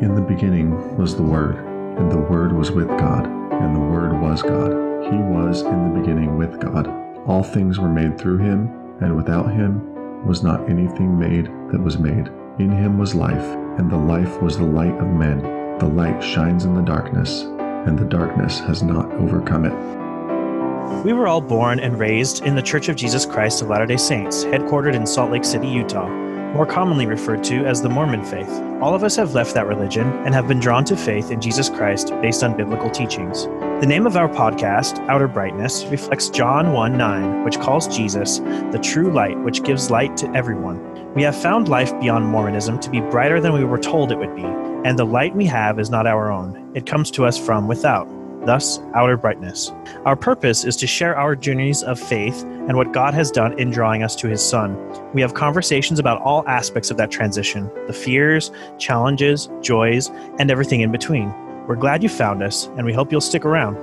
In the beginning was the Word, and the Word was with God, and the Word was God. He was in the beginning with God. All things were made through him, and without him was not anything made that was made. In him was life, and the life was the light of men. The light shines in the darkness, and the darkness has not overcome it. We were all born and raised in the Church of Jesus Christ of Latter day Saints, headquartered in Salt Lake City, Utah more commonly referred to as the Mormon faith. All of us have left that religion and have been drawn to faith in Jesus Christ based on biblical teachings. The name of our podcast, Outer Brightness, reflects John 1 9, which calls Jesus the true light, which gives light to everyone. We have found life beyond Mormonism to be brighter than we were told it would be, and the light we have is not our own. It comes to us from without thus outer brightness. Our purpose is to share our journeys of faith and what God has done in drawing us to His Son. We have conversations about all aspects of that transition the fears, challenges, joys, and everything in between. We're glad you found us, and we hope you'll stick around.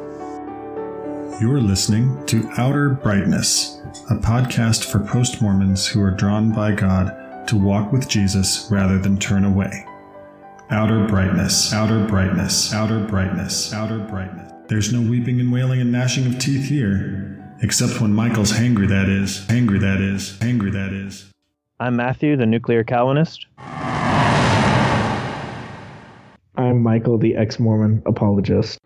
You are listening to Outer Brightness, a podcast for post Mormons who are drawn by God to walk with Jesus rather than turn away. Outer brightness, outer brightness, outer brightness, outer brightness. There's no weeping and wailing and gnashing of teeth here, except when Michael's hangry, that is, hangry, that is, hangry, that is. I'm Matthew, the nuclear Calvinist. I'm Michael, the ex Mormon apologist.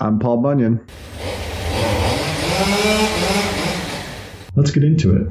I'm Paul Bunyan. Let's get into it.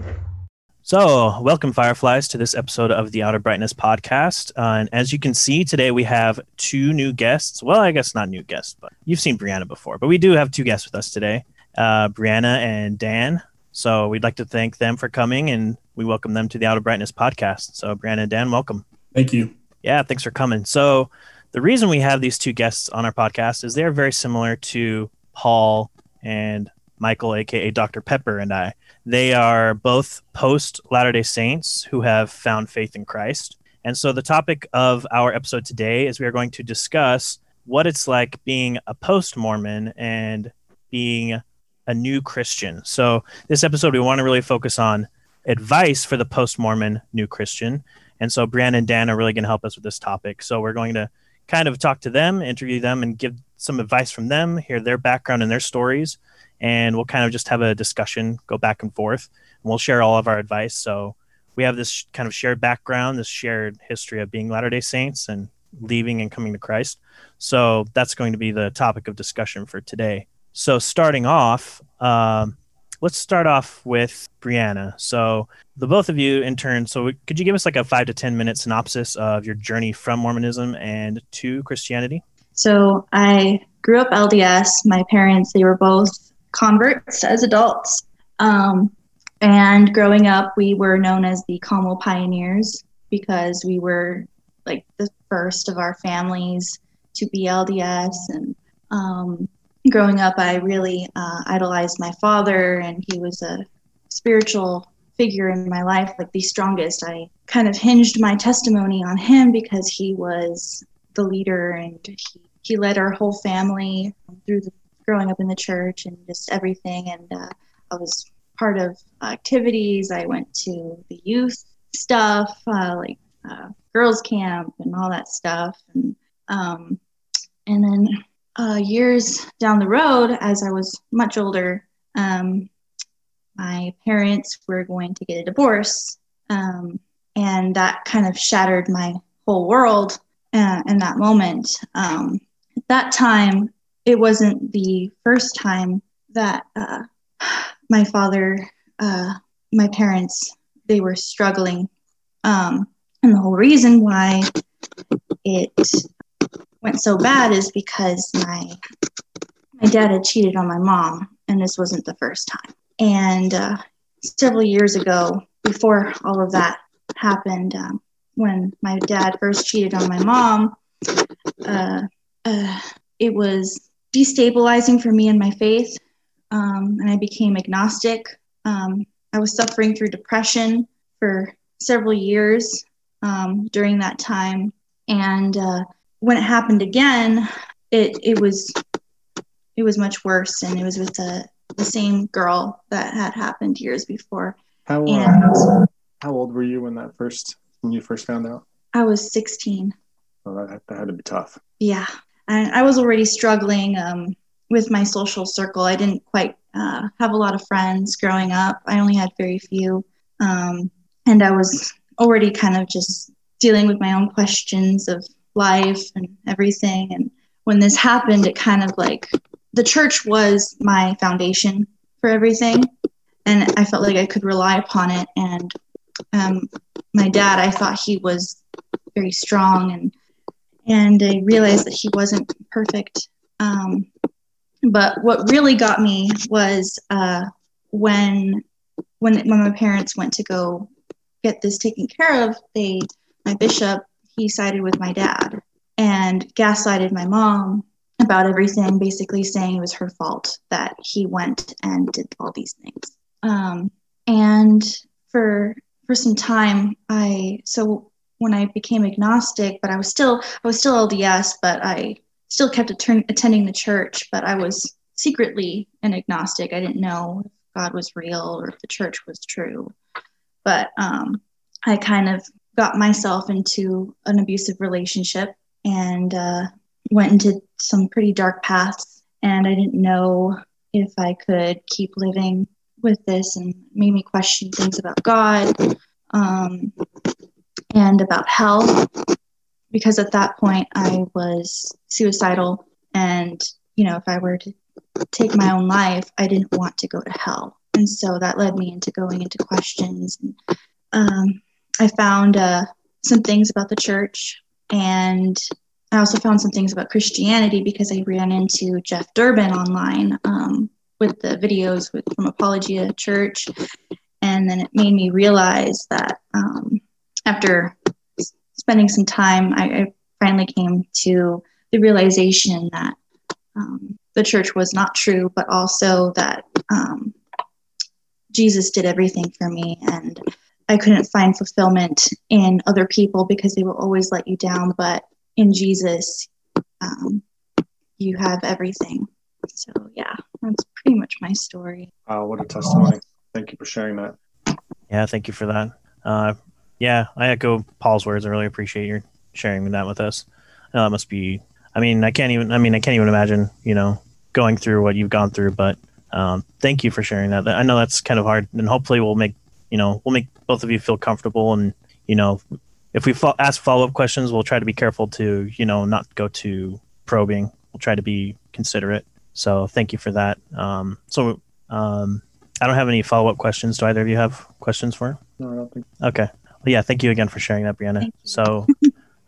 So, welcome, Fireflies, to this episode of the Outer Brightness podcast. Uh, and as you can see, today we have two new guests. Well, I guess not new guests, but you've seen Brianna before. But we do have two guests with us today uh, Brianna and Dan. So, we'd like to thank them for coming and we welcome them to the Outer Brightness podcast. So, Brianna and Dan, welcome. Thank you. Yeah, thanks for coming. So, the reason we have these two guests on our podcast is they're very similar to Paul and Michael, aka Dr. Pepper, and I. They are both post Latter day Saints who have found faith in Christ. And so the topic of our episode today is we are going to discuss what it's like being a post Mormon and being a new Christian. So this episode, we want to really focus on advice for the post Mormon new Christian. And so Brianna and Dan are really going to help us with this topic. So we're going to kind of talk to them, interview them, and give some advice from them, hear their background and their stories and we'll kind of just have a discussion, go back and forth, and we'll share all of our advice. So we have this kind of shared background, this shared history of being Latter day Saints and leaving and coming to Christ. So that's going to be the topic of discussion for today. So starting off, um, let's start off with Brianna. So the both of you in turn. So could you give us like a five to ten minute synopsis of your journey from Mormonism and to Christianity? So I grew up LDS. My parents they were both converts as adults. Um, and growing up, we were known as the Conwell Pioneers because we were like the first of our families to be LDS. And um, growing up, I really uh, idolized my father, and he was a spiritual figure in my life, like the strongest. I kind of hinged my testimony on him because he was the leader and he, he led our whole family through the growing up in the church and just everything. And uh, I was part of activities. I went to the youth stuff, uh, like uh, girls' camp and all that stuff. And um, and then uh, years down the road, as I was much older, um, my parents were going to get a divorce, um, and that kind of shattered my whole world. Uh, in that moment, um, at that time, it wasn't the first time that uh, my father, uh, my parents, they were struggling. Um, and the whole reason why it went so bad is because my my dad had cheated on my mom, and this wasn't the first time. And uh, several years ago, before all of that happened, um, when my dad first cheated on my mom, uh, uh, it was destabilizing for me and my faith, um, and I became agnostic. Um, I was suffering through depression for several years um, during that time, and uh, when it happened again, it it was it was much worse, and it was with the the same girl that had happened years before. How uh, how old were you when that first when you first found out? I was 16. Well, that, that had to be tough. Yeah, and I was already struggling um, with my social circle. I didn't quite uh, have a lot of friends growing up. I only had very few, um, and I was already kind of just dealing with my own questions of life and everything. And when this happened, it kind of like the church was my foundation for everything, and I felt like I could rely upon it. And um, my dad, I thought he was very strong and and I realized that he wasn't perfect. Um, but what really got me was uh, when when when my parents went to go get this taken care of. They my bishop he sided with my dad and gaslighted my mom about everything, basically saying it was her fault that he went and did all these things. Um, and for for some time, I so when I became agnostic, but I was still I was still LDS, but I still kept attending the church, but I was secretly an agnostic. I didn't know if God was real or if the church was true. But um, I kind of got myself into an abusive relationship and uh, went into some pretty dark paths. And I didn't know if I could keep living with this and made me question things about God. Um, and about hell because at that point I was suicidal. And you know if I were to take my own life I didn't want to go to hell. And so that led me into going into questions. And, um, I found uh, some things about the church. And I also found some things about Christianity because I ran into Jeff Durbin online um, with the videos with, from Apologia Church. And then it made me realize that um, after spending some time, I, I, finally came to the realization that um, the church was not true, but also that um, Jesus did everything for me, and I couldn't find fulfillment in other people because they will always let you down. But in Jesus, um, you have everything. So yeah, that's pretty much my story. Wow, what a testimony! Thank you for sharing that. Yeah, thank you for that. Uh, yeah, I echo Paul's words. I really appreciate your sharing that with us. Uh, that must be. I mean, I can't even. I mean, I can't even imagine. You know, going through what you've gone through. But um, thank you for sharing that. I know that's kind of hard, and hopefully, we'll make you know we'll make both of you feel comfortable. And you know, if we fo- ask follow up questions, we'll try to be careful to you know not go too probing. We'll try to be considerate. So thank you for that. Um, so um, I don't have any follow up questions. Do either of you have questions for? No, I don't think. Okay yeah, thank you again for sharing that, Brianna. So,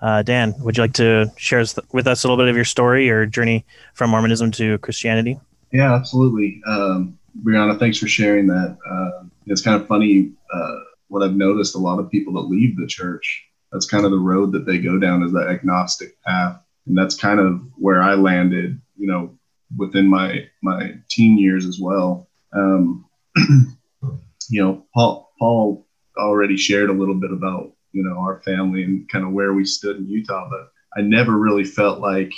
uh, Dan, would you like to share with us a little bit of your story or journey from Mormonism to Christianity? Yeah, absolutely. Um, Brianna, thanks for sharing that. Uh, it's kind of funny uh, what I've noticed a lot of people that leave the church, that's kind of the road that they go down is that agnostic path. And that's kind of where I landed, you know, within my, my teen years as well. Um, you know, Paul, Paul already shared a little bit about you know our family and kind of where we stood in Utah, but I never really felt like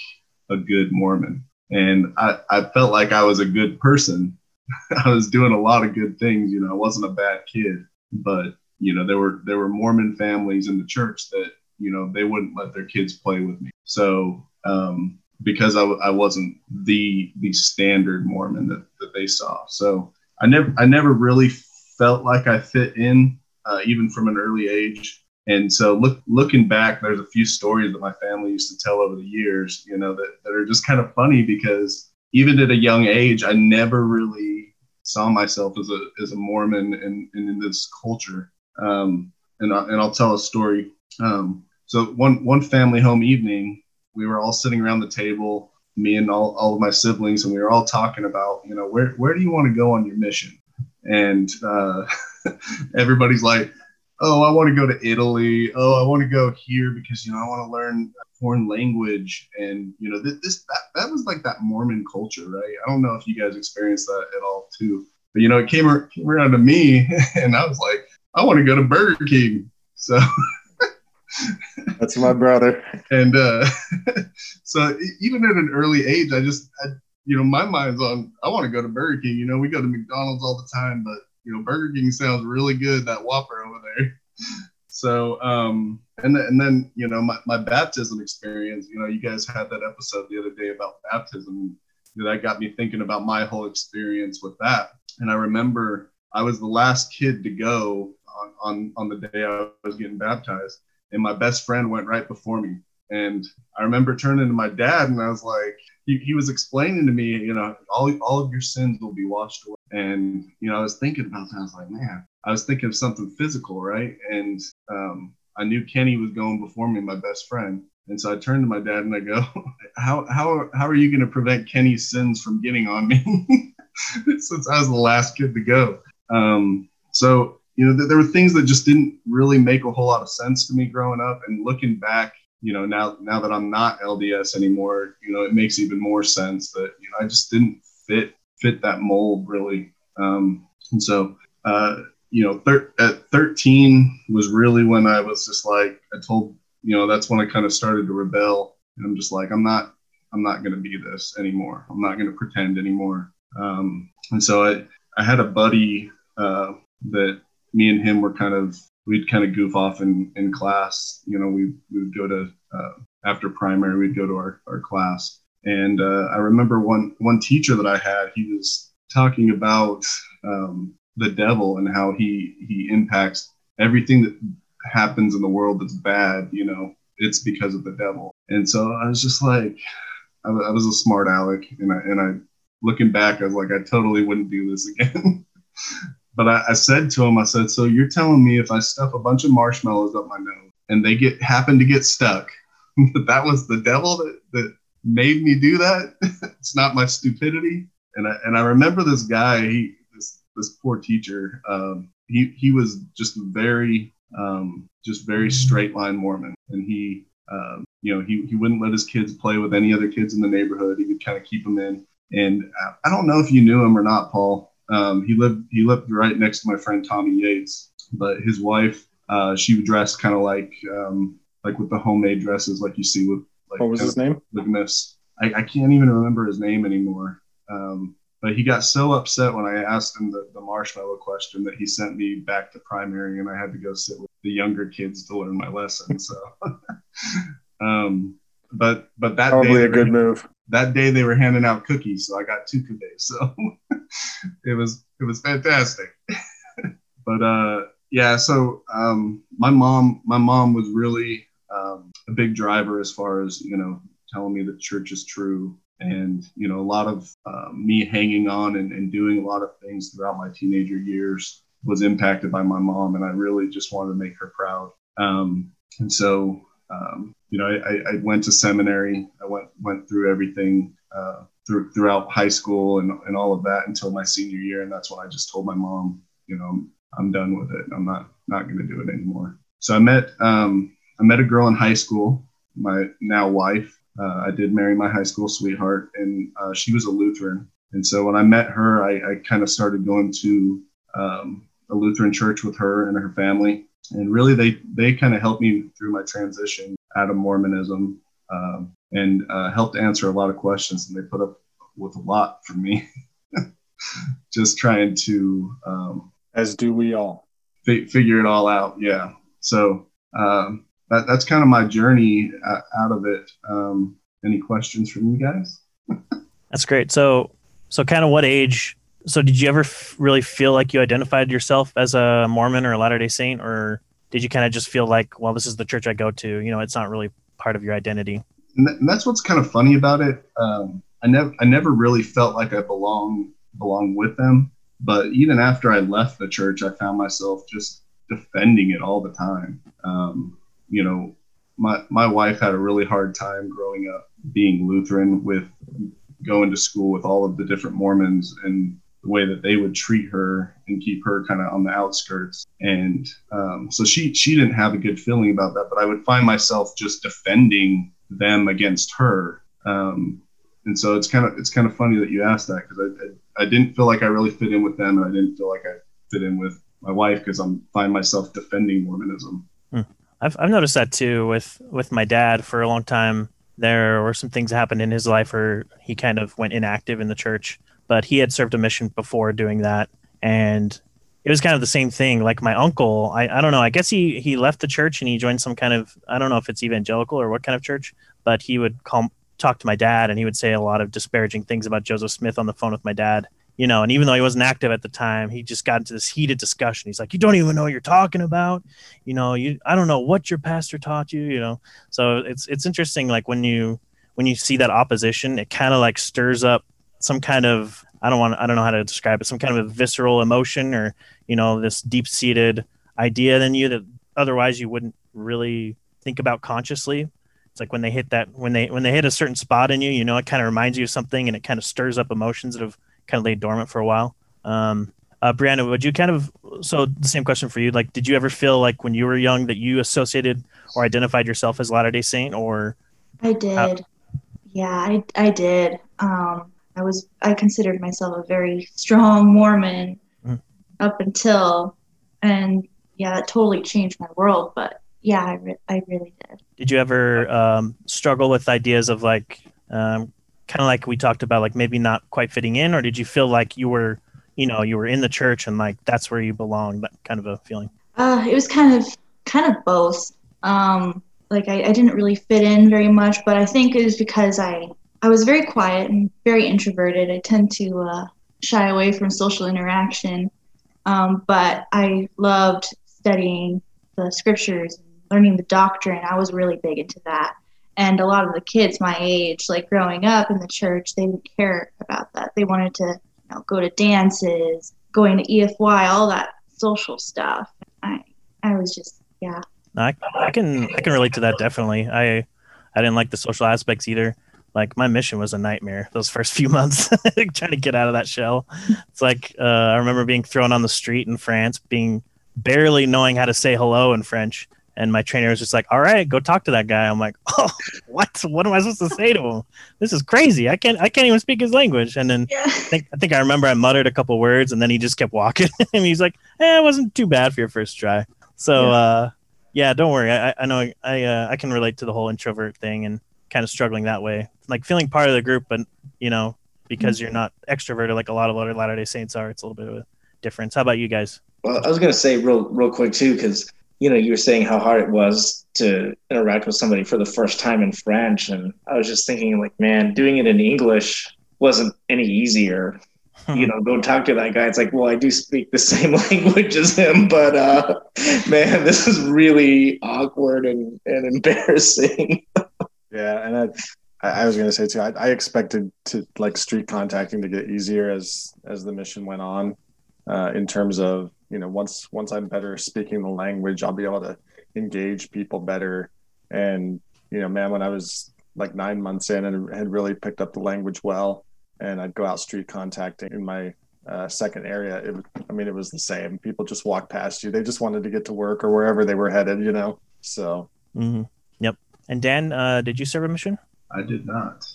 a good Mormon, and I, I felt like I was a good person. I was doing a lot of good things. You know, I wasn't a bad kid, but you know there were there were Mormon families in the church that you know they wouldn't let their kids play with me. So um, because I, I wasn't the the standard Mormon that, that they saw, so I never I never really felt like I fit in uh, even from an early age. And so, look, looking back, there's a few stories that my family used to tell over the years, you know, that, that are just kind of funny because even at a young age, I never really saw myself as a as a Mormon and, and in this culture. Um, and I, and I'll tell a story. Um, so one one family home evening, we were all sitting around the table, me and all, all of my siblings, and we were all talking about, you know, where where do you want to go on your mission? And uh, everybody's like, oh, I want to go to Italy. Oh, I want to go here because you know I want to learn a foreign language. And you know, this, this that, that was like that Mormon culture, right? I don't know if you guys experienced that at all too. But you know, it came, came around to me, and I was like, I want to go to Burger King. So. That's my brother. And uh, so even at an early age, I just, I, you know, my mind's on, I want to go to Burger King. You know, we go to McDonald's all the time, but you know, Burger King sounds really good, that Whopper over there. so um and and then you know my, my baptism experience you know you guys had that episode the other day about baptism that got me thinking about my whole experience with that and i remember i was the last kid to go on on, on the day i was getting baptized and my best friend went right before me and i remember turning to my dad and i was like he, he was explaining to me you know all, all of your sins will be washed away and you know i was thinking about that i was like man i was thinking of something physical right and um, I knew Kenny was going before me, my best friend. And so I turned to my dad and I go, how, how, how are you going to prevent Kenny's sins from getting on me? Since I was the last kid to go. Um, so, you know, th- there were things that just didn't really make a whole lot of sense to me growing up. And looking back, you know, now, now that I'm not LDS anymore, you know, it makes even more sense that, you know, I just didn't fit, fit that mold really. Um, and so, uh, you know, thir- at 13 was really when I was just like, I told, you know, that's when I kind of started to rebel. And I'm just like, I'm not, I'm not going to be this anymore. I'm not going to pretend anymore. Um, and so I, I had a buddy uh, that me and him were kind of, we'd kind of goof off in, in class. You know, we, we would go to, uh, after primary, we'd go to our, our class. And uh, I remember one, one teacher that I had, he was talking about, um, the devil and how he he impacts everything that happens in the world that's bad you know it's because of the devil. And so i was just like i, I was a smart aleck and i and i looking back i was like i totally wouldn't do this again. But I, I said to him i said so you're telling me if i stuff a bunch of marshmallows up my nose and they get happen to get stuck that was the devil that, that made me do that it's not my stupidity and I, and I remember this guy he this poor teacher. Um, he he was just very um, just very straight line Mormon, and he um, you know he he wouldn't let his kids play with any other kids in the neighborhood. He would kind of keep them in. And I don't know if you knew him or not, Paul. Um, he lived he lived right next to my friend Tommy Yates, but his wife uh, she would dress kind of like um, like with the homemade dresses like you see with like what was his name? Witness. I, I can't even remember his name anymore. Um, but he got so upset when I asked him the, the marshmallow question that he sent me back to primary and I had to go sit with the younger kids to learn my lesson. So, um, but, but that probably day, a good move. That day they were handing out cookies. So I got two cookies. So it was, it was fantastic. but, uh, yeah, so um, my mom, my mom was really um, a big driver as far as you know, telling me that church is true. And you know a lot of uh, me hanging on and, and, doing a lot of things throughout my teenager years was impacted by my mom and i really just wanted to make her proud. Um, and so um, you know I, I, went to seminary. I went went through everything uh, through, throughout high school and, and all of that until my senior year and that's when i just told my mom you know i'm, I'm done with it. I'm not not going to do it anymore. So i met um, i met a girl in high school my now wife uh, I did marry my high school sweetheart, and uh, she was a Lutheran. And so when I met her, I, I kind of started going to um, a Lutheran church with her and her family. And really, they, they kind of helped me through my transition out of Mormonism um, and uh, helped answer a lot of questions. And they put up with a lot for me, just trying to. Um, As do we all. Fi- figure it all out. Yeah. So um, that, that's kind of my journey uh, out of it. Um, any questions from you guys? that's great. So, so kind of what age? So, did you ever f- really feel like you identified yourself as a Mormon or a Latter Day Saint, or did you kind of just feel like, well, this is the church I go to? You know, it's not really part of your identity. And, th- and that's what's kind of funny about it. Um, I never, I never really felt like I belong belong with them. But even after I left the church, I found myself just defending it all the time. Um, you know, my my wife had a really hard time growing up being Lutheran with going to school with all of the different Mormons and the way that they would treat her and keep her kind of on the outskirts. And um, so she she didn't have a good feeling about that. But I would find myself just defending them against her. Um, and so it's kind of it's kind of funny that you asked that because I, I, I didn't feel like I really fit in with them and I didn't feel like I fit in with my wife because I'm find myself defending Mormonism. Hmm. I've I've noticed that too with with my dad for a long time. There were some things that happened in his life where he kind of went inactive in the church, but he had served a mission before doing that, and it was kind of the same thing. Like my uncle, I, I don't know. I guess he he left the church and he joined some kind of I don't know if it's evangelical or what kind of church, but he would call talk to my dad and he would say a lot of disparaging things about Joseph Smith on the phone with my dad. You know, and even though he wasn't active at the time, he just got into this heated discussion. He's like, "You don't even know what you're talking about. You know, you I don't know what your pastor taught you. You know." So it's it's interesting. Like when you when you see that opposition, it kind of like stirs up some kind of I don't want I don't know how to describe it, some kind of a visceral emotion or you know this deep seated idea in you that otherwise you wouldn't really think about consciously it's like when they hit that when they when they hit a certain spot in you you know it kind of reminds you of something and it kind of stirs up emotions that have kind of laid dormant for a while um uh, Brianna, would you kind of so the same question for you? Like, did you ever feel like when you were young that you associated or identified yourself as Latter Day Saint, or I did. How- yeah, I I did. Um, I was I considered myself a very strong Mormon Mm. up until, and yeah, that totally changed my world. But yeah, I re- I really did. did you ever um, struggle with ideas of like um, kind of like we talked about, like maybe not quite fitting in, or did you feel like you were, you know, you were in the church and like that's where you belong? That kind of a feeling. Uh, it was kind of kind of both. Um, like I, I didn't really fit in very much, but I think it was because I I was very quiet and very introverted. I tend to uh, shy away from social interaction, um, but I loved studying the scriptures and learning the doctrine. I was really big into that. And a lot of the kids my age, like growing up in the church, they didn't care about that. They wanted to, you know, go to dances, going to EFY, all that social stuff. I I was just yeah. I, I can I can relate to that definitely. I I didn't like the social aspects either. Like my mission was a nightmare those first few months, trying to get out of that shell. It's like uh, I remember being thrown on the street in France, being barely knowing how to say hello in French, and my trainer was just like, "All right, go talk to that guy." I'm like, "Oh, what? What am I supposed to say to him? This is crazy. I can't I can't even speak his language." And then Yeah. I think I think I remember I muttered a couple words, and then he just kept walking. and he's like, "Eh, it wasn't too bad for your first try." So. Yeah. uh yeah, don't worry. I, I- I know I uh, I can relate to the whole introvert thing and kind of struggling that way, like feeling part of the group, but you know because you're not extroverted like a lot of other Latter Day Saints are. It's a little bit of a difference. How about you guys? Well, I was going to say real, real quick too, because you know you were saying how hard it was to interact with somebody for the first time in French, and I was just thinking, like, man, doing it in English wasn't any easier. You know, go talk to that guy. It's like, well, I do speak the same language as him, but uh, man, this is really awkward and, and embarrassing. Yeah, and I, was gonna say too. I, I expected to like street contacting to get easier as as the mission went on, uh, in terms of you know once once I'm better speaking the language, I'll be able to engage people better. And you know, man, when I was like nine months in and had really picked up the language well, and I'd go out street contacting in my uh, second area. It, was- I mean, it was the same. People just walked past you. They just wanted to get to work or wherever they were headed. You know, so hmm Yep. And Dan, uh, did you serve a mission? I did not.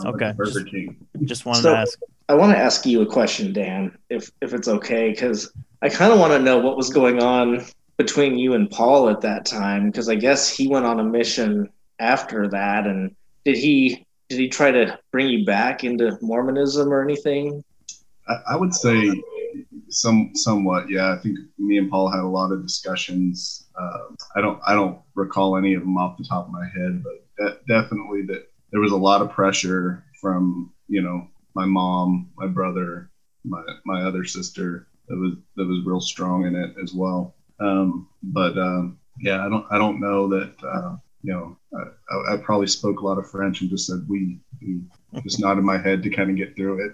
I'm Okay. like Burger King. Just wanted So- to ask. I want to ask you a question, Dan, if if it's okay, because I kind of want to know what was going on between you and Paul at that time, because I guess he went on a mission after that, and did he did he try to bring you back into Mormonism or anything? I, I would say some somewhat, yeah. I think me and Paul had a lot of discussions. Uh, I don't I don't recall any of them off the top of my head, but de- definitely that there was a lot of pressure from you know my mom, my brother, my my other sister that was that was real strong in it as well. Um, but um, yeah, I don't I don't know that uh, you know I, I, probably spoke a lot of French and just said we, we just nodded my head to kind of get through it.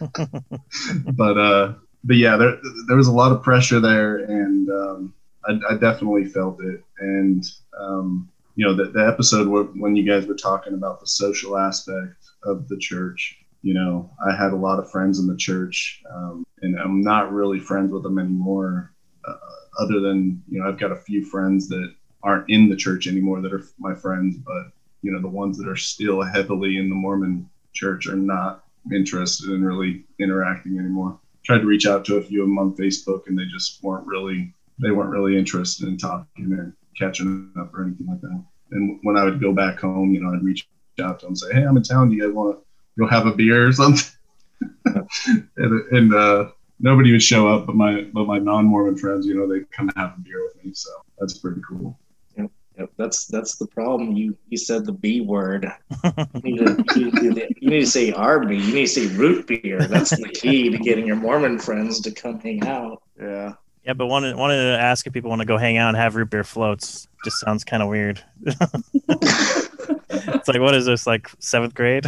but uh, but yeah, there there was a lot of pressure there, and um, I, I definitely felt it. And um, you know, the, the episode where, when you guys were talking about the social aspect of the church, you know, I had a lot of friends in the church, um, and I'm not really friends with them anymore. Uh, other than you know, I've got a few friends that aren't in the church anymore that are my friends, but you know, the ones that are still heavily in the Mormon church are not interested in really interacting anymore. Tried to reach out to a few of them on Facebook, and they just weren't really they weren't really interested in talking or catching up or anything like that. And when I would go back home, you know, I'd reach out to them and say, "Hey, I'm in town. Do you guys want to go have a beer or something?" and and uh, nobody would show up, but my but my non-Mormon friends, you know, they come and have a beer with me. So that's pretty cool. Yep, that's that's the problem. You you said the B word. You need to, you need to, you need to say RB. You need to say root beer. That's the key to getting your Mormon friends to come hang out. Yeah. Yeah, but wanted wanted to ask if people want to go hang out and have root beer floats. Just sounds kind of weird. it's like, what is this? Like seventh grade?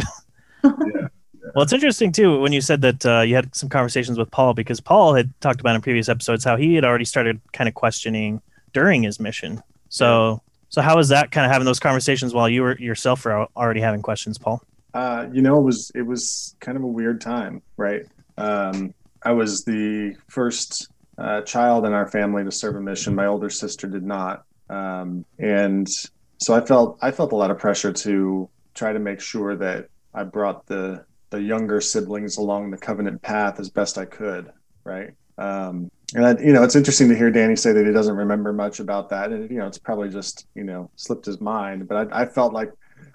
Yeah. Well, it's interesting too when you said that uh, you had some conversations with Paul because Paul had talked about in previous episodes how he had already started kind of questioning during his mission. So, so how was that kind of having those conversations while you were yourself were already having questions, Paul? Uh, you know, it was it was kind of a weird time, right? Um, I was the first uh, child in our family to serve a mission. My older sister did not, um, and so I felt I felt a lot of pressure to try to make sure that I brought the the younger siblings along the covenant path as best I could, right? Um, and I, you know, it's interesting to hear Danny say that he doesn't remember much about that, and you know, it's probably just you know slipped his mind. But I, I felt like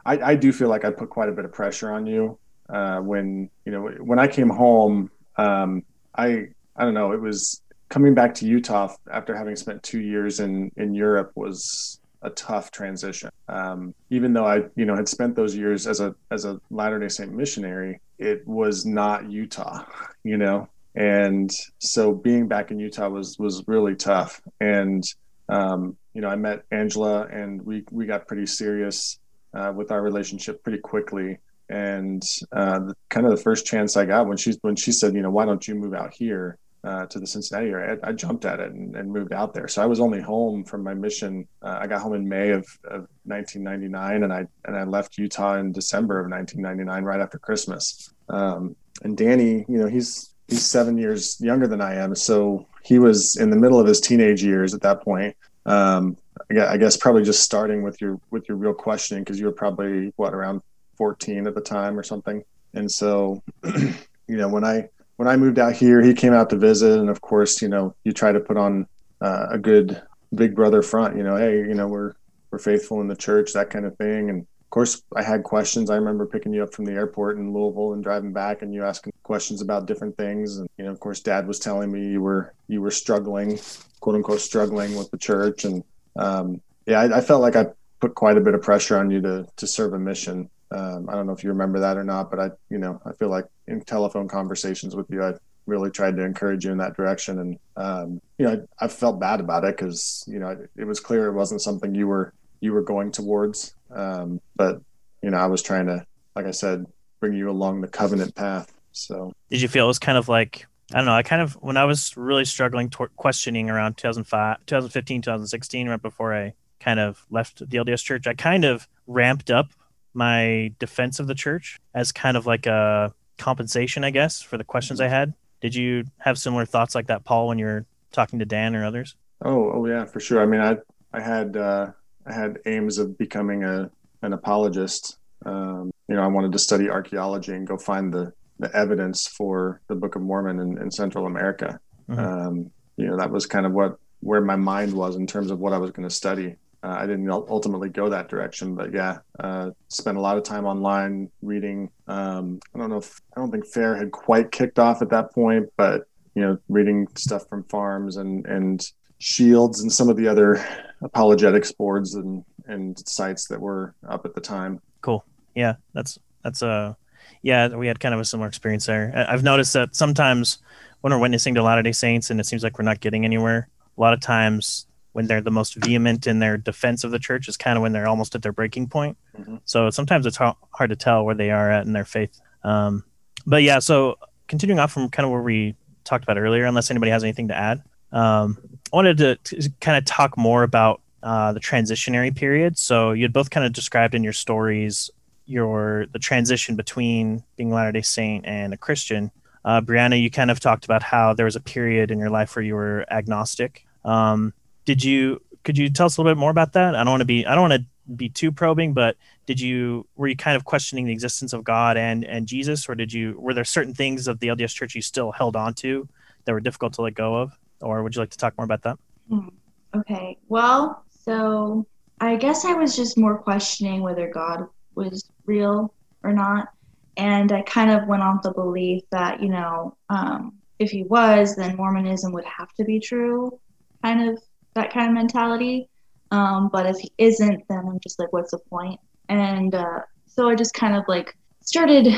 I, I do feel like I put quite a bit of pressure on you uh, when you know when I came home. Um, I I don't know. It was coming back to Utah after having spent two years in in Europe was a tough transition. Um, even though I you know had spent those years as a as a Latter Day Saint missionary, it was not Utah. You know, and so being back in Utah was was really tough. And um, you know, I met Angela, and we we got pretty serious uh, with our relationship pretty quickly. And uh, kind of the first chance I got when she when she said, you know, why don't you move out here uh, to the Cincinnati area, I, I jumped at it and, and, moved out there. So I was only home from my mission. Uh, I got home in May of, of 1999, and I and I left Utah in December of 1999, right after Christmas. Um, and Danny, you know, he's he's seven years younger than I am, so he was in the middle of his teenage years at that point. Um, I guess probably just starting with your with your real questioning because you were probably what around 14 at the time or something. And so, you know, when I when I moved out here, he came out to visit, and of course, you know, you try to put on uh, a good big brother front. You know, hey, you know, we're we're faithful in the church, that kind of thing. And of course, I had questions. I remember picking you up from the airport in Louisville and driving back, and you asking questions about different things. And you know, of course, Dad was telling me you were you were struggling, quote unquote, struggling with the church, and um, yeah, I, I felt like I put quite a bit of pressure on you to to serve a mission um, I don't know if you remember that or not, but I, you know, I feel like in telephone conversations with you, I really tried to encourage you in that direction. And, um, you know, I, I, felt bad about it because, you know, it, it, was clear it wasn't something you were, you were going towards. Um, but, you know, I was trying to, like I said, bring you along the covenant path. So did you feel it was kind of like, I don't know. I kind of, when I was really struggling, questioning around 2005, 2015, 2016, right before I kind of left the LDS church, I kind of ramped up my defense of the church as kind of like a compensation, I guess, for the questions I had. Did you have similar thoughts like that, Paul, when you were talking to Dan or others? Oh, oh yeah, for sure. I mean, I I had uh, I had aims of becoming a an apologist. Um, you know, I wanted to study archaeology and go find the the evidence for the Book of Mormon in, in Central America. Mm-hmm. Um, you know, that was kind of what where my mind was in terms of what I was going to study uh, I didn't ultimately go that direction, but yeah, uh, spent a lot of time online reading. Um, I don't know if I don't think FAIR had quite kicked off at that point, but you know, reading stuff from FARMS and and SHIELDS and some of the other apologetics boards and and sites that were up at the time. Cool. Yeah, that's that's a uh, yeah. We had kind of a similar experience there. I've noticed that sometimes when we're witnessing to Latter Day Saints and it seems like we're not getting anywhere, a lot of times when they're the most vehement in their defense of the church is kind of when they're almost at their breaking point. Mm-hmm. So sometimes it's hard to tell where they are at in their faith. Um, but yeah, so continuing off from kind of where we talked about earlier, unless anybody has anything to add, um, I wanted to, to, kind of talk more about uh, the transitionary period. So you had both kind of described in your stories your the transition between being a Latter Day Saint and a Christian. Uh, Brianna, you kind of talked about how there was a period in your life where you were agnostic. Um, did you could you tell us a little bit more about that? I don't want to be I don't want to be too probing, but did you were you kind of questioning the existence of God and and Jesus, or did you were there certain things of the LDS Church you still held on to that were difficult to let go of, or would you like to talk more about that? Hmm. Okay, well, so I guess I was just more questioning whether God was real or not, and I kind of went off the belief that you know um, if he was, then Mormonism would have to be true, kind of that kind of mentality. Um, but if he isn't, then I'm just like, what's the point? And uh, so I just kind of like started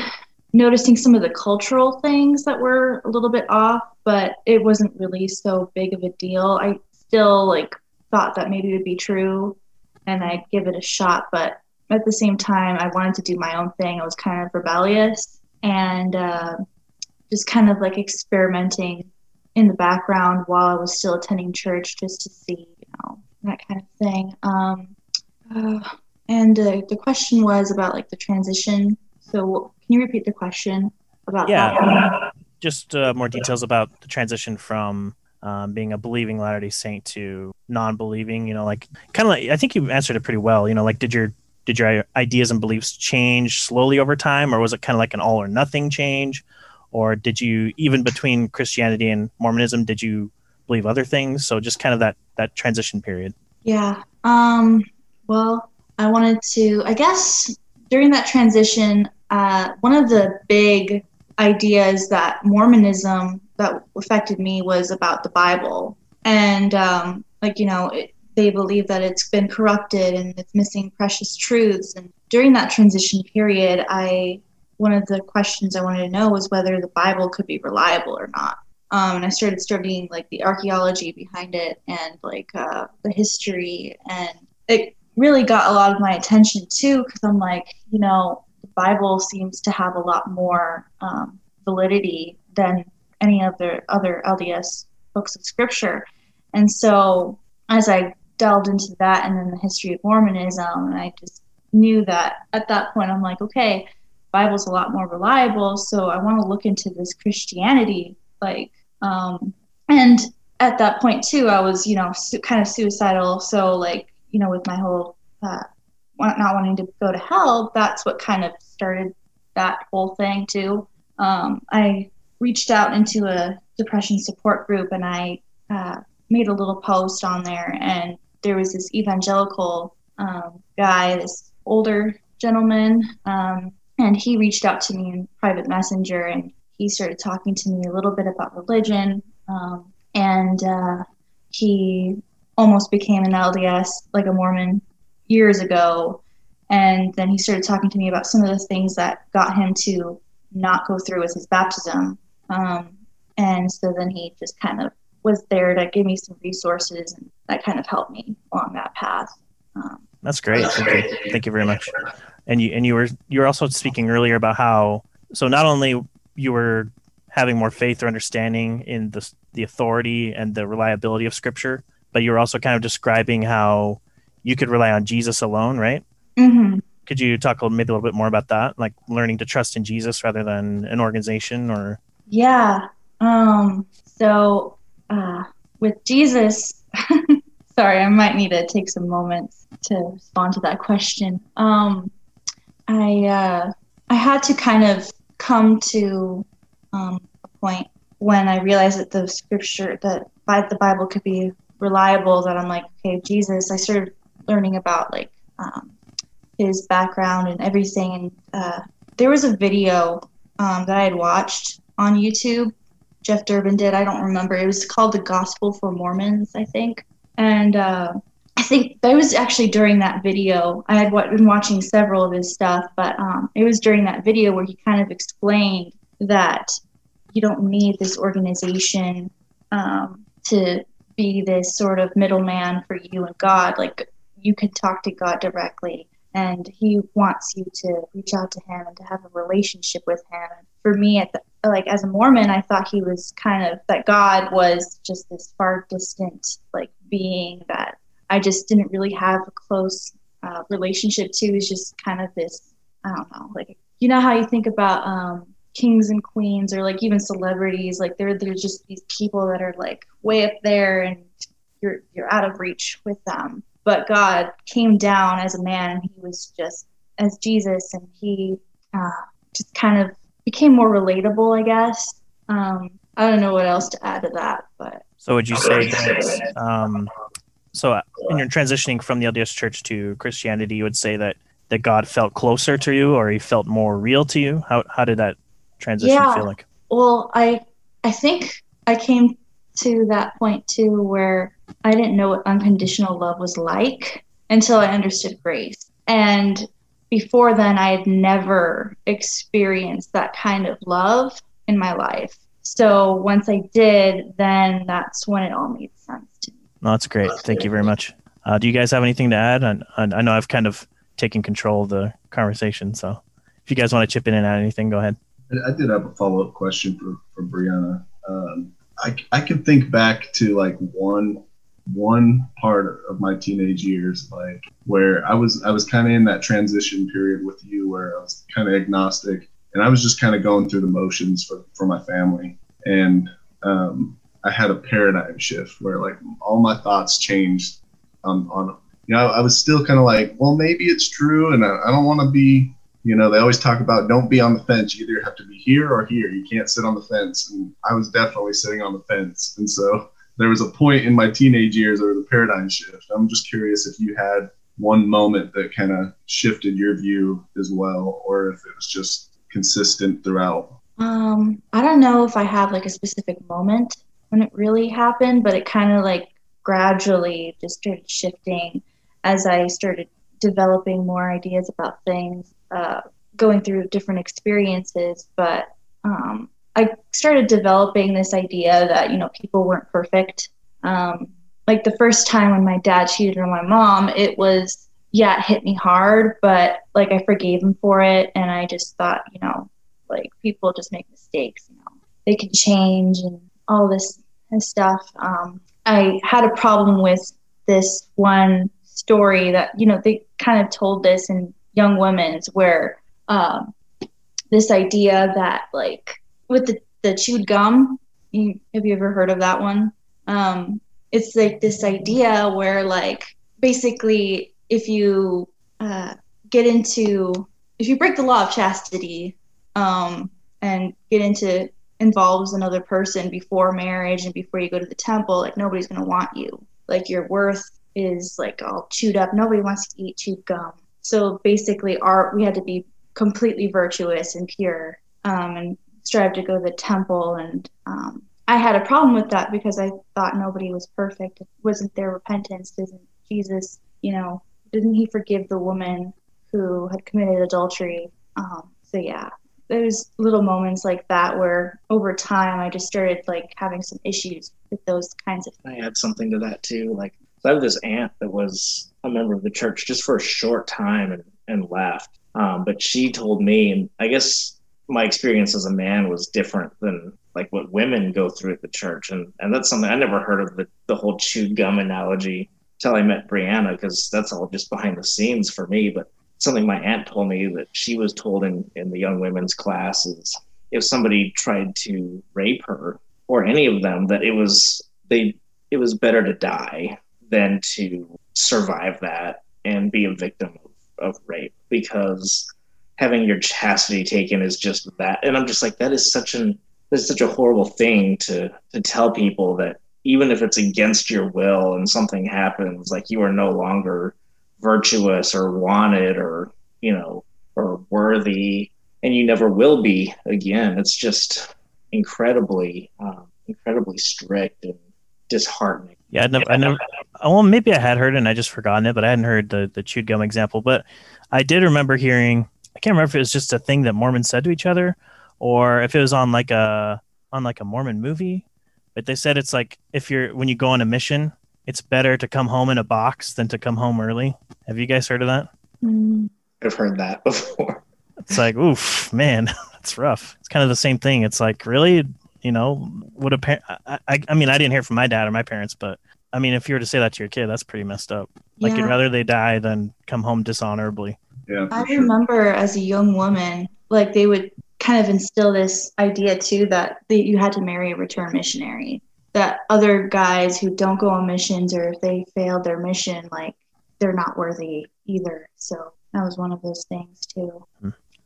noticing some of the cultural things that were a little bit off, but it wasn't really so big of a deal. I still like thought that maybe it would be true and I'd give it a shot, but at the same time, I wanted to do my own thing. I was kind of rebellious and uh, just kind of like experimenting in the background while I was still attending church just to see, you know, that kind of thing. Um, uh, and uh, the question was about like the transition. So, can you repeat the question about Yeah. that? Just uh, more details about the transition from um, being a believing Latter Day Saint to non-believing. You know, like kind of like I think you answered it pretty well. You know, like did your did your ideas and beliefs change slowly over time, or was it kind of like an all or nothing change, or did you even between Christianity and Mormonism did you believe other things? So just kind of that that transition period. Yeah. Um, well, I wanted to, I guess during that transition, uh, one of the big ideas that Mormonism that affected me was about the Bible. And, um, like, you know, it, they believe that it's been corrupted and it's missing precious truths. And during that transition period, I, one of the questions I wanted to know was whether the Bible could be reliable or not. Um, and I started studying like the archaeology behind it and like uh, the history, and it really got a lot of my attention too because I'm like, you know, the Bible seems to have a lot more um, validity than any of the other LDS books of scripture, and so as I delved into that and then the history of Mormonism, and I just knew that at that point I'm like, okay, Bible's a lot more reliable, so I want to look into this Christianity like um and at that point too i was you know su- kind of suicidal so like you know with my whole uh not wanting to go to hell that's what kind of started that whole thing too. Um i reached out into a depression support group and i uh, made a little post on there and there was this evangelical um, guy this older gentleman um, and he reached out to me in private messenger and he started talking to me a little bit about religion um, and uh, he almost became an lds like a mormon years ago and then he started talking to me about some of the things that got him to not go through with his baptism um, and so then he just kind of was there to give me some resources and that kind of helped me along that path um, That's great. Thank you. Thank you very much. And you and you were you were also speaking earlier about how so not only you were having more faith or understanding in the the authority and the reliability of Scripture, but you were also kind of describing how you could rely on Jesus alone, right? mhm. Could you talk a little, maybe a little bit more about that, like learning to trust in Jesus rather than an organization or? Yeah. Um, so uh, with Jesus, sorry, I might need to take some moments to respond to that question. Um, I uh, I had to kind of come to um, a point when I realized that the scripture that by the Bible could be reliable. That I'm like, okay, Jesus. I started learning about like um, his background and everything, and uh, there was a video um, that I had watched on YouTube. Jeff Durbin did. I don't remember. It was called The Gospel for Mormons, I think. And uh, I think that was actually during that video. I had been watching several of his stuff, but um, it was during that video where he kind of explained that you don't need this organization um, to be this sort of middleman for you and God. Like you can talk to God directly and he wants you to reach out to him and to have a relationship with him. For me, at the, like as a Mormon, I thought he was kind of that God was just this far distant like being that I just didn't really have a close uh, relationship to. Is just kind of this I don't know, like you know how you think about um, kings and queens or like even celebrities, like they're they're just these people that are like way up there and you're you're out of reach with them but God came down as a man and he was just as Jesus and he uh, just kind of became more relatable, I guess. Um, I don't know what else to add to that, but So would you say that? Um, so uh, when you're transitioning from the LDS Church to Christianity, you would say that that God felt closer to you, or He felt more real to you. How how did that transition Yeah. feel like? well, I I think I came to that point too where I didn't know what unconditional love was like until I understood grace. And before then, I had never experienced that kind of love in my life. So once I did, then that's when it all made sense to me. No, that's great. Thank you very much. Uh, do you guys have anything to add? I, I know I've kind of taken control of the conversation. So if you guys want to chip in and add anything, go ahead. I did have a follow up question for, for Brianna. Um, I, I can think back to like one one part of my teenage years like where i was i was kind of in that transition period with you where i was kind of agnostic and i was just kind of going through the motions for, for my family and um, i had a paradigm shift where like all my thoughts changed on, on you know i was still kind of like well maybe it's true and i, I don't want to be you know, they always talk about don't be on the fence. You either have to be here or here. You can't sit on the fence. And I was definitely sitting on the fence. And so there was a point in my teenage years where the paradigm shift. I'm just curious if you had one moment that kind of shifted your view as well, or if it was just consistent throughout. Um, I don't know if I have like a specific moment when it really happened, but it kind of like gradually just started shifting as I started developing more ideas about things uh, going through different experiences, but um, I started developing this idea that you know people weren't perfect. Um, like the first time when my dad cheated on my mom, it was yeah, it hit me hard, but like I forgave him for it, and I just thought you know like people just make mistakes, you know they can change and all this stuff. Um, I had a problem with this one story that you know they kind of told this in young women's where um, this idea that like with the, the chewed gum you, have you ever heard of that one um, it's like this idea where like basically if you uh, get into if you break the law of chastity um, and get into involves another person before marriage and before you go to the temple like nobody's going to want you like your worth is like all chewed up nobody wants to eat chewed gum so basically, our we had to be completely virtuous and pure um, and strive to go to the temple. And um, I had a problem with that because I thought nobody was perfect. It wasn't there repentance? Isn't Jesus, you know, didn't he forgive the woman who had committed adultery? Um, so yeah, there's little moments like that where over time I just started like having some issues with those kinds of things. I add something to that too. Like I have this aunt that was a member of the church just for a short time and, and left. Um, but she told me, and I guess my experience as a man was different than like what women go through at the church. And, and that's something I never heard of the, the whole chewed gum analogy until I met Brianna, because that's all just behind the scenes for me. But something my aunt told me that she was told in, in the young women's classes if somebody tried to rape her or any of them, that it was, they, it was better to die than to survive that and be a victim of, of rape because having your chastity taken is just that. And i'm just like that is such an that's such a horrible thing to to tell people that even if it's against your will and something happens like you are no longer virtuous or wanted or you know or worthy and you never will be again it's just incredibly um, incredibly strict and disheartening yeah, I never, I never. Well, maybe I had heard it and I just forgotten it, but I hadn't heard the the chewed gum example. But I did remember hearing. I can't remember if it was just a thing that Mormons said to each other, or if it was on like a on like a Mormon movie. But they said it's like if you're when you go on a mission, it's better to come home in a box than to come home early. Have you guys heard of that? I've heard that before. It's like, oof, man, that's rough. It's kind of the same thing. It's like, really, you know, would a parent? I, I, I mean, I didn't hear from my dad or my parents, but I mean, if you were to say that to your kid, that's pretty messed up. Like, yeah. you'd rather they die than come home dishonorably. Yeah. I sure. remember as a young woman, like they would kind of instill this idea too that they, you had to marry a return missionary. That other guys who don't go on missions or if they failed their mission, like they're not worthy either. So that was one of those things too.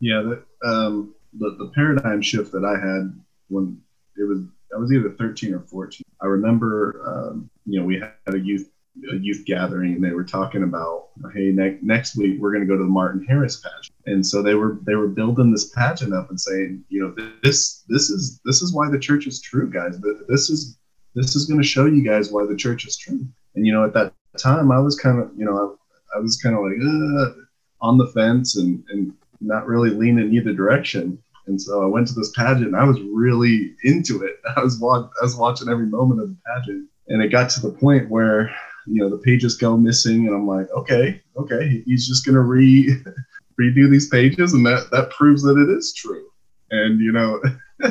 Yeah, the, um, the the paradigm shift that I had when it was I was either 13 or 14. I remember, um, you know, we had a youth a youth gathering and they were talking about hey ne- next week we're going to go to the martin harris pageant and so they were they were building this pageant up and saying you know this this is this is why the church is true guys this is this is going to show you guys why the church is true and you know at that time i was kind of you know i, I was kind of like on the fence and and not really leaning either direction and so I went to this pageant and I was really into it. I was, I was watching every moment of the pageant. And it got to the point where you know the pages go missing and i'm like okay okay he's just to re redo these pages and that that proves that it is true and you know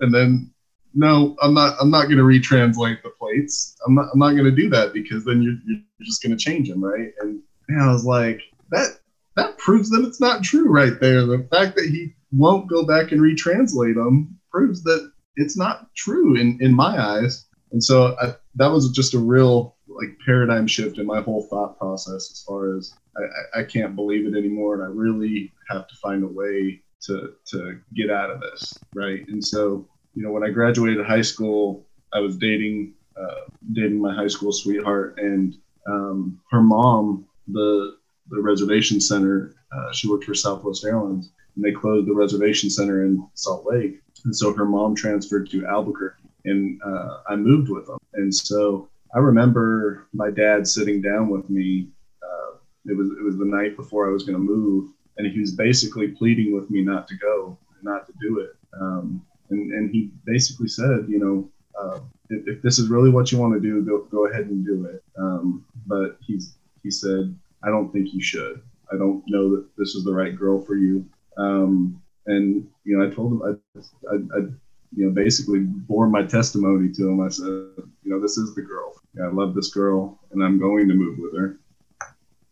and then no i'm not i'm not going to retranslate the plates. I'm not i'm not going to do that because then you're, you're just going to change them right? And, and i was like that that proves that it's not true right there. The fact that he won't go back and retranslate them proves that it's not true in in my eyes. And so I, that was just a real like paradigm shift in my whole thought process as far as I, I can't believe it anymore and I really have to find a way to to get out of this right? And so you know when I graduated high school I was dating uh, dating my high school sweetheart and um, her mom the the reservation center uh, she worked for Southwest Airlines and they closed the reservation center in Salt Lake and so her mom transferred to Albuquerque and uh, I moved with them and so I remember my dad sitting down with me. Uh, it was it was the night before I was going to move, and he was basically pleading with me not to go, not to do it. Um, and and he basically said, you know, uh, if, if, this is really what you want to do, go go ahead and do it. Um, but he's he said, I don't think you should. I don't know that this is the right girl for you. Um, and you know, I told him I, I, I you know basically bore my testimony to him. I said, you know, this is the girl. I love this girl, and I'm going to move with her.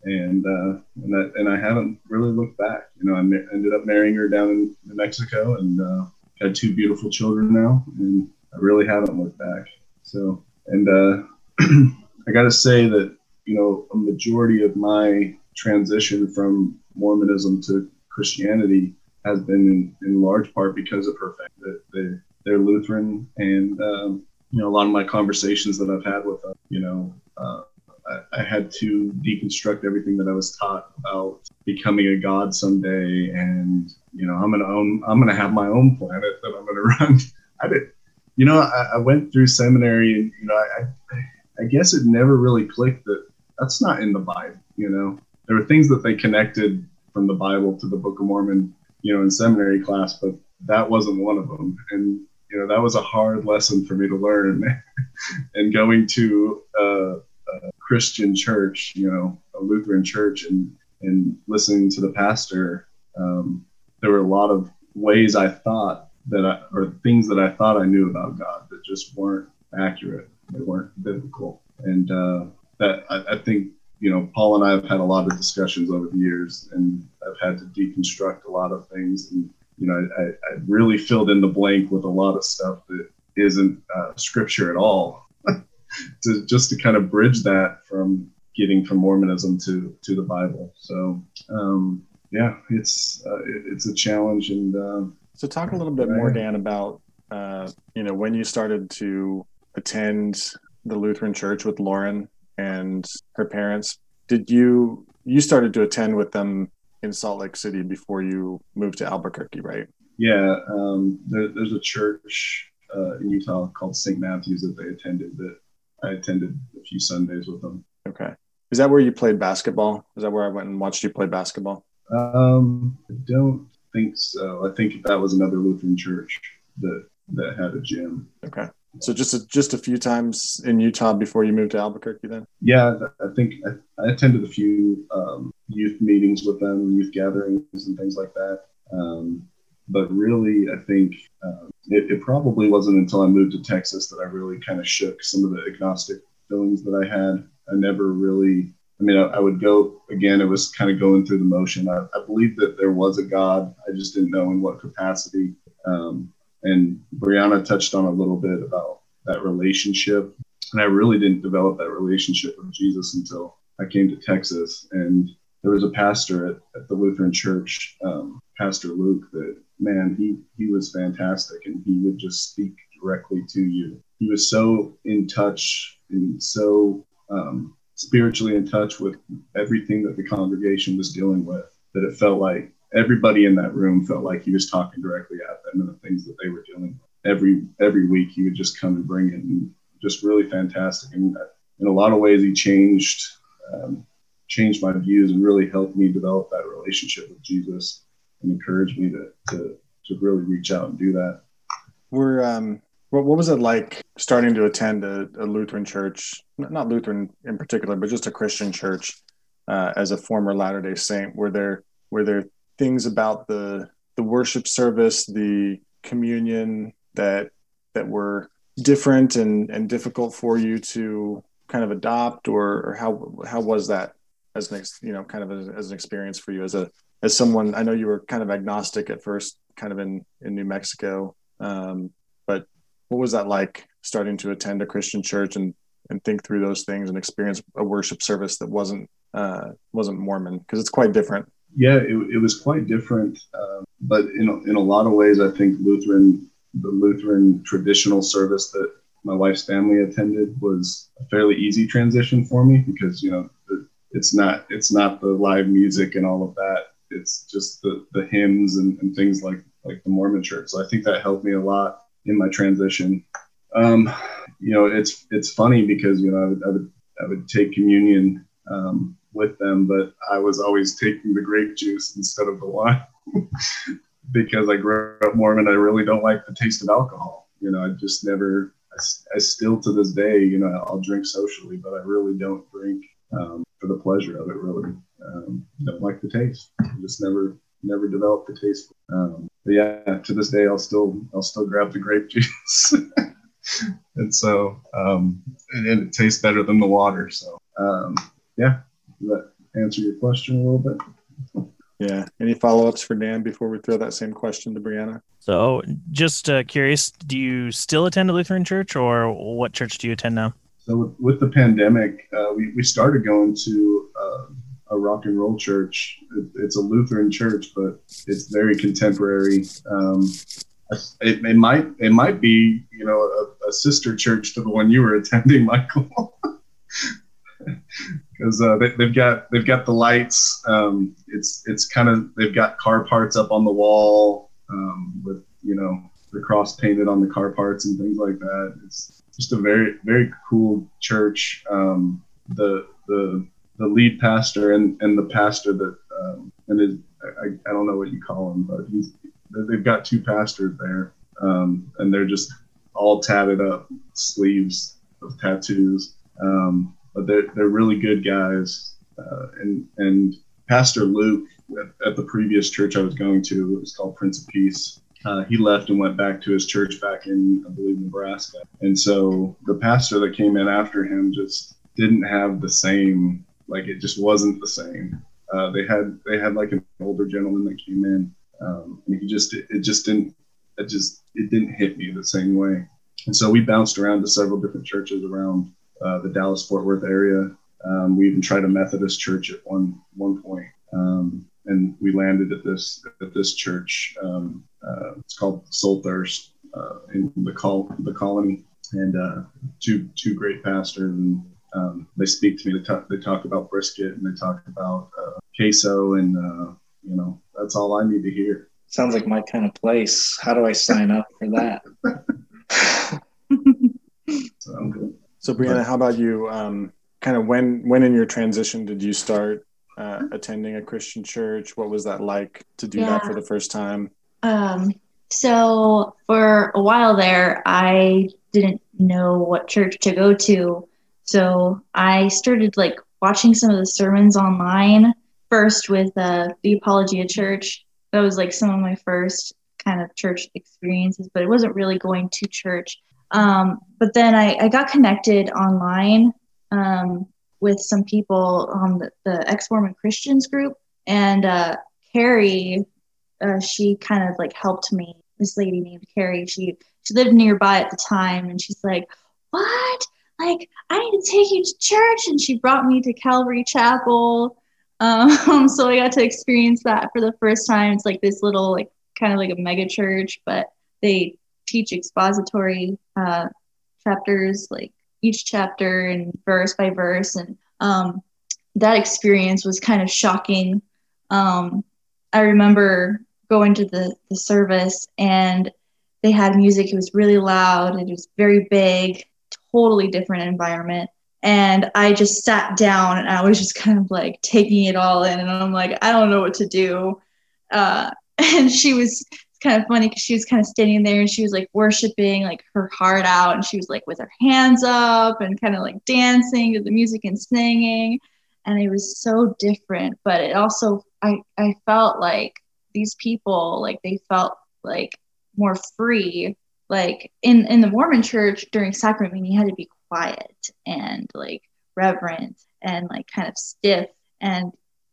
And uh, and that and I haven't really looked back. You know, I ma- ended up marrying her down in New Mexico, and uh, had two beautiful children now, and I really haven't looked back. So, and uh, I got to say that you know a majority of my transition from Mormonism to Christianity has been in, in large part because of her family. They, they're Lutheran, and um, you know, a lot of my conversations that I've had with them, you know, uh, I, had to deconstruct everything that I was taught about becoming a god someday, and you know, I'm gonna own, I'm gonna have my own planet that I'm gonna run. I did, you know, I, I went through seminary, and you know, I, I guess it never really clicked that that's not in the Bible. You know, there were things that they connected from the Bible to the Book of Mormon, you know, in seminary class, but that wasn't one of them. And you know that was a hard lesson for me to learn and going to a, a, christian church you know a lutheran church and and listening to the pastor um, there were a lot of ways i thought that i or things that i thought i knew about god that just weren't accurate they weren't biblical and uh, that I, I think you know paul and i have had a lot of discussions over the years and i've had to deconstruct a lot of things and you know, I, I really filled in the blank with a lot of stuff that isn't uh, scripture at all, to just to kind of bridge that from getting from Mormonism to to the Bible. So um, yeah, it's uh, it, it's a challenge. And uh, so, talk a little bit more, Dan, about uh, you know when you started to attend the Lutheran Church with Lauren and her parents. Did you you started to attend with them in Salt Lake City before you moved to Albuquerque, right? Yeah, um, there, there's a church uh, in Utah called St. Matthew's that they attended that I attended a few Sundays with them. Okay. Is that where you played basketball? Is that where I went and watched you play basketball? Um, I don't think so. I think that was another Lutheran church that that had a gym. Okay. So just a, just a few times in Utah before you moved to Albuquerque, then. Yeah, I think I, I attended a few um, youth meetings with them, youth gatherings, and things like that. Um, but really, I think um, it, it, probably wasn't until I moved to Texas that I really kind of shook some of the agnostic feelings that I had. I never really. I mean, I, I would go again. It was kind of going through the motion. I, I believed that there was a God. I just didn't know in what capacity. Um, and Brianna touched on a little bit about that relationship. And I really didn't develop that relationship with Jesus until I came to Texas. And there was a pastor at, at the Lutheran Church, um, Pastor Luke, that man, he he was fantastic, and he would just speak directly to you. He was so in touch and so um, spiritually in touch with everything that the congregation was dealing with. That it felt like everybody in that room felt like he was talking directly at them and the things that they were dealing with. Every every week he would just come and bring it, and just really fantastic. And in a lot of ways, he changed um, changed my views and really helped me develop that relationship with Jesus and encouraged me to to, to really reach out and do that. We're um, what, what was it like starting to attend a, a Lutheran church, not Lutheran in particular, but just a Christian church uh, as a former Latter Day Saint? Were there were there things about the the worship service, the communion that that were different and and difficult for you to kind of adopt, or, or how how was that as an you know kind of as, as an experience for you as a as someone? I know you were kind of agnostic at first, kind of in in New Mexico. Um, what was that like starting to attend a Christian church and and think through those things and experience a worship service that wasn't uh, wasn't Mormon because it's quite different. Yeah, it, it was quite different, um, but in a, in a lot of ways, I think Lutheran the Lutheran traditional service that my wife's family attended was a fairly easy transition for me because you know it's not it's not the live music and all of that. It's just the the hymns and, and things like like the Mormon Church. So I think that helped me a lot in my transition. Um, you know, it's it's funny because you know I would I would, I would take communion um, with them, but I was always taking the grape juice instead of the wine because I grew up Mormon. I really don't like the taste of alcohol. You know, I just never. I, I still to this day, you know, I'll drink socially, but I really don't drink um, for the pleasure of it. Really, um, don't like the taste. I just never never developed the taste. Um, but yeah, to this day, I'll still I'll still grab the grape juice, and so um, and, and, it tastes better than the water. So um, yeah, does that answer your question a little bit? Yeah. Any follow ups for Dan before we throw that same question to Brianna? So, just uh, curious, do you still attend a Lutheran church, or what church do you attend now? So, with, with the pandemic, uh, we we started going to. Uh, a rock and roll church. It, it's a Lutheran church, but it's very contemporary. Um, it, it, might it might be you know a, a, sister church to the one you were attending, Michael, because uh, they, have got they've got the lights. Um, it's it's kind of they've got car parts up on the wall um, with you know the cross painted on the car parts and things like that. It's just a very very cool church. Um, the the the lead pastor and, and the pastor that um, and I, I don't know what you call him, but he's they've got two pastors there, um, and they're just all tatted up, sleeves of tattoos. Um, but they're they're really good guys, uh, and and Pastor Luke at, at, the previous church I was going to, it was called Prince of Peace. Uh, he left and went back to his church back in, I believe, Nebraska. And so the pastor that came in after him just didn't have the same like it just wasn't the same. Uh, they had they had like an older gentleman that came in, um, and he just it, it just didn't it just it didn't hit me the same way. And so we bounced around to several different churches around uh, the Dallas Fort Worth area. Um, we even tried a Methodist church at one one point, um, and we landed at this at this church. Um, uh, it's called Soul Thirst uh, in the col the colony, and uh, two two great pastors and um, they speak to me. They talk, they talk about brisket and they talk about uh, queso, and uh, you know that's all I need to hear. Sounds like my kind of place. How do I sign up for that? so, so, Brianna, how about you? Um, kind of when when in your transition did you start uh, attending a Christian church? What was that like to do yeah. that for the first time? Um, so for a while there, I didn't know what church to go to. So I started like watching some of the sermons online first with uh, the Apologia Church. That was like some of my first kind of church experiences, but it wasn't really going to church. Um, but then I, I, got connected online um, with some people on the, the ex Mormon Christians group, and uh, Carrie, uh, she kind of like helped me. This lady named Carrie, she she lived nearby at the time, and she's like, "What? Like, I need to take you to church. And she brought me to Calvary Chapel. Um, so I got to experience that for the first time. It's like this little, like, kind of like a mega church, but they teach expository uh, chapters, like, each chapter and verse by verse, and um, that experience was kind of shocking. Um, I remember going to the the service and they had music. It was really loud. It was very big, totally different environment. And I just sat down and I was just kind of like taking it all in. And I'm like, I don't know what to do. Uh, and she was kind of funny because she was kind of standing there and she was like worshiping like her heart out. And she was like with her hands up and kind of like dancing to the music and singing. And it was so different. But it also, I, I felt like these people, like they felt like more free like in in the mormon church during sacrament meeting you had to be quiet and like reverent and like kind of stiff. And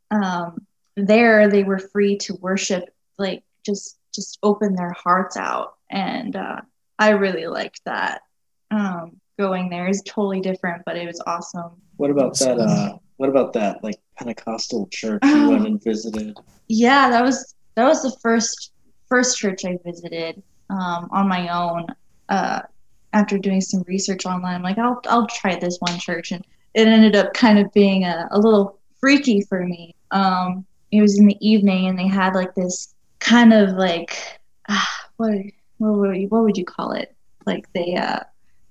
um there they were free to worship like just just open their hearts out. And uh i really liked that. Um going there is totally different but it was awesome. What about that? Uh, what about that like Pentecostal church you went and visited? yeah that was that was the first first church i visited um, on my own uh, after doing some research online i'm like i'll, I'll try this one church. And it ended up kind of being a, a little freaky for me. Um, it was in the evening and they had like this kind of like ah, what what would you, what would you call it? Like they uh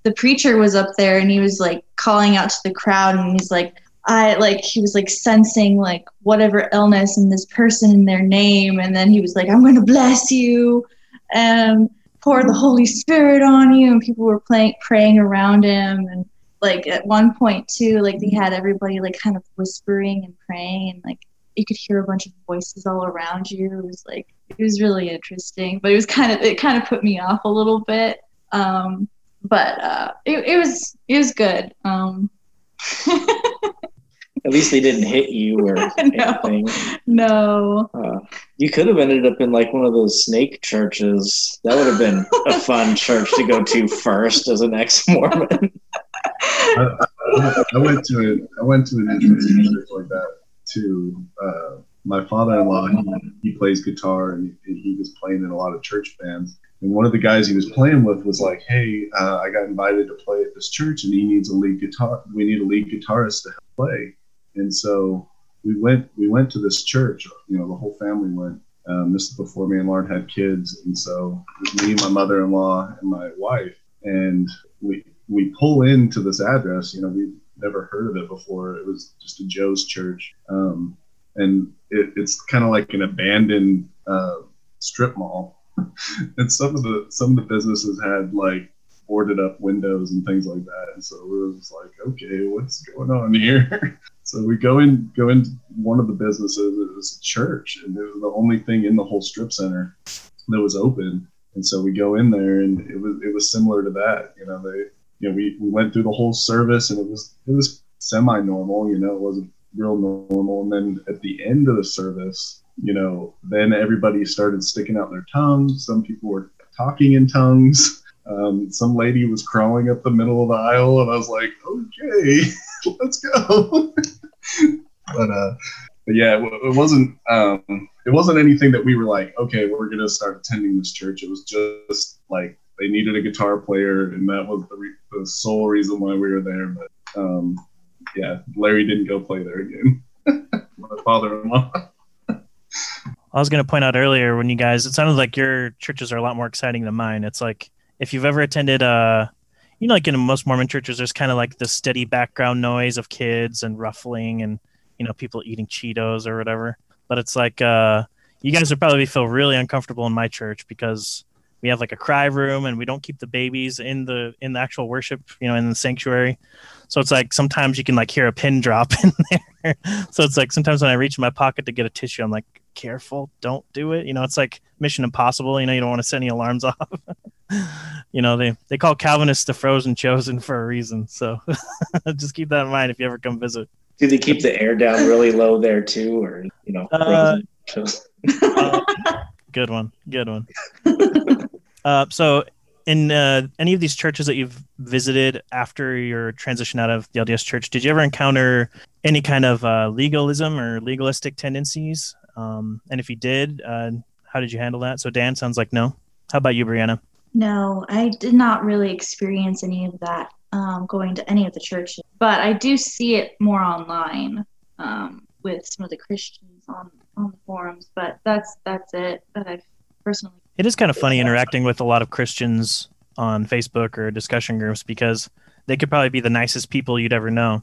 the preacher was up there and he was like calling out to the crowd and he's like I like he was like sensing like whatever illness in this person in their name. And then he was like I'm to bless you and pour the Holy Spirit on you and people were playing praying around him. And like at one point too like they had everybody like kind of whispering and praying and like you could hear a bunch of voices all around you. It was like it was really interesting but it was kind of it kind of put me off a little bit. Um but uh it, it was it was good. Um At least they didn't hit you or No. anything. no Uh, you could have ended up in like one of those snake churches. That would have been a fun church to go to first as an ex-Mormon. I, I, I went to it. I went to an interesting church like that too. Uh, my father-in-law, he, he plays guitar and he, he was playing in a lot of church bands. And one of the guys he was playing with was like, "Hey, uh, I got invited to play at this church, and he needs a lead guitar. We need a lead guitarist to help play." And so we went. We went to this church. You know, the whole family went. Um, this is before me and Lauren had kids, and so it was me, my mother-in-law, and my wife. And we we pull into this address. You know, we've never heard of it before. It was just a Joe's church, um, and it, it's kind of like an abandoned uh, strip mall. and some of the some of the businesses had like boarded up windows and things like that. And so we were just like, okay, what's going on here? so we go in go into one of the businesses. It was a church, and it was the only thing in the whole strip center that was open. And so we go in there, and it was it was similar to that. You know, they you know we, we went through the whole service, and it was it was semi normal. You know, it wasn't real normal. And then at the end of the service, you know, then everybody started sticking out their tongues. Some people were talking in tongues. Um, some lady was crawling up the middle of the aisle, and I was like, okay, let's go. but uh, but yeah, it, it wasn't um, it wasn't anything that we were like, okay, we're gonna start attending this church. It was just like they needed a guitar player, and that was the, re- the sole reason why we were there. But um, yeah, Larry didn't go play there again. My father-in-law. I was going to point out earlier when you guys, it sounded like your churches are a lot more exciting than mine. It's like if you've ever attended, uh, you know, like in most Mormon churches, there's kind of like the steady background noise of kids and ruffling and, you know, people eating Cheetos or whatever. But it's like, uh, you guys would probably feel really uncomfortable in my church because we have like a cry room and we don't keep the babies in the in the actual worship you know in the sanctuary so it's like sometimes you can like hear a pin drop in there so it's like sometimes when i reach in my pocket to get a tissue i'm like careful don't do it you know it's like mission impossible you know you don't want to set any alarms off you know they they call calvinists the frozen chosen for a reason so just keep that in mind if you ever come visit Do they keep the air down really low there too, or you know? Uh, frozen? Uh, good one good one uh, so in uh, any of these churches that you've visited after your transition out of the lds church did you ever encounter any kind of uh, legalism or legalistic tendencies um, and if you did uh, how did you handle that so dan sounds like no how about you brianna No, I did not really experience any of that um, going to any of the churches, but I do see it more online um, with some of the Christians on on the forums. But that's that's it that I've personally. It is kind of funny interacting with a lot of Christians on Facebook or discussion groups because they could probably be the nicest people you'd ever know.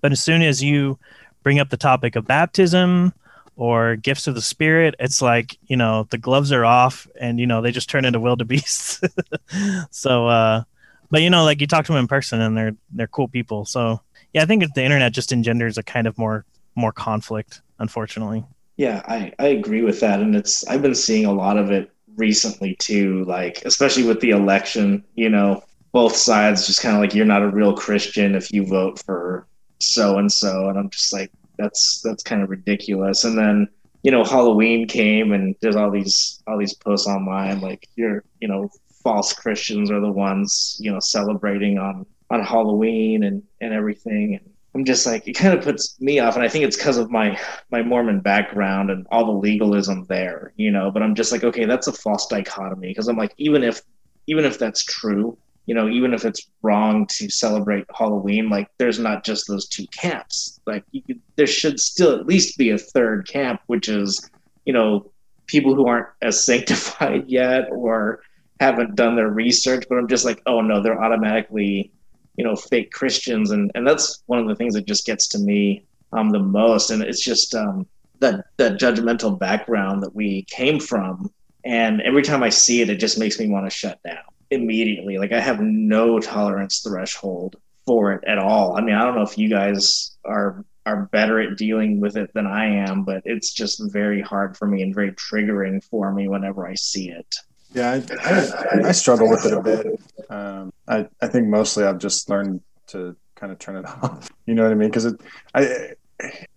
But as soon as you bring up the topic of baptism or gifts of the spirit, it's like, you know, the gloves are off and, you know, they just turn into wildebeests. so, uh, but you know, like you talk to them in person and they're, they're cool people. So yeah, I think the internet just engenders a kind of more, more conflict, unfortunately. Yeah, I, I agree with that. And it's, I've been seeing a lot of it recently too, like, especially with the election, you know, both sides just kind of like, you're not a real Christian if you vote for so and so. And I'm just like, that's that's kind of ridiculous. And then you know Halloween came and there's all these all these posts online like you're you know false Christians are the ones you know celebrating on on Halloween and and everything. And I'm just like it kind of puts me off, and I think it's because of my my Mormon background and all the legalism there, you know. But I'm just like, okay, that's a false dichotomy because I'm like, even if even if that's true, you know, even if it's wrong to celebrate Halloween, like there's not just those two camps. Like could, there should still at least be a third camp, which is, you know, people who aren't as sanctified yet or haven't done their research. But I'm just like, oh no, they're automatically, you know, fake Christians, and and that's one of the things that just gets to me um the most, and it's just um that that judgmental background that we came from, and every time I see it, it just makes me want to shut down immediately. Like I have no tolerance threshold for it at all. I mean, I don't know if you guys are are better at dealing with it than I am, but it's just very hard for me and very triggering for me whenever I see it. Yeah, I, I, I struggle with it a bit. Um, I, I think mostly I've just learned to kind of turn it off. You know what I mean? Because it, I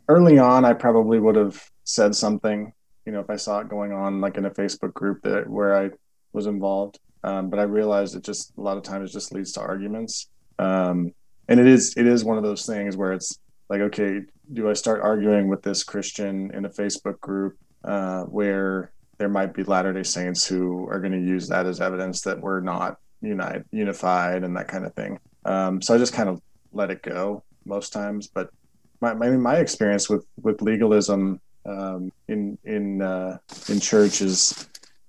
early on, I probably would have said something. You know, if I saw it going on like in a Facebook group that where I was involved. Um, but I realized it just a lot of times just leads to arguments. Um, and it is it is one of those things where it's like, okay, do I start arguing with this Christian in a Facebook group uh, where there might be Latter Day Saints who are going to use that as evidence that we're not united, unified, and that kind of thing. Um, so I just kind of let it go most times. But my my, my experience with with legalism um, in in uh, in church is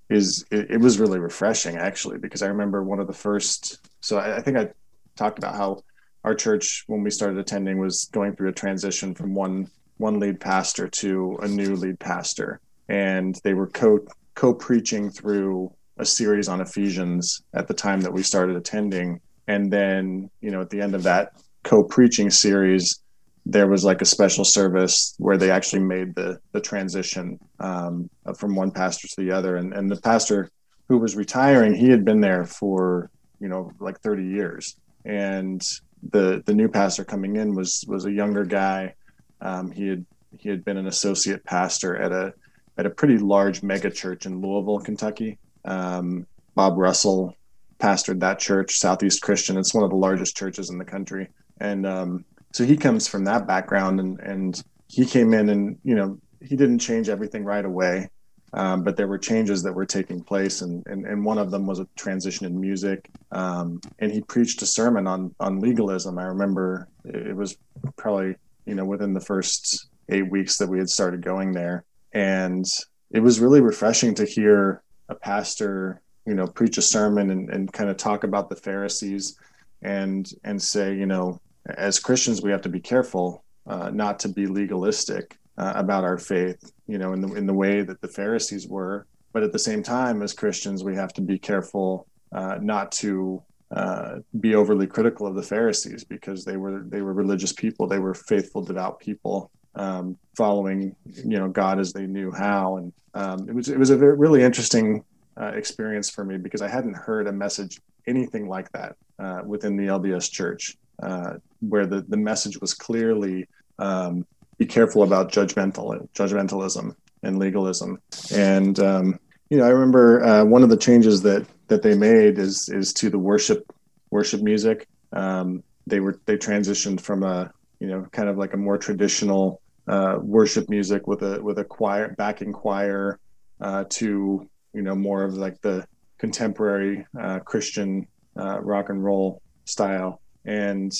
is it, it, was really refreshing actually because I remember one of the first. So I, I, think I talked about how our church when we started attending was going through a transition from one one lead pastor to a new lead pastor, and they were co co preaching through a series on Ephesians at the time that we started attending, and then you know at the end of that co preaching series there was like a special service where they actually made the the transition um, from one pastor to the other, and and the pastor who was retiring, he had been there for you know like 30 years, and the the new pastor coming in was was a younger guy. Um, he had he had been an associate pastor at a at a pretty large mega church in Louisville, Kentucky. Um, Bob Russell pastored that church, Southeast Christian. It's one of the largest churches in the country, and um, so he comes from that background and and he came in and you know he didn't change everything right away. Um, but there were changes that were taking place and, and, and one of them was a transition in music. Um, and he preached a sermon on on legalism. I remember it was probably you know within the first eight weeks that we had started going there. And it was really refreshing to hear a pastor you know preach a sermon and, and kind of talk about the pharisees and and say you know as Christians, we have to be careful uh, not to be legalistic uh, about our faith, you know, in the in the way that the Pharisees were. But at the same time, as Christians, we have to be careful uh, not to uh, be overly critical of the Pharisees because they were they were religious people, they were faithful, devout people, um, following you know God as they knew how, and um, it was it was a very, really interesting uh, experience for me because I hadn't heard a message anything like that uh, within the LDS Church uh, where the, the message was clearly um, be careful about judgmental judgmentalism and legalism. And um, you know, I remember uh, one of the changes that that they made is is to the worship worship music. Um, they were they transitioned from a you know kind of like a more traditional uh, worship music with a with a choir backing choir uh, to you know more of like the contemporary uh, Christian uh, rock and roll style and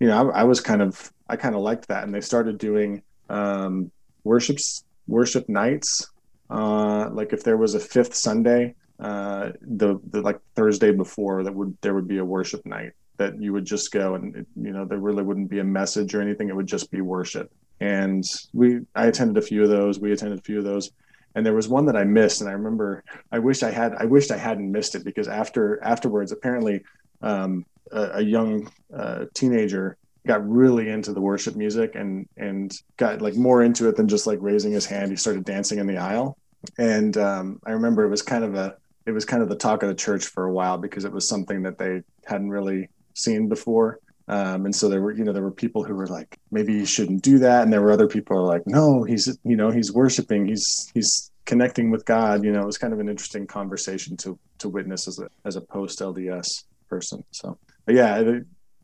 you know I, I was kind of I kind of liked that, and they started doing um, worships worship nights. Uh, like if there was a fifth Sunday, uh, the the like Thursday before that would there would be a worship night that you would just go and it, you know there really wouldn't be a message or anything. It would just be worship. And we I attended a few of those. We attended a few of those and there was one that I missed, and I remember I wish I had I wished I hadn't missed it because after afterwards, apparently, um, a, a, young uh, teenager got really into the worship music and and got like more into it than just like raising his hand. He started dancing in the aisle, and um, I remember it was kind of a it was kind of the talk of the church for a while because it was something that they hadn't really seen before. Um, and so there were, you know, there were people who were like, maybe you shouldn't do that, and there were other people were like, no, he's, you know, he's worshiping, he's he's connecting with God. You know, it was kind of an interesting conversation to to witness as a as a post LDS person. So, yeah,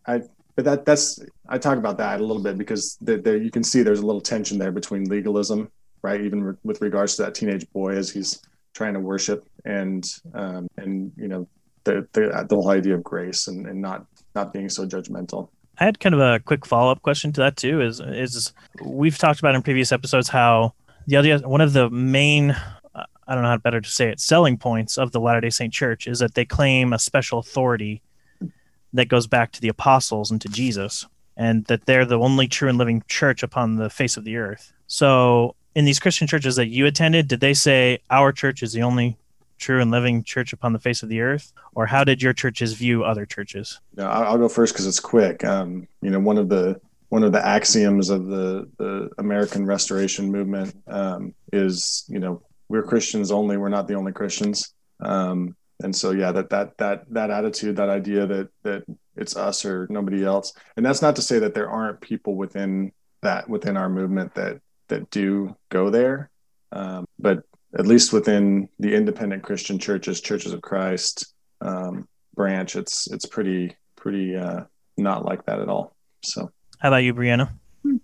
I, but that that's I talk about that a little bit because there, you can see there's a little tension there between legalism, right? Even re- with regards to that teenage boy as he's trying to worship and um, and you know the, the the whole idea of grace and, and not not being so judgmental. I had kind of a quick follow up question to that too. Is is we've talked about in previous episodes how the other one of the main I don't know how better to say it selling points of the Latter Day Saint Church is that they claim a special authority that goes back to the apostles and to Jesus, and that they're the only true and living church upon the face of the earth. So, in these Christian churches that you attended, did they say our church is the only true and living church upon the face of the earth, or how did your churches view other churches? No, I'll go first because it's quick. Um, you know, one of the one of the axioms of the the American Restoration movement um, is, you know, we're Christians only. We're not the only Christians. Um, and so, yeah, that that that that attitude, that idea that that it's us or nobody else, and that's not to say that there aren't people within that within our movement that that do go there, um, but at least within the independent Christian churches, Churches of Christ um, branch, it's it's pretty pretty uh, not like that at all. So, how about you, Brianna?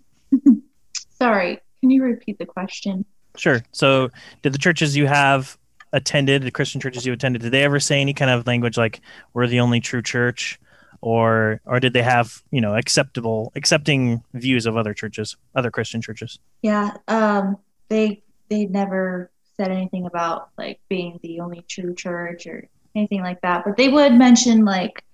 Sorry, can you repeat the question? Sure. So, did the churches you have attended, the Christian churches you attended, did they ever say any kind of language like "we're the only true church," or or did they have you know acceptable accepting views of other churches, other Christian churches? Yeah, um, they they never said anything about like being the only true church or anything like that. But they would mention like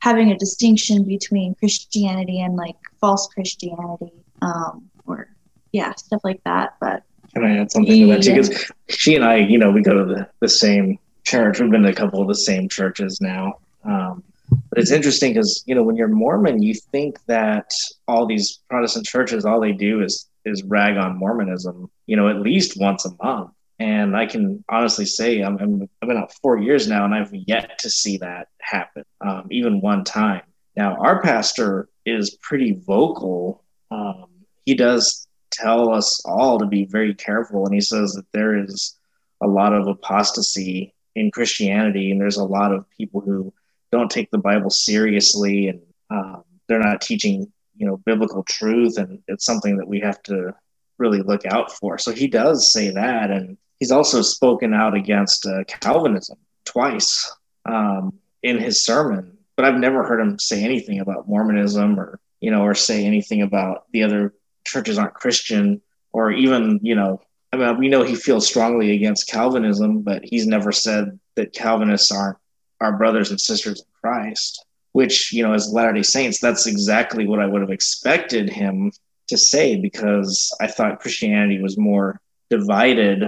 having a distinction between Christianity and like false Christianity, um, or yeah, stuff like that. But can I add something to that too? Because she and I, you know, we go to the, the same church. We've been to a couple of the same churches now. Um, but it's interesting because you know when you're Mormon, you think that all these Protestant churches, all they do is is rag on Mormonism. You know, at least once a month. And I can honestly say I'm, I'm I've been out four years now, and I've yet to see that happen, um, even one time. Now our pastor is pretty vocal. Um, he does tell us all to be very careful, and he says that there is a lot of apostasy in Christianity, and there's a lot of people who don't take the Bible seriously, and um, they're not teaching you know biblical truth, and it's something that we have to really look out for. So he does say that, and he's also spoken out against uh, Calvinism twice um, in his sermon, but I've never heard him say anything about Mormonism or you know, or say anything about the other churches aren't Christian, or even you know, I mean, we know he feels strongly against Calvinism, but he's never said that Calvinists aren't our brothers and sisters in Christ. Which you know, as Latter Day Saints, that's exactly what I would have expected him to say because I thought Christianity was more divided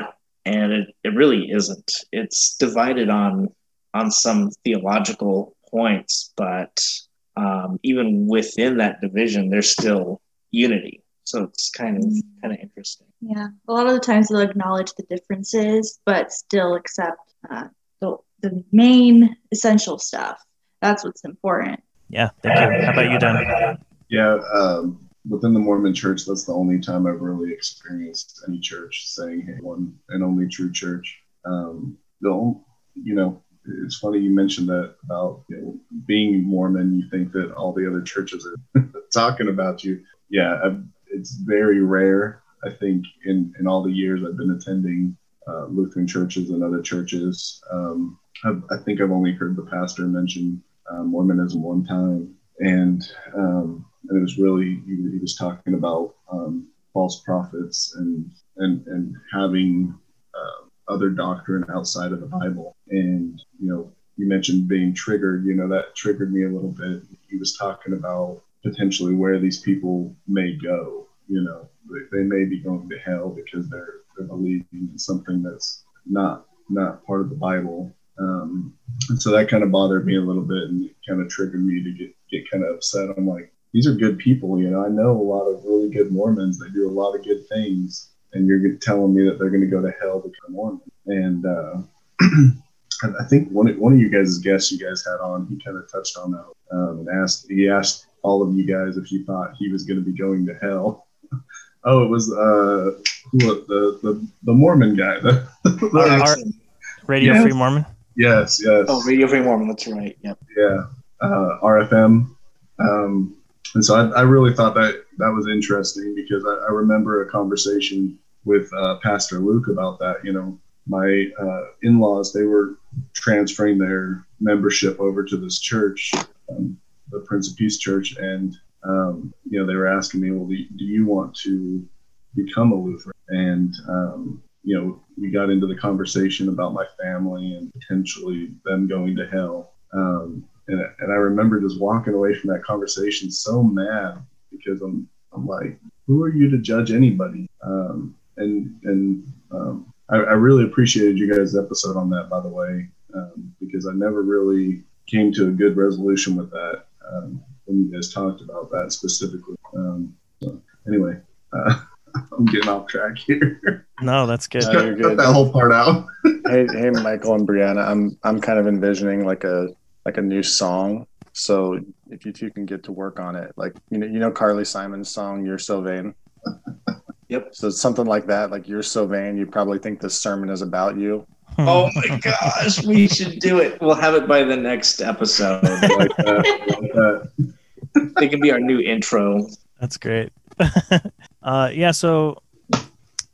and it, it really isn't. It's divided on on some theological points, but um, even within that division, there's still unity. So it's kind of mm-hmm. kind of interesting. Yeah, a lot of the times they'll acknowledge the differences, but still accept uh, the the main essential stuff. That's what's important. Yeah, thank you. How about you, Dan? Yeah, um, within the Mormon church, that's the only time I've really experienced any church saying, "Hey, one and only true church." Um, the you know, it's funny you mentioned that about you know, being Mormon. You think that all the other churches are talking about you. Yeah, I've, it's very rare. I think in in all the years I've been attending uh, Lutheran churches and other churches, um, i think I've only heard the pastor mention uh, Mormonism one time, and um, and it was really he, he was talking about um, false prophets and and and having uh, other doctrine outside of the Bible. And you know, you mentioned being triggered. You know, that triggered me a little bit. He was talking about potentially where these people may go. You know, they, they may be going to hell because they're they're believing in something that's not not part of the Bible. Um, and so that kind of bothered me a little bit and kind of triggered me to get get kind of upset. I'm like, these are good people. You know, I know a lot of really good Mormons. They do a lot of good things, and you're telling me that they're going to go to hell because they're Mormon. And uh, I think one of, one of you guys' guests you guys had on, he kind of touched on that um, and asked. He asked all of you guys if you thought he was going to be going to hell. oh, it was uh, who, the, the the Mormon guy, the, the Radio yes. Free Mormon. Yes, yes. Oh, Radio Free Mormon. That's right. Yep. Yeah, uh, RFM. Um, and so I, I, really thought that that was interesting because I, I remember a conversation with uh, Pastor Luke about that. You know, my uh, in-laws they were transferring their membership over to this church, um, the Prince of Peace Church, and um, you know they were asking me, well, do, do, you want to become a Lutheran? And um, you know, we got into the conversation about my family and potentially them going to hell. Um, and, and I remember just walking away from that conversation so mad because I'm, I'm like, who are you to judge anybody? Um, and and um, I, I, really appreciated you guys' episode on that, by the way, um, because I never really came to a good resolution with that um, when you guys talked about that specifically. Um, so anyway, uh, I'm getting off track here. No, that's good. No, you're good. Cut that whole part out. hey, hey, Michael and Brianna, I'm I'm kind of envisioning like a like a new song. So if you two can get to work on it, like you know, you know Carly Simon's song "You're So Vain." Yep. So something like that, like "You're So Vain." You probably think this sermon is about you. Oh my gosh, we should do it. We'll have it by the next episode. like that. Like it can be our new intro. That's great. uh, yeah. So,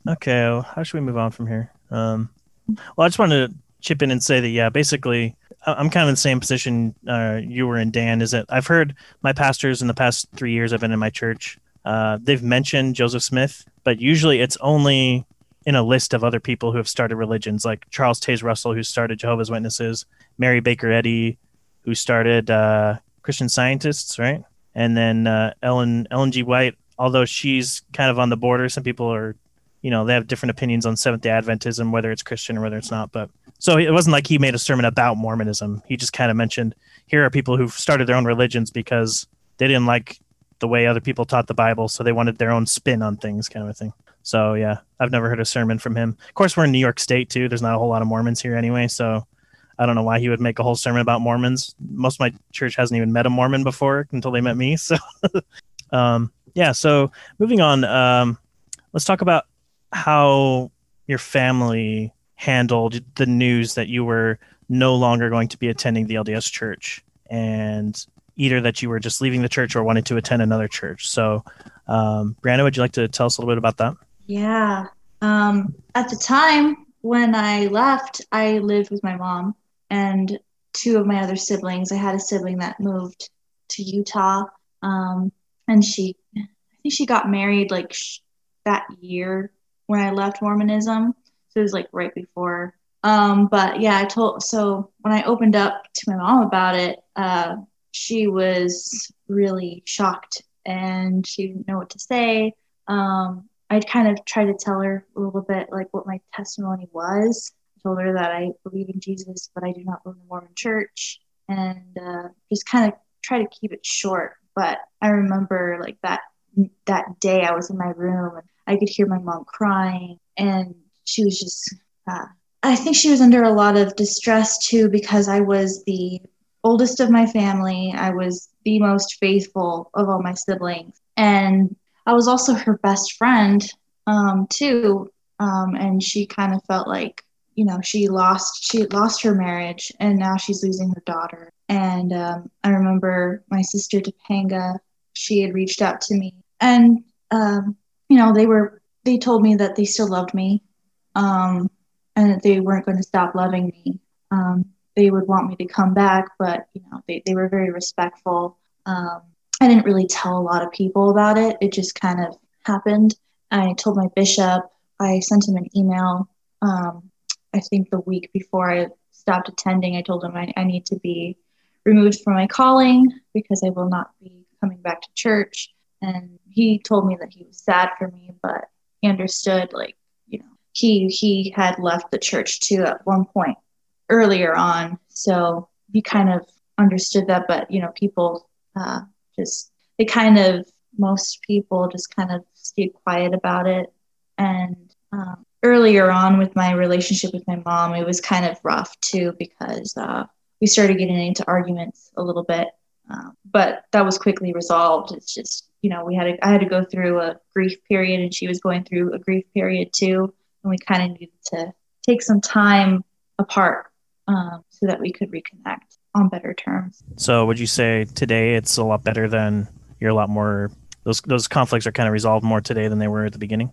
okay, how should we move on from here? Um, well, I just wanted to chip in and say that yeah, basically I'm kind of in the same position uh, you were in, Dan. Is that I've heard my pastors in the past three years I've been in my church. Uh, they've mentioned Joseph Smith, but usually it's only in a list of other people who have started religions, like Charles Taze Russell, who started Jehovah's Witnesses, Mary Baker Eddy, who started uh, Christian Scientists, right? And then uh, Ellen Ellen G. White, although she's kind of on the border. Some people are, you know, they have different opinions on Seventh Day Adventism, whether it's Christian or whether it's not. But so it wasn't like he made a sermon about Mormonism. He just kind of mentioned here are people who've started their own religions because they didn't like the way other people taught the Bible, so they wanted their own spin on things, kind of a thing. So yeah, I've never heard a sermon from him. Of course, we're in New York State too. There's not a whole lot of Mormons here anyway, so I don't know why he would make a whole sermon about Mormons. Most of my church hasn't even met a Mormon before until they met me. So um, yeah, so moving on, um, let's talk about how your family handled the news that you were no longer going to be attending the LDS church and either that you were just leaving the church or wanted to attend another church. So, um, Brianna, would you like to tell us a little bit about that? Yeah. Um, at the time when I left, I lived with my mom and two of my other siblings. I had a sibling that moved to Utah, um, and she, I think she got married like sh- that year when I left Mormonism So it was like right before. Um, but yeah, I told so when I opened up to my mom about it, uh, she was really shocked and she didn't know what to say. Um, I'd kind of tried to tell her a little bit like what my testimony was. I told her that I believe in Jesus, but I do not believe in the Mormon Church, and uh, just kind of try to keep it short. But I remember like that that day I was in my room and I could hear my mom crying, and she was just uh, i think she was under a lot of distress too because i was the oldest of my family i was the most faithful of all my siblings and i was also her best friend um, too um, and she kind of felt like you know she lost she lost her marriage and now she's losing her daughter and um, i remember my sister topanga she had reached out to me and um, you know they were they told me that they still loved me um, and that they weren't going to stop loving me. Um, they would want me to come back, but you know, they, they were very respectful. Um, I didn't really tell a lot of people about it. It just kind of happened. I told my bishop. I sent him an email. Um, I think the week before I stopped attending, I told him I, I need to be removed from my calling because I will not be coming back to church. And he told me that he was sad for me, but he understood, like, you know, he he had left the church too at one point earlier on, so he kind of understood that. But you know, people uh, just they kind of most people just kind of stayed quiet about it. And um, earlier on with my relationship with my mom, it was kind of rough too because uh, we started getting into arguments a little bit. Um, but that was quickly resolved. It's just you know we had I had to go through a grief period, and she was going through a grief period too, and we kind of needed to take some time apart um, so that we could reconnect on better terms. So, would you say today it's a lot better than you're a lot more those those conflicts are kind of resolved more today than they were at the beginning?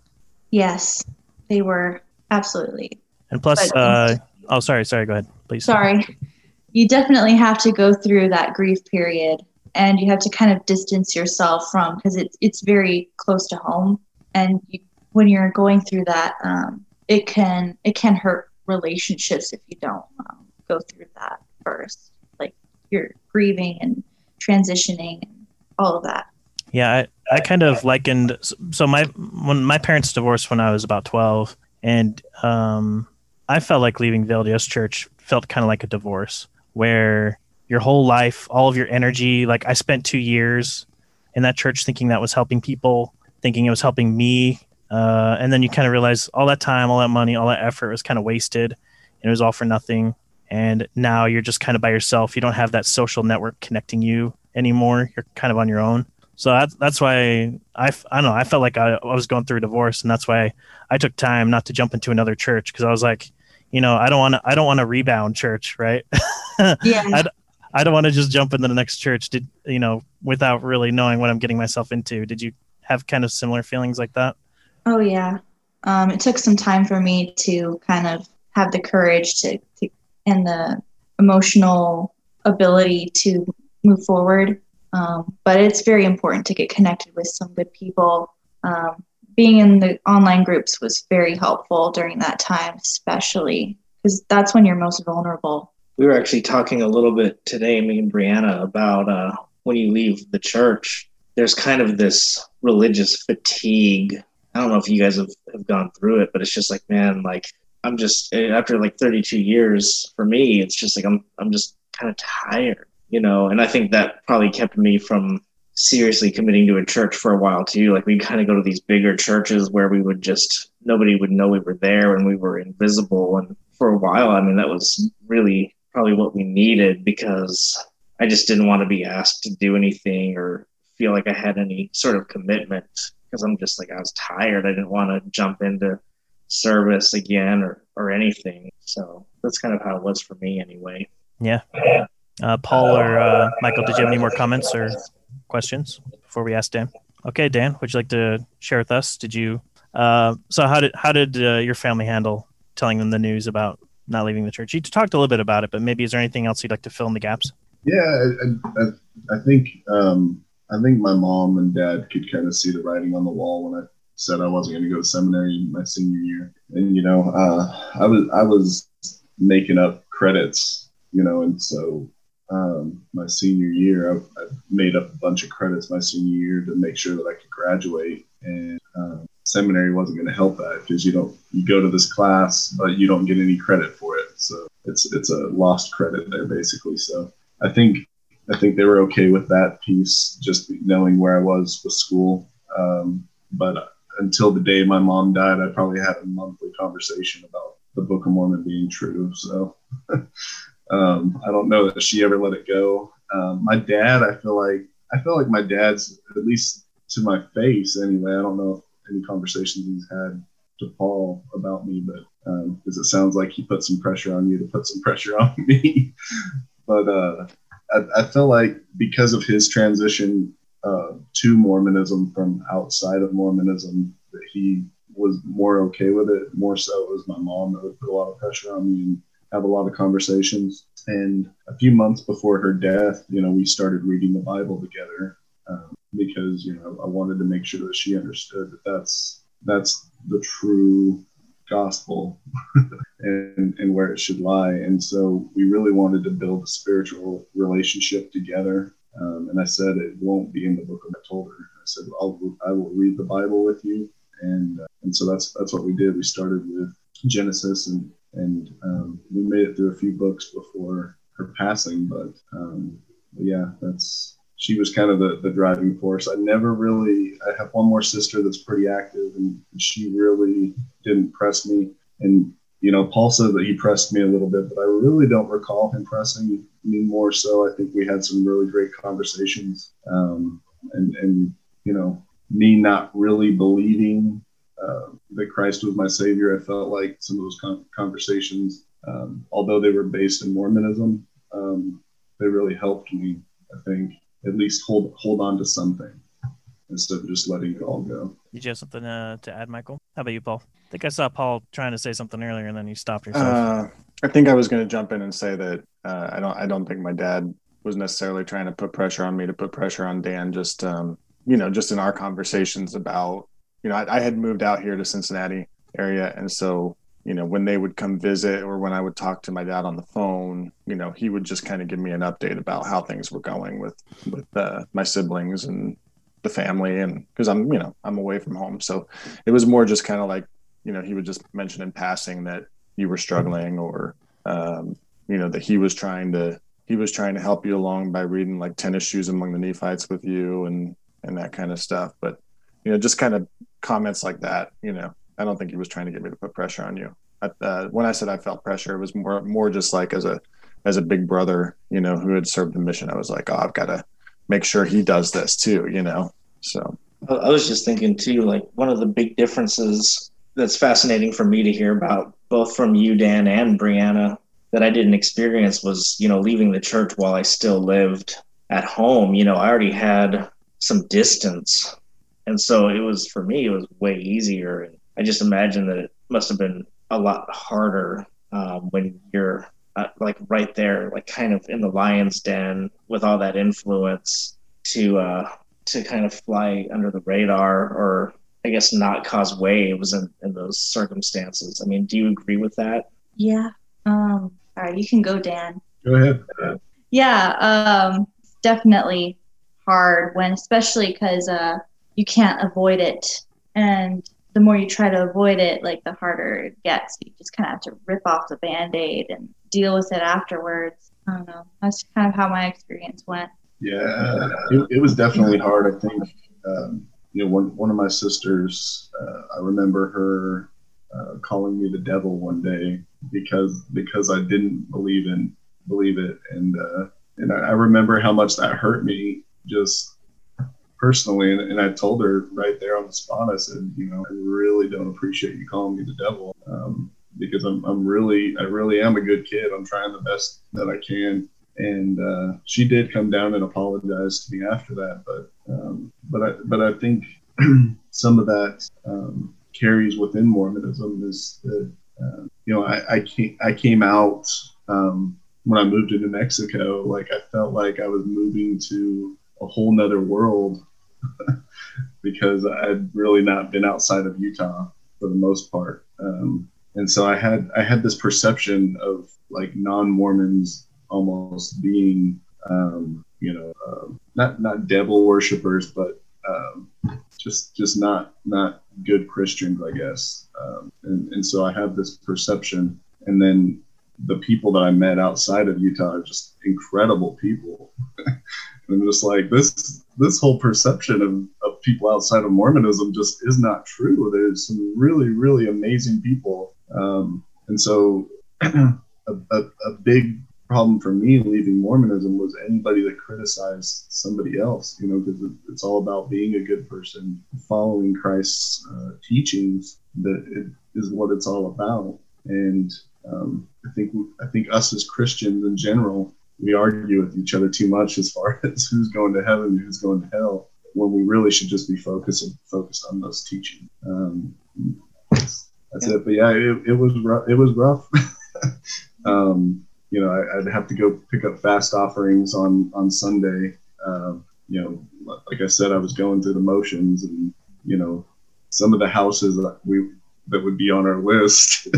Yes, they were absolutely. And plus, but, uh, oh, sorry, sorry, go ahead, please. Sorry, you definitely have to go through that grief period, and you have to kind of distance yourself from because it's it's very close to home, and you, when you're going through that, um, it can it can hurt relationships if you don't um, go through that first. You're grieving and transitioning and all of that. Yeah, I, I kind of likened so my when my parents divorced when I was about twelve, and um, I felt like leaving LDS Church felt kind of like a divorce, where your whole life, all of your energy, like I spent two years in that church thinking that was helping people, thinking it was helping me, uh, and then you kind of realize all that time, all that money, all that effort was kind of wasted, and it was all for nothing. And now you're just kind of by yourself. You don't have that social network connecting you anymore. You're kind of on your own. So that's that's why I, I don't know. I felt like I, I was going through a divorce, and that's why I took time not to jump into another church because I was like, you know, I don't want to I don't want to rebound church, right? Yeah. I, I don't want to just jump into the next church, did you know, without really knowing what I'm getting myself into. Did you have kind of similar feelings like that? Oh yeah. Um, it took some time for me to kind of have the courage to, to and the emotional ability to move forward um, but it's very important to get connected with some good people. Um, being in the online groups was very helpful during that time, especially because that's when you're most vulnerable. We were actually talking a little bit today, me and Brianna, about uh, when you leave the church, there's kind of this religious fatigue. I don't know if you guys have, have gone through it, but it's just like, man, like I'm just after like 32 years for me, it's just like I'm I'm just kind of tired you know, and I think that probably kept me from seriously committing to a church for a while too. Like we kind of go to these bigger churches where we would just nobody would know we were there and we were invisible. And for a while, I mean, that was really probably what we needed because I just didn't want to be asked to do anything or feel like I had any sort of commitment because I'm just like I was tired. I didn't want to jump into service again or or anything. So that's kind of how it was for me anyway. Yeah. Uh, Paul or uh, Michael, did you have any more comments or questions before we ask Dan? Okay, Dan, would you like to share with us? Did you? Uh, so how did how did uh, your family handle telling them the news about not leaving the church? You talked a little bit about it, but maybe is there anything else you'd like to fill in the gaps? Yeah, I, I, I think um, I think my mom and dad could kind of see the writing on the wall when I said I wasn't going to go to seminary in my senior year, and you know, uh, I was I was making up credits, you know, and so um, my senior year. I, I, made up a bunch of credits my senior year to make sure that I could graduate, and um, seminary wasn't going to help that because you don't you go to this class but you don't get any credit for it. So it's it's a lost credit there basically. So I think I think they were okay with that piece, just knowing where I was with school. Um, but until the day my mom died, I probably had a monthly conversation about the Book of Mormon being true. So Um, I don't know that she ever let it go. Um, my dad, I feel like I feel like my dad's at least to my face anyway. I don't know if any conversations he's had to Paul about me, but because um, it sounds like he put some pressure on you to put some pressure on me. but uh, I, I, feel like because of his transition uh, to Mormonism from outside of Mormonism, that he was more okay with it. More so, it was my mom that would put a lot of pressure on me. And have a lot of conversations. And a few months before her death, you know, we started reading the Bible together um, because you know I wanted to make sure that she understood that that's that's the true gospel and, and where it should lie. And so we really wanted to build a spiritual relationship together. Um, and I said it won't be in the book. Told her, I said, I'll, I will read the Bible with you. And, uh, and so that's, that's what we did. We started with Genesis and, and um, we made it through a few books before her passing. But, um, but yeah, that's, she was kind of the, the driving force. I never really, I have one more sister that's pretty active and she really didn't press me. And, you know, Paul said that he pressed me a little bit, but I really don't recall him pressing me more so. I think we had some really great conversations. Um, and, and, you know, me not really believing uh, that Christ was my savior, I felt like some of those con- conversations, um, although they were based in Mormonism, um, they really helped me, I think, at least hold hold on to something instead of just letting it all go. Did you have something uh, to add, Michael? How about you, Paul? I think I saw Paul trying to say something earlier, and then you stopped yourself. Uh, I think I was going to jump in and say that uh, I don't. I don't think my dad was necessarily trying to put pressure on me to put pressure on Dan. Just um, you know, just in our conversations about you know, I, I had moved out here to Cincinnati area, and so you know, when they would come visit or when I would talk to my dad on the phone, you know, he would just kind of give me an update about how things were going with with uh, my siblings and the family, and because I'm, you know, I'm away from home, so it was more just kind of like, you know, he would just mention in passing that you were struggling, or um, you know, that he was trying to he was trying to help you along by reading like tennis shoes among the Nephites with you and and that kind of stuff, but you know, just kind of comments like that, you know, I don't think he was trying to get me to put pressure on you. Uh, when I said I felt pressure, it was more more just like as a as a big brother, you know, who had served the mission. I was like, oh, I've got to make sure he does this too, you know. So I was just thinking too, like one of the big differences that's fascinating for me to hear about, both from you, Dan, and Brianna, that I didn't experience was, you know, leaving the church while I still lived at home. You know, I already had some distance, and so it was for me, it was way easier. And I just imagine that it must have been a lot harder um, when you're uh, like right there, like kind of in the lion's den with all that influence to uh, to kind of fly under the radar or I guess not cause waves in, in those circumstances. I mean, do you agree with that? Yeah. Um, all right, you can go, Dan. Go ahead. Yeah, um, definitely hard when, especially because uh, you can't avoid it, and the more you try to avoid it, like the harder it gets. You just kind of have to rip off the band aid and deal with it afterwards. I don't know. That's kind of how my experience went. Yeah, it, it was definitely hard. I think, um, you know, one, one of my sisters, uh, I remember her uh, calling me the devil one day because because I didn't believe in believe it, and uh, and I, I remember how much that hurt me just personally, and, and, I told her right there on the spot, I said, you know, I really don't appreciate you calling me the devil um, because I'm, I'm really, I really am a good kid. I'm trying the best that I can. And uh, she did come down and apologize to me after that, but um, but I but I think some of that um, carries within Mormonism is that uh, you know I, I came I came out um, when I moved to New Mexico like I felt like I was moving to a whole nother world because I'd really not been outside of Utah for the most part. Um, and so I had I had this perception of like non-Mormons almost being um, you know uh, not not devil worshippers, but um, just just not not good Christians, I guess. Um, and and so I have this perception, and then the people that I met outside of Utah are just incredible people. and I'm just like this this whole perception of, of people outside of Mormonism just is not true. There's some really, really amazing people. Um, and so a, a, a, big problem for me leaving Mormonism was anybody that criticized somebody else, you know, because it, it's all about being a good person, following Christ's uh, teachings that it is what it's all about. And um, I think I think us as Christians in general we argue with each other too much as far as who's going to heaven who's going to hell when we really should just be focused focused on those teachings. Um, that's, yeah. it. But yeah, it, it was rough. It was rough Um, you know, I, would have to go pick up fast offerings on on Sunday. Uh, you know, like I said, I was going through the motions, and you know, some of the houses that we that would be on our list,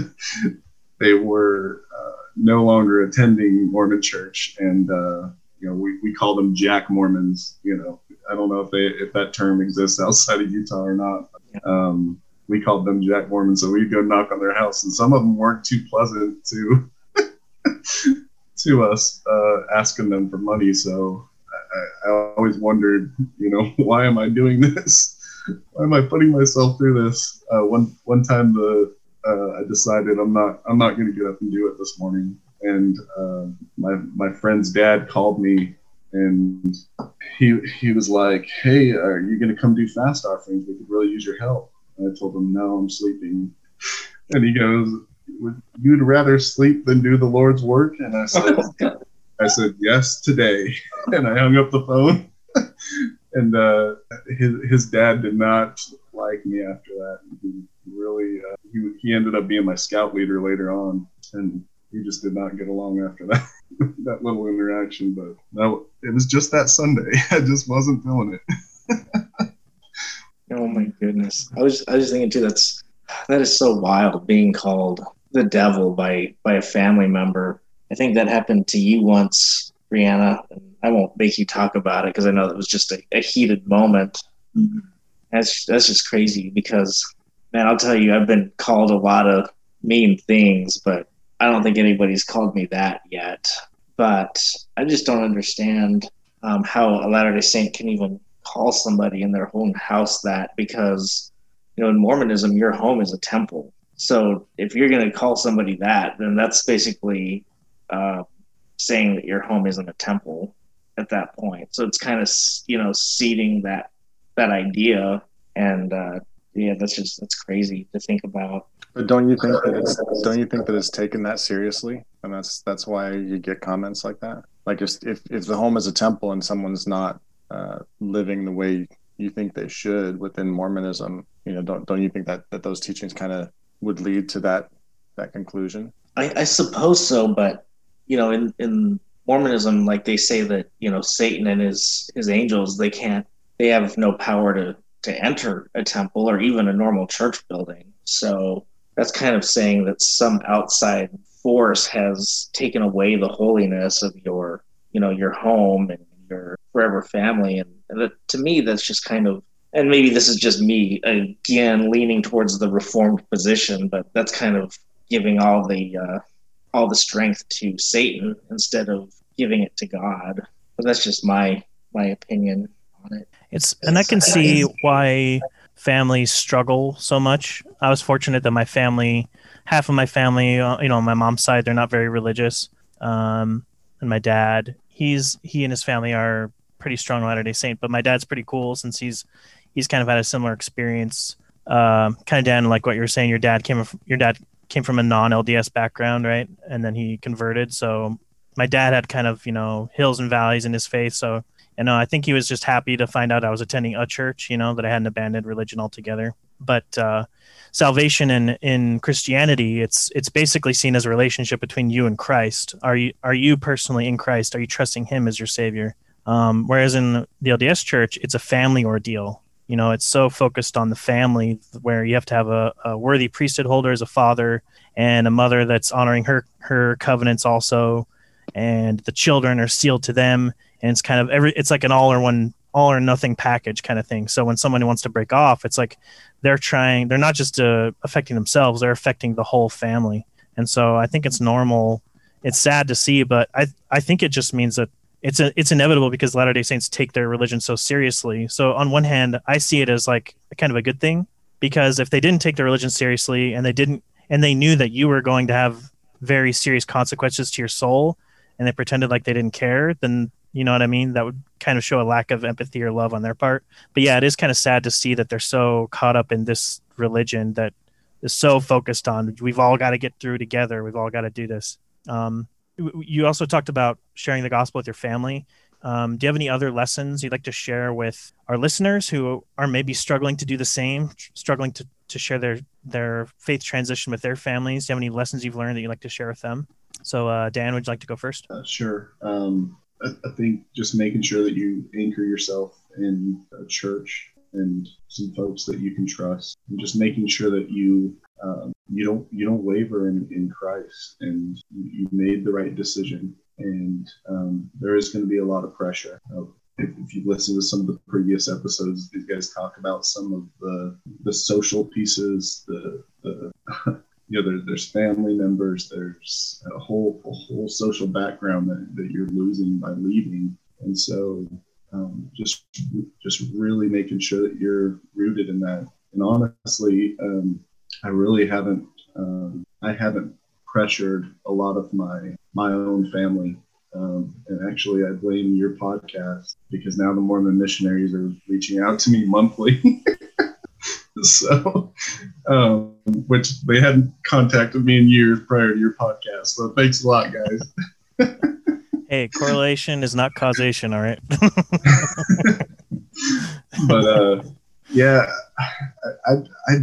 they were uh, no longer attending Mormon church, and uh, you know, we, we call them Jack Mormons. You know, I don't know if they if that term exists outside of Utah or not. Um, we called them Jack Mormons, so we'd go knock on their house, and some of them weren't too pleasant to to us, uh, asking them for money. So I, I always wondered, you know, why am I doing this? Why am I putting myself through this? Uh, one one time, the uh, I decided I'm not I'm not going to get up and do it this morning, and uh, my my friend's dad called me and he he was like, "Hey, are you going to come do fast offerings? We could really use your help." I told him, "No, I'm sleeping." And he goes, "You'd rather sleep than do the Lord's work?" And I said, "I said yes today." And I hung up the phone. and uh, his his dad did not like me after that. He really uh, he he ended up being my scout leader later on, and we just did not get along after that that little interaction. But no, it was just that Sunday. I just wasn't feeling it. Oh my goodness! I was I was thinking too. That's that is so wild being called the devil by by a family member. I think that happened to you once, Brianna. I won't make you talk about it because I know that was just a, a heated moment. Mm-hmm. That's that's just crazy because man, I'll tell you, I've been called a lot of mean things, but I don't think anybody's called me that yet, but I just don't understand um, how a Latter day Saint can even call somebody in their own house that because, you know, in Mormonism, your home is a temple. So if you're going to call somebody that, then that's basically uh, saying that your home isn't a temple at that point. So it's kind of, you know, seeding that that idea. And uh, yeah, that's just that's crazy to think about. But don't you think that it's don't you think that it's taken that seriously, and that's that's why you get comments like that? Like if if, if the home is a temple and someone's not uh, living the way you think they should within Mormonism, you know, don't don't you think that that those teachings kind of would lead to that that conclusion? I, I suppose so, but you know, in in Mormonism, like they say that you know Satan and his his angels, they can't, they have no power to to enter a temple or even a normal church building. So that's kind of saying that some outside force has taken away the holiness of your you know your home and your forever family and, and that, to me that's just kind of and maybe this is just me again leaning towards the reformed position but that's kind of giving all the uh, all the strength to satan instead of giving it to god but that's just my my opinion on it it's and i can see why families struggle so much. I was fortunate that my family, half of my family, uh, you know, on my mom's side, they're not very religious. Um, and my dad, he's he and his family are pretty strong Latter Day Saint, but my dad's pretty cool since he's he's kind of had a similar experience. Um, kind of Dan, like what you were saying, your dad came your dad came from a non LDS background, right? And then he converted. So my dad had kind of you know hills and valleys in his faith. So you know I think he was just happy to find out I was attending a church, you know, that I hadn't abandoned religion altogether. But uh, salvation in in Christianity, it's it's basically seen as a relationship between you and Christ. Are you are you personally in Christ? Are you trusting Him as your Savior? Um, whereas in the LDS Church, it's a family ordeal. You know, it's so focused on the family where you have to have a, a worthy priesthood holder as a father and a mother that's honoring her her covenants also, and the children are sealed to them and it's kind of every it's like an all or one all or nothing package kind of thing. So when someone wants to break off it's like they're trying they're not just uh, affecting themselves they're affecting the whole family. And so i think it's normal. It's sad to see but i i think it just means that it's a, it's inevitable because latter day saints take their religion so seriously. So on one hand i see it as like kind of a good thing because if they didn't take their religion seriously and they didn't and they knew that you were going to have very serious consequences to your soul and they pretended like they didn't care then you know what I mean? That would kind of show a lack of empathy or love on their part. But yeah, it is kind of sad to see that they're so caught up in this religion that is so focused on we've all got to get through together. We've all got to do this. Um, you also talked about sharing the gospel with your family. Um, do you have any other lessons you'd like to share with our listeners who are maybe struggling to do the same, struggling to, to share their, their faith transition with their families? Do you have any lessons you've learned that you'd like to share with them? So, uh, Dan, would you like to go first? Uh, sure. Um, I, think just making sure that you anchor yourself in a church and some folks that you can trust, and just making sure that you um, you don't you don't waver in, in Christ, and you, you made the right decision. And um, there is going to be a lot of pressure. Uh, if, if you listen to some of the previous episodes, these guys talk about some of the the social pieces, the the you know, there, there's family members, there's a whole a whole social background that, that you're losing by leaving, and so um, just just really making sure that you're rooted in that. And honestly, um, I really haven't um, I haven't pressured a lot of my my own family. Um, and actually, I blame your podcast because now the Mormon missionaries are reaching out to me monthly. so, um, which they hadn't contacted me in years prior to your podcast. So, thanks a lot, guys. hey, correlation is not causation, all right? but uh, yeah, I, I,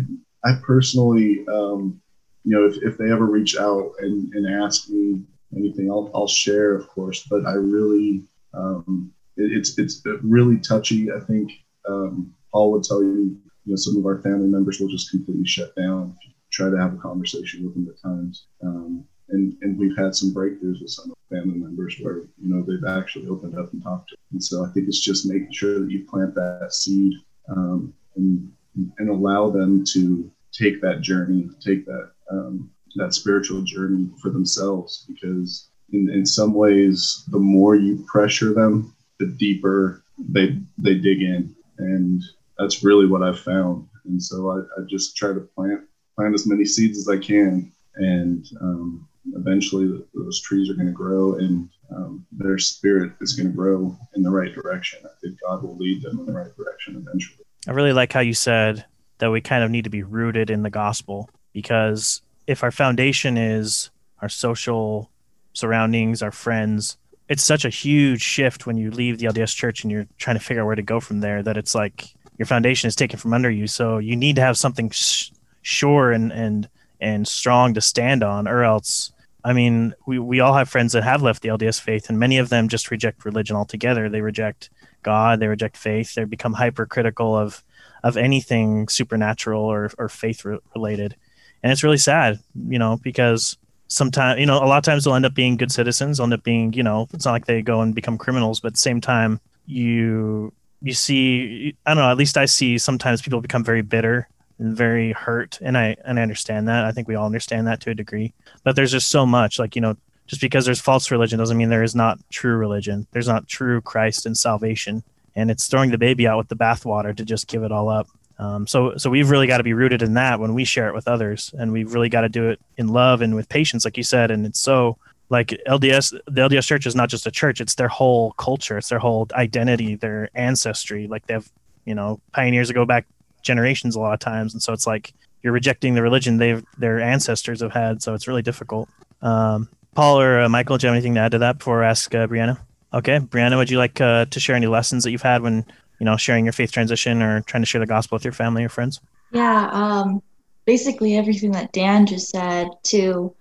I personally, um, you know, if, if they ever reach out and, and ask me anything, I'll, I'll share, of course. But I really, um, it, it's it's really touchy. I think um, Paul would tell you you know, some of our family members will just completely shut down try to have a conversation with them at times. Um, and, and we've had some breakthroughs with some family members where, you know, they've actually opened up and talked to. Them. And so I think it's just making sure that you plant that seed um, and, and allow them to take that journey, take that, um, that spiritual journey for themselves. Because in, in some ways, the more you pressure them, the deeper they, they dig in. And that's really what I've found. And so I, I just try to plant plant as many seeds as I can, and um, eventually those trees are going to grow, and um, their spirit is going to grow in the right direction. I think God will lead them in the right direction eventually. I really like how you said that we kind of need to be rooted in the gospel because if our foundation is our social surroundings, our friends, it's such a huge shift when you leave the LDS church and you're trying to figure out where to go from there that it's like your foundation is taken from under you. So you need to have something sh- sure and and and strong to stand on, or else. I mean, we, we all have friends that have left the LDS faith, and many of them just reject religion altogether. They reject God, they reject faith, they become hypercritical of of anything supernatural or, or faith re- related. And it's really sad, you know, because sometimes, you know, a lot of times they'll end up being good citizens, they'll end up being, you know, it's not like they go and become criminals, but at the same time, you you see i don't know at least i see sometimes people become very bitter and very hurt and i and i understand that. I think we all understand that to a degree. But there's just so much like you know just because there's false religion doesn't mean there is not true religion. There's not true christ and salvation. And it's throwing the baby out with the bathwater to just give it all up. Um, so so we've really got to be rooted in that when we share it with others. And we've really got to do it in love and with patience like you said. And it's so like LDS, the LDS church is not just a church; it's their whole culture, it's their whole identity, their ancestry. Like they have, you know, pioneers that go back generations a lot of times, and so it's like you're rejecting the religion they've their ancestors have had. So it's really difficult. Um, Paul or uh, Michael, do you have anything to add to that before I ask uh, Brianna? Okay, Brianna, would you like uh, to share any lessons that you've had when you know sharing your faith transition or trying to share the gospel with your family or friends? Yeah, um, basically everything that Dan just said too.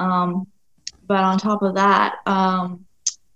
Um, but on top of that, um,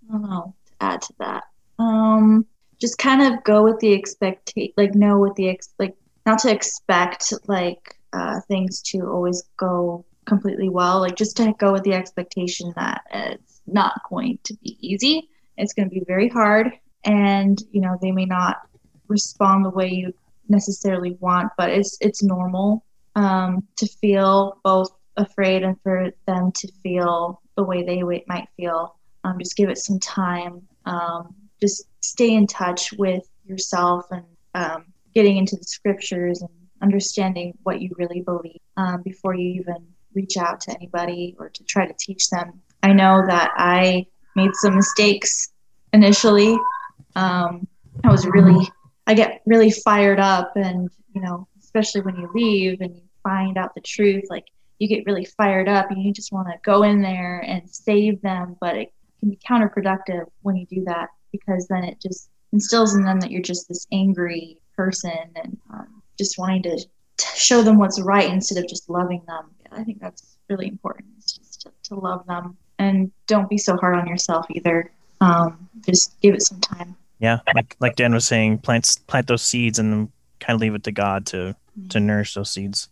I don't know to add to that. Um, just kind of go with the expect, like know what the ex, like not to expect like uh, things to always go completely well. Like just to go with the expectation that it's not going to be easy. It's going to be very hard, and you know they may not respond the way you necessarily want, but it's it's normal um, to feel both afraid and for them to feel the way they might feel. Um, just give it some time. Um, just stay in touch with yourself and um, getting into the scriptures and understanding what you really believe um, before you even reach out to anybody or to try to teach them. I know that I made some mistakes initially. Um, I was really, I get really fired up, and you know, especially when you leave and you find out the truth, like you get really fired up and you just want to go in there and save them, but it can be counterproductive when you do that because then it just instills in them that you're just this angry person and um, just wanting to t- show them what's right instead of just loving them. I think that's really important. Just to, to love them and don't be so hard on yourself either. Um, just give it some time. Yeah, like like Dan was saying, plant plant those seeds and kind of leave it to God to to nourish those seeds.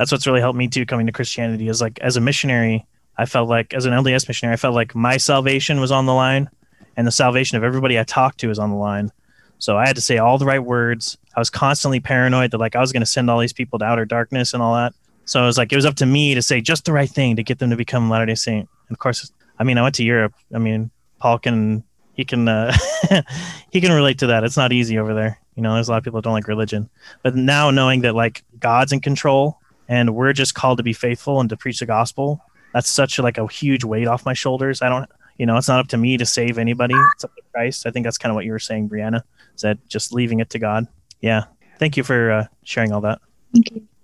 That's what's really helped me too coming to Christianity is like as a missionary, I felt like as an LDS missionary, I felt like my salvation was on the line and the salvation of everybody I talked to is on the line. So I had to say all the right words. I was constantly paranoid that like I was going to send all these people to outer darkness and all that. So it was like it was up to me to say just the right thing to get them to become Latter Day Saint. And of course, I mean, I went to Europe. I mean, Paul can he can uh, he can relate to that. It's not easy over there. You know, there's a lot of people that don't like religion. But now knowing that like God's in control and we're just called to be faithful and to preach the gospel, that's such like a huge weight off my shoulders. I don't you know, it's not up to me to save anybody. It's up to Christ. I think that's kind of what you were saying, Brianna. Is that just leaving it to God? Yeah. Thank you for uh, sharing all that.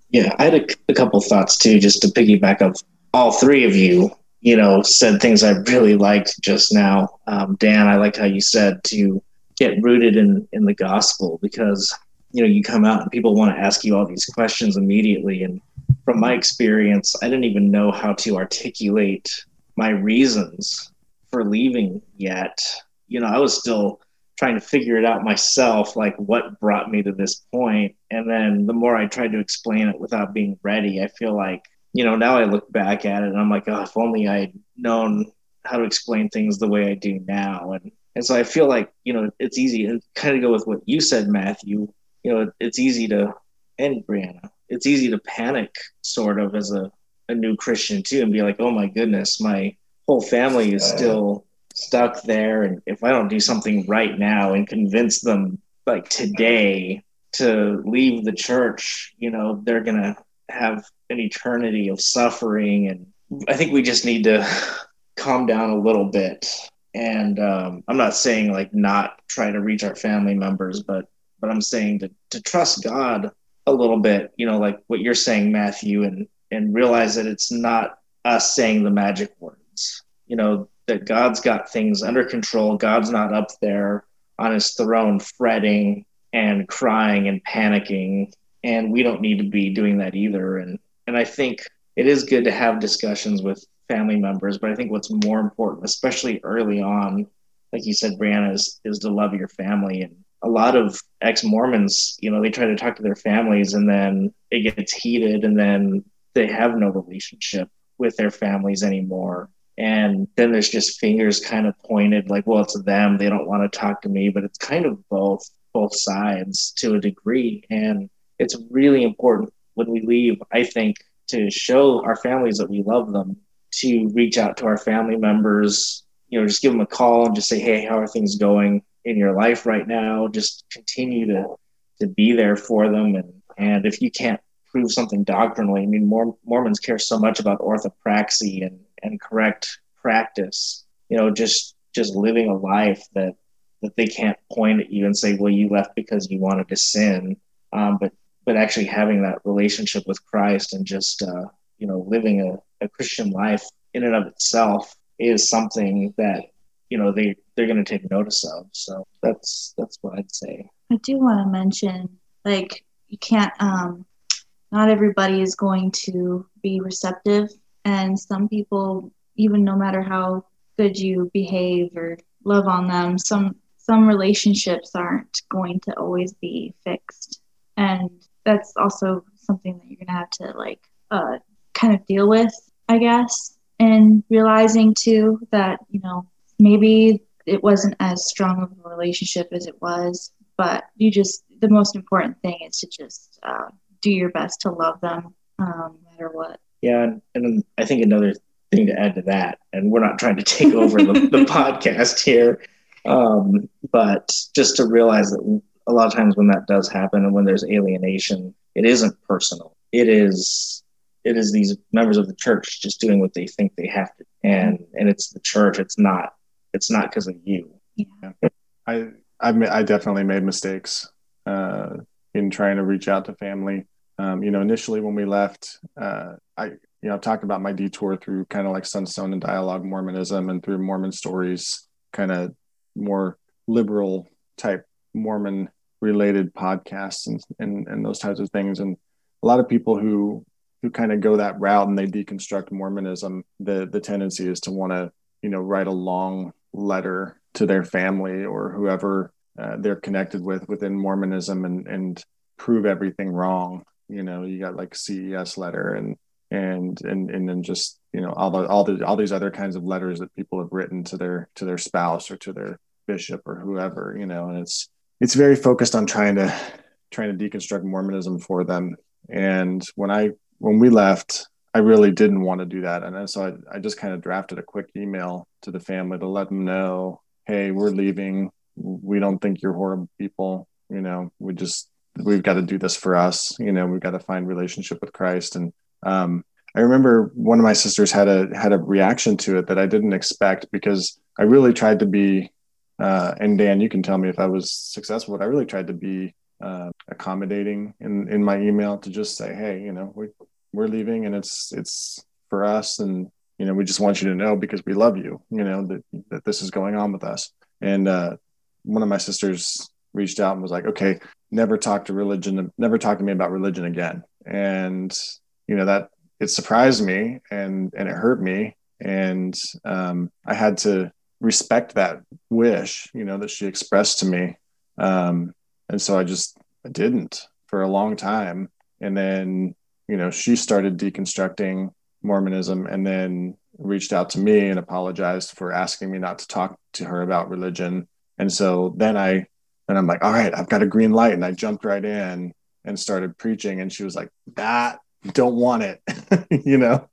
Yeah, I had a, a couple thoughts too, just to piggyback of all three of you. You know, said things I really liked just now. Um, Dan, I liked how you said to get rooted in in the gospel because you know you come out and people want to ask you all these questions immediately and from my experience i didn't even know how to articulate my reasons for leaving yet you know i was still trying to figure it out myself like what brought me to this point. and then the more i tried to explain it without being ready i feel like you know now i look back at it and i'm like oh if only i'd known how to explain things the way i do now and and so I feel like, you know, it's easy and kind of go with what you said, Matthew. You know, it's easy to, and Brianna, it's easy to panic sort of as a, a new Christian too and be like, oh my goodness, my whole family is still stuck there. And if I don't do something right now and convince them like today to leave the church, you know, they're going to have an eternity of suffering. And I think we just need to calm down a little bit and um, i'm not saying like not try to reach our family members but but i'm saying to, to trust god a little bit you know like what you're saying matthew and and realize that it's not us saying the magic words you know that god's got things under control god's not up there on his throne fretting and crying and panicking and we don't need to be doing that either and and i think it is good to have discussions with family members, but I think what's more important, especially early on, like you said, Brianna, is, is to love your family. And a lot of ex Mormons, you know, they try to talk to their families and then it gets heated and then they have no relationship with their families anymore. And then there's just fingers kind of pointed like, well, it's them. They don't want to talk to me, but it's kind of both, both sides to a degree. And it's really important when we leave, I think, to show our families that we love them to reach out to our family members, you know, just give them a call and just say, hey, how are things going in your life right now? Just continue to to be there for them. And and if you can't prove something doctrinally, I mean, Mormons care so much about orthopraxy and and correct practice. You know, just just living a life that that they can't point at you and say, well, you left because you wanted to sin. Um, but but actually having that relationship with Christ and just uh, you know living a a Christian life in and of itself is something that you know they they're going to take notice of. So that's that's what I'd say. I do want to mention like you can't um not everybody is going to be receptive and some people even no matter how good you behave or love on them some some relationships aren't going to always be fixed and that's also something that you're going to have to like uh, kind of deal with I guess, and realizing too that, you know, maybe it wasn't as strong of a relationship as it was, but you just, the most important thing is to just uh, do your best to love them um, no matter what. Yeah. And, and I think another thing to add to that, and we're not trying to take over the, the podcast here, um, but just to realize that a lot of times when that does happen and when there's alienation, it isn't personal. It is it is these members of the church just doing what they think they have to and and it's the church it's not it's not because of you. Yeah. i I, I definitely made mistakes uh, in trying to reach out to family. Um, you know initially when we left uh, i you know i've talked about my detour through kind of like sunstone and dialogue mormonism and through mormon stories kind of more liberal type mormon related podcasts and, and and those types of things. And a lot of people who who kind of go that route and they deconstruct Mormonism, the the tendency is to want to you know, write a long letter to their family or whoever uh, they're connected with within Mormonism and and prove everything wrong. You know, you got like CES letter and and and and then just you know all the all the all these other kinds of letters that people have written to their to their spouse or to their bishop or whoever. You know, and it's it's very focused on trying to trying to deconstruct Mormonism for them. And when I when we left, I really didn't want to do that, and so I, I just kind of drafted a quick email to the family to let them know, hey, we're leaving. We don't think you're horrible people. You know, we just we've got to do this for us. You know, we've got to find relationship with Christ. And um, I remember one of my sisters had a had a reaction to it that I didn't expect because I really tried to be. Uh, and Dan, you can tell me if I was successful, but I really tried to be uh, accommodating in in my email to just say, hey, you know, we we're leaving, and it's it's for us, and you know, we just want you to know because we love you, you know, that that this is going on with us. And uh, one of my sisters reached out and was like, okay, never talk to religion, never talk to me about religion again. And you know that it surprised me and and it hurt me, and um, I had to respect that wish, you know, that she expressed to me. Um, and so I just I didn't for a long time. And then, you know, she started deconstructing Mormonism and then reached out to me and apologized for asking me not to talk to her about religion. And so then I, and I'm like, all right, I've got a green light. And I jumped right in and started preaching. And she was like, that don't want it, you know?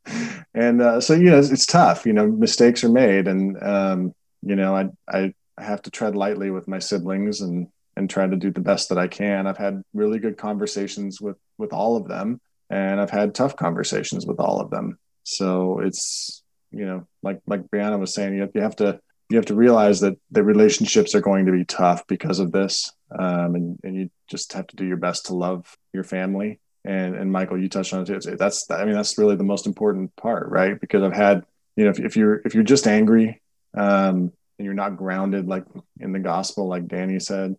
And uh, so, you know, it's, it's, tough, you know, mistakes are made. And, um, you know, I, I, I have to tread lightly with my siblings and and try to do the best that I can. I've had really good conversations with with all of them, and I've had tough conversations with all of them. So it's you know, like like Brianna was saying, you have, you have to you have to realize that the relationships are going to be tough because of this, um, and and you just have to do your best to love your family. And and Michael, you touched on it too. That's I mean that's really the most important part, right? Because I've had you know if, if you're if you're just angry um, and you're not grounded like in the gospel, like Danny said,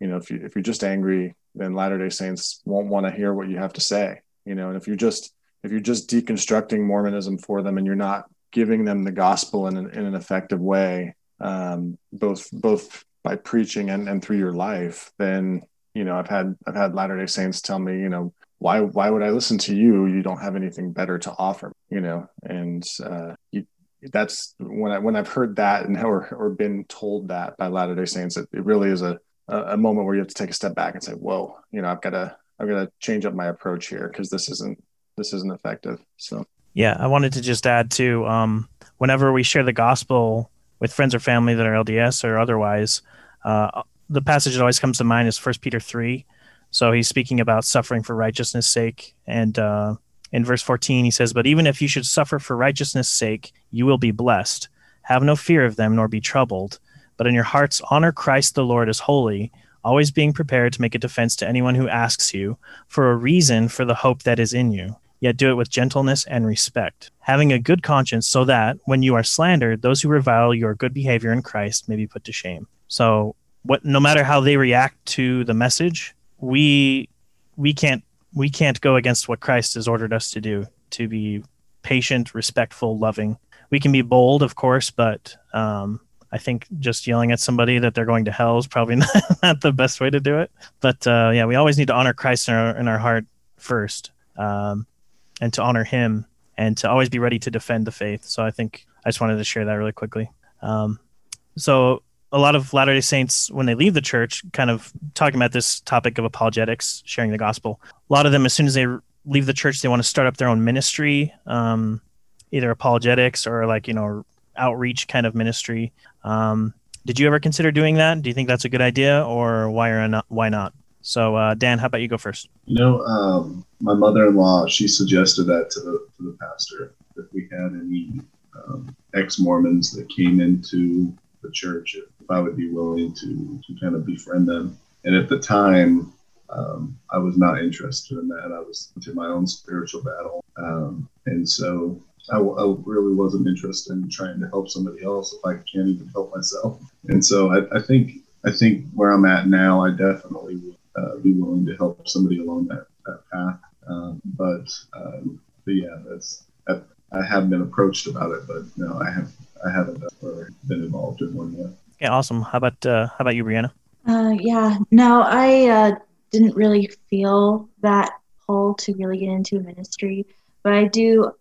you know if you if you're just angry then latter day saints won't want to hear what you have to say you know and if you're just if you're just deconstructing mormonism for them and you're not giving them the gospel in an, in an effective way um, both both by preaching and, and through your life then you know i've had i've had latter day saints tell me you know why why would i listen to you? You don't have anything better to offer you know? And uh, you, that's when I when I've heard that and or or been told that by Latter Day Saints, it, it really is a a, moment where you have to take a step back and say, "Whoa, you know, I've got to I've going to change up my approach here because this isn't this isn't effective." So yeah, I wanted to just add to um, whenever we share the gospel with friends or family that are LDS or otherwise, uh, the passage that always comes to mind is First Peter three. So he's speaking about suffering for righteousness' sake, and uh, in verse 14 he says, "But even if you should suffer for righteousness' sake, you will be blessed. Have no fear of them, nor be troubled." but in your hearts honor Christ the Lord as holy, always being prepared to make a defense to anyone who asks you for a reason for the hope that is in you. Yet do it with gentleness and respect, having a good conscience, so that when you are slandered, those who revile your good behavior in Christ may be put to shame. So, what, no matter how they react to the message, we we can't we can't go against what Christ has ordered us to do. To be patient, respectful, loving. We can be bold, of course, but um, I think just yelling at somebody that they're going to hell is probably not, not the best way to do it. But uh, yeah, we always need to honor Christ in our, in our heart first, um, and to honor Him, and to always be ready to defend the faith. So I think I just wanted to share that really quickly. Um, so a lot of Latter Day Saints, when they leave the church, kind of talking about this topic of apologetics, sharing the gospel. A lot of them, as soon as they leave the church, they want to start up their own ministry, um, either apologetics or like you know outreach kind of ministry. Um, did you ever consider doing that? Do you think that's a good idea, or why or not? Why not? So, uh, Dan, how about you go first? You know, um, my mother-in-law she suggested that to the to the pastor if we had any um, ex-Mormons that came into the church, if I would be willing to to kind of befriend them. And at the time, um, I was not interested in that. I was into my own spiritual battle, um, and so I, I, really wasn't interested in trying to help somebody else if I can't even help myself. And so I, I think I think where I'm at now, I definitely would uh, be willing to help somebody along that, that path. Um, but, um, but yeah, that's I, I have been approached about it, but no, I have I haven't or been involved in one yet. Yeah, awesome. How about uh, how about you, Brianna? Uh, yeah, no, I uh, didn't really feel that pull to really get into ministry, but I do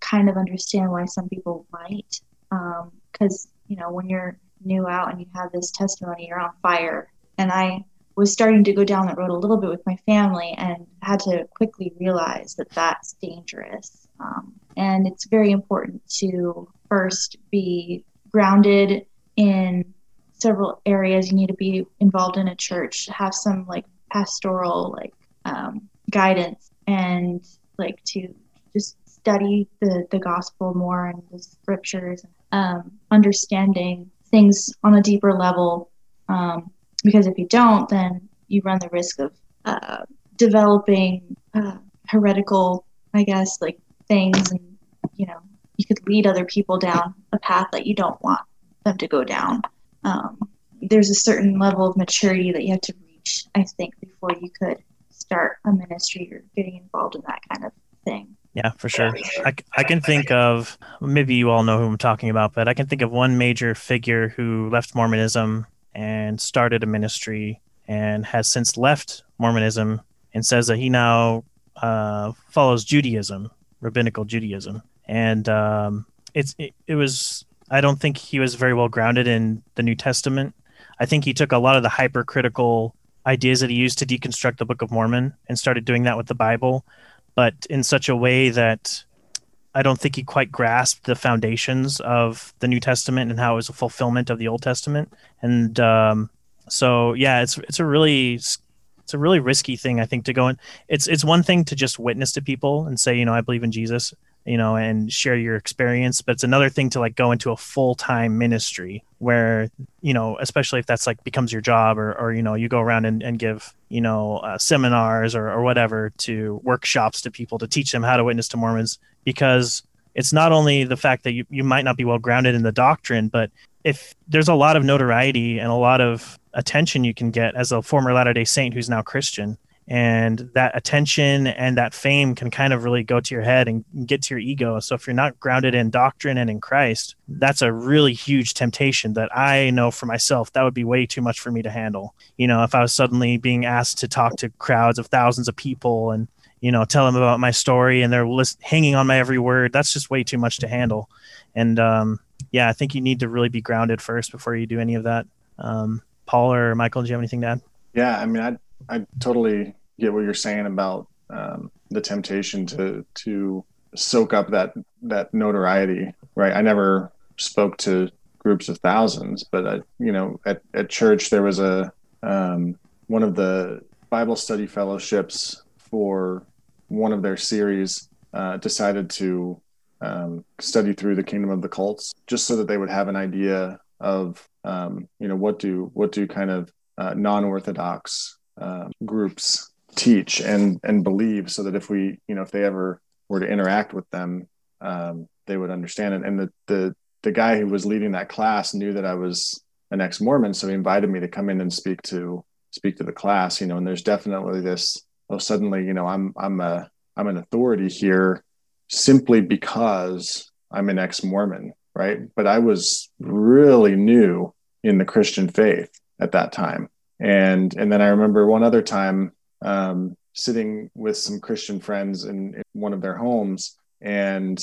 kind of understand why some people might. Because, um, you know, when you're new out and you have this testimony, you're on fire. And I was starting to go down that road a little bit with my family and had to quickly realize that that's dangerous. Um, and it's very important to first be grounded in several areas. You need to be involved in a church, have some like pastoral like um, guidance, and like to just study the the gospel more and the scriptures, um, understanding things on a deeper level. Um, because if you don't, then you run the risk of uh, developing uh, heretical, I guess, like things, and you know, you could lead other people down a path that you don't want them to go down. Um, there's a certain level of maturity that you have to reach, I think, before you could start a ministry or getting involved in that kind of thing. Yeah, for sure. I, I can think of maybe you all know who I'm talking about, but I can think of one major figure who left Mormonism and started a ministry and has since left Mormonism and says that he now uh, follows Judaism, rabbinical Judaism, and um, it's it, it was. I don't think he was very well grounded in the New Testament. I think he took a lot of the hypercritical ideas that he used to deconstruct the Book of Mormon and started doing that with the Bible, but in such a way that I don't think he quite grasped the foundations of the New Testament and how it was a fulfillment of the Old Testament. And um, so, yeah, it's it's a really it's a really risky thing, I think, to go in. It's it's one thing to just witness to people and say, you know, I believe in Jesus, you know, and share your experience. But it's another thing to like go into a full time ministry where, you know, especially if that's like becomes your job or, or you know, you go around and, and give, you know, uh, seminars or, or whatever to workshops to people to teach them how to witness to Mormons because it's not only the fact that you, you might not be well grounded in the doctrine, but if there's a lot of notoriety and a lot of attention you can get as a former Latter day Saint who's now Christian and that attention and that fame can kind of really go to your head and get to your ego. So if you're not grounded in doctrine and in christ that's a really huge temptation that i know for myself that would be way too much for me to handle. You know if i was suddenly being asked to talk to crowds of thousands of people and you know tell them about my story and they're list- hanging on my every word that's just way too much to handle. And um, yeah i think you need to really be grounded first before you do any of that. Um, paul or michael do you have anything to add? Yeah i mean i I totally get what you're saying about um, the temptation to to soak up that that notoriety, right? I never spoke to groups of thousands, but I, you know, at at church there was a um, one of the Bible study fellowships for one of their series uh, decided to um, study through the kingdom of the cults just so that they would have an idea of um, you know what do what do kind of uh, non-orthodox uh, groups teach and and believe so that if we you know if they ever were to interact with them um, they would understand. It and the the the guy who was leading that class knew that i was an ex-mormon so he invited me to come in and speak to speak to the class you know and there's definitely this oh suddenly you know i'm i'm a i'm an authority here simply because i'm an ex-mormon right? But i was really new in the christian faith at that time. And and then i remember one other time um, sitting with some Christian friends in, in, one of their homes, and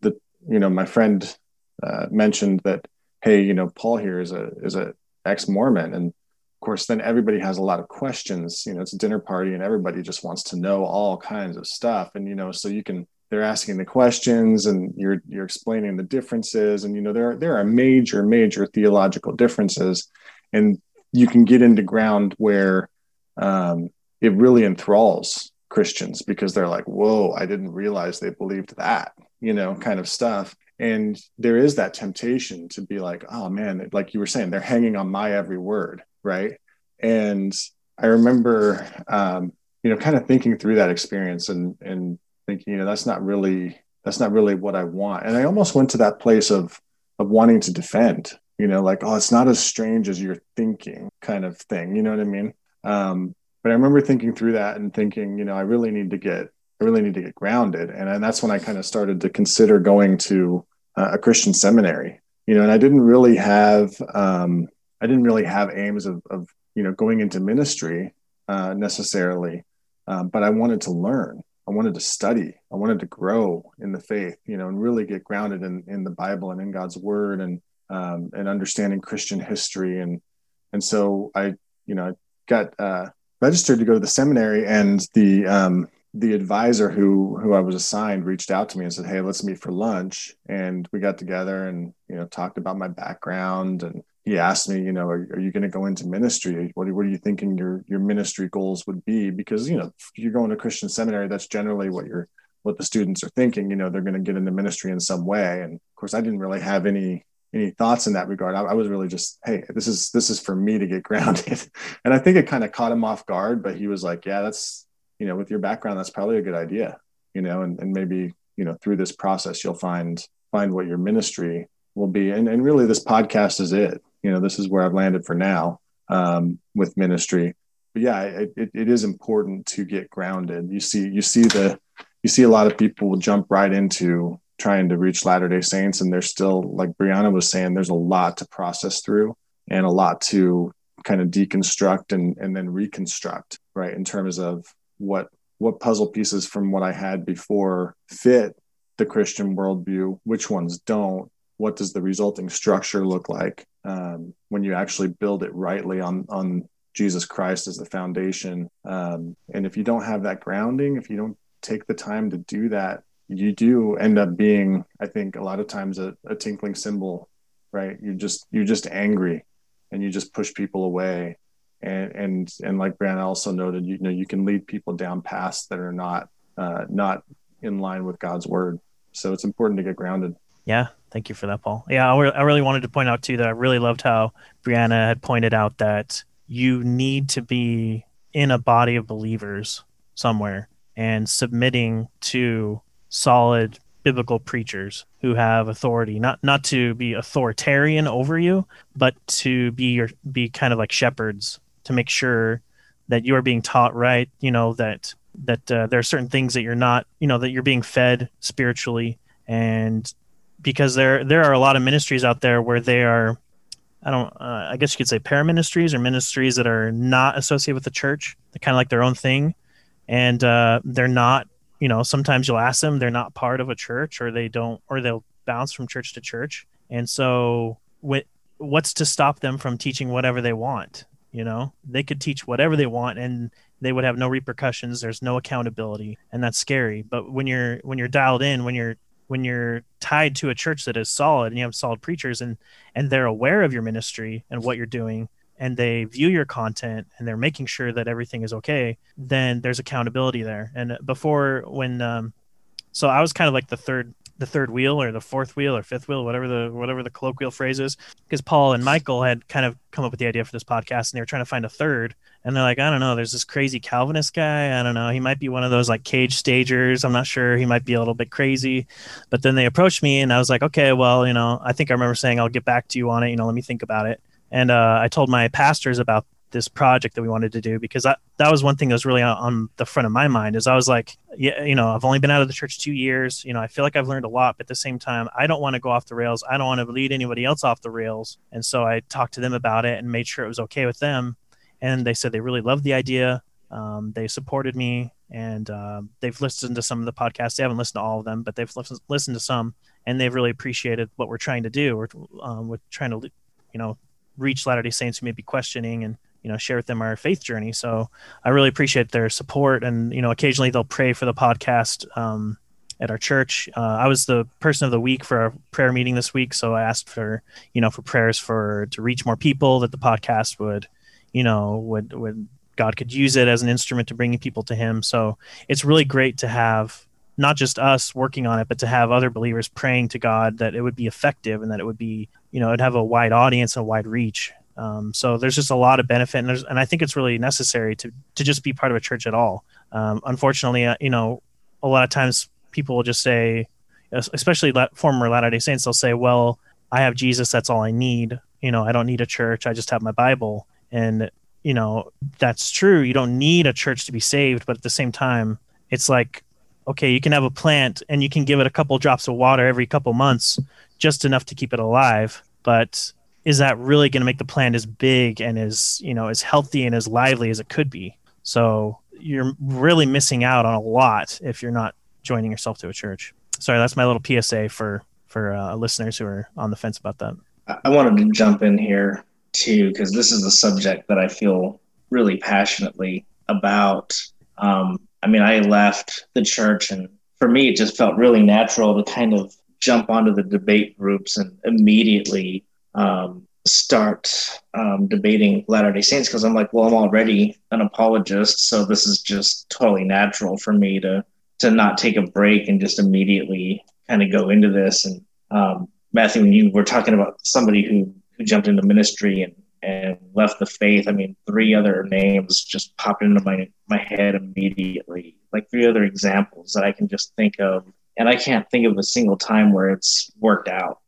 the you know my friend uh, mentioned that hey you know Paul here is a is a ex Mormon, and of course then everybody has a lot of questions. You know it's a dinner party, and everybody just wants to know all kinds of stuff, and you know so you can they're asking the questions and you're you're explaining the differences. And you know there are, there are major major theological differences. And you can get into ground where um, it really enthralls Christians because they're like, whoa, I didn't realize they believed that, you know, kind of stuff. And there is that temptation to be like, oh man, like you were saying, they're hanging on my every word. Right. And I remember, um, you know, kind of thinking through that experience and, and thinking, you know, that's not really, that's not really what I want. And I almost went to that place of, of wanting to defend, you know, like, oh, it's not as strange as you're thinking kind of thing. You know what I mean? Um, but I remember thinking through that and thinking, you know, I really need to get, I really need to get grounded. And, and that's when I kind of started to consider going to uh, a Christian seminary. you know, and I didn't really have, um, I didn't really have aims of, of you know, going into ministry uh, necessarily, um, but I wanted to learn. I wanted to study. I wanted to grow in the faith, you know, and really get grounded in, in the Bible and in God's word and, um, and understanding Christian history. And, and so I, you know, got uh, registered to go to the seminary and the, um, the advisor who who I was assigned reached out to me and said, "Hey, let's meet for lunch." And we got together and you know talked about my background. And he asked me, you know, are, are you going to go into ministry? What, what are you thinking your your ministry goals would be? Because you know, if you're going to Christian seminary, that's generally what you're what the students are thinking. You know, they're going to get into ministry in some way. And of course, I didn't really have any any thoughts in that regard. I, I, was really just, hey, this is this is for me to get grounded. and I think it kind of caught him off guard, but he was like, yeah, that's you know, with your background, that's probably a good idea, you know, and, and maybe, you know, through this process, you'll find, find what your ministry will be. And, and really this podcast is it, you know, this is where I've landed for now um, with ministry. But yeah, it, it, it is important to get grounded. You see, you see the, you see a lot of people jump right into trying to reach Latter day Saints, and there's still, like Brianna was saying, there's a lot to process through and a lot to kind of deconstruct and, and then reconstruct, right? In terms of what what puzzle pieces from what I had before fit the Christian worldview, which ones don't. What does the resulting structure look like um, when you actually build it rightly on on Jesus Christ as the foundation? Um, and if you don't have that grounding, if you don't take the time to do that, you do end up being, I think, a lot of times a, a tinkling cymbal, right? You just you're just angry, and you just push people away and and and like Brianna also noted, you know, you can lead people down paths that are not uh, not in line with God's word. So it's important to get grounded. Yeah, thank you for that, Paul. Yeah, I, re- I really wanted to point out too that I really loved how Brianna had pointed out that you need to be in a body of believers somewhere and submitting to solid biblical preachers who have authority not not to be authoritarian over you but to be your be kind of like shepherds to make sure that you are being taught right you know that that uh, there are certain things that you're not you know that you're being fed spiritually. And because there there are a lot of ministries out there where they are i don't uh, i guess you could say paraministries or ministries that are not associated with the church. They're kind of like their own thing. And uh, they're not you know sometimes you'll ask them they're not part of a church or they don't or they'll bounce from church to church. And so what what's to stop them from teaching whatever they want? You know they could teach whatever they want and they would have no repercussions. There's no accountability. And that's scary. But when you're when you're dialed in when you're when you're tied to a church that is solid and you have solid preachers and and they're aware of your ministry and what you're doing and they view your content and they're making sure that everything is okay then there's accountability there and before when um so i was kind of like the third the third wheel or the fourth wheel or fifth wheel, whatever the whatever the colloquial phrase is, because Paul and Michael had kind of come up with the idea for this podcast, and they were trying to find a third. And they're like, I don't know, there's this crazy Calvinist guy. I don't know, he might be one of those like cage stagers. I'm not sure. He might be a little bit crazy. But then they approached me, and I was like, okay, well, you know, I think I remember saying I'll get back to you on it. You know, let me think about it. And uh, I told my pastors about this project that we wanted to do because that was one thing that was really on the front of my mind is I was like, yeah, you know, I've only been out of the church two years. You know, I feel like I've learned a lot, but at the same time, I don't want to go off the rails. I don't want to lead anybody else off the rails. And so I talked to them about it and made sure it was okay with them. And they said they really loved the idea. Um, they supported me and uh, they've listened to some of the podcasts. They haven't listened to all of them, but they've listened, to some and they've really appreciated what we're trying to do. Um, we're trying to, you know, reach Latter day Saints who may be questioning and you know share with them our faith journey. So i really appreciate their support and you know occasionally they'll pray for the podcast um, at our church. Uh, i was the person of the week for our prayer meeting this week. So i asked for you know for prayers for to reach more people that the podcast would you know would would god could use it as an instrument to bringing people to him. So it's really great to have not just us working on it but to have other believers praying to god that it would be effective and that it would be you know it'd have a wide audience and a wide reach um, so there's just a lot of benefit, and, and, I think it's really necessary to to just be part of a church at all. Um, unfortunately, uh, you know, a lot of times people will just say, especially former Latter Day Saints, they'll say, "Well, I have Jesus. That's all I need. You know, I don't need a church. I just have my Bible." And you know, that's true. You don't need a church to be saved, but at the same time, it's like okay, you can have a plant and you can give it a couple drops of water every couple months, just enough to keep it alive. But is that really going to make the plant as big and as you know as healthy and as lively as it could be? So you're really missing out on a lot if you're not joining yourself to a church. Sorry, that's my little PSA for for uh, listeners who are on the fence about that. I wanted to jump in here too because this is a subject that I feel really passionately about. Um, I mean, I left the church, and for me, it just felt really natural to kind of jump onto the debate groups and immediately um, start um, debating Latter day Saints because I'm like, well, I'm already an apologist. So this is just totally natural for me to, to not take a break and just immediately kind of go into this. And um, Matthew, when you were talking about somebody who, who jumped into ministry and, and left the faith, I mean, three other names just popped into my, my head immediately, like three other examples that I can just think of. And I can't think of a single time where it's worked out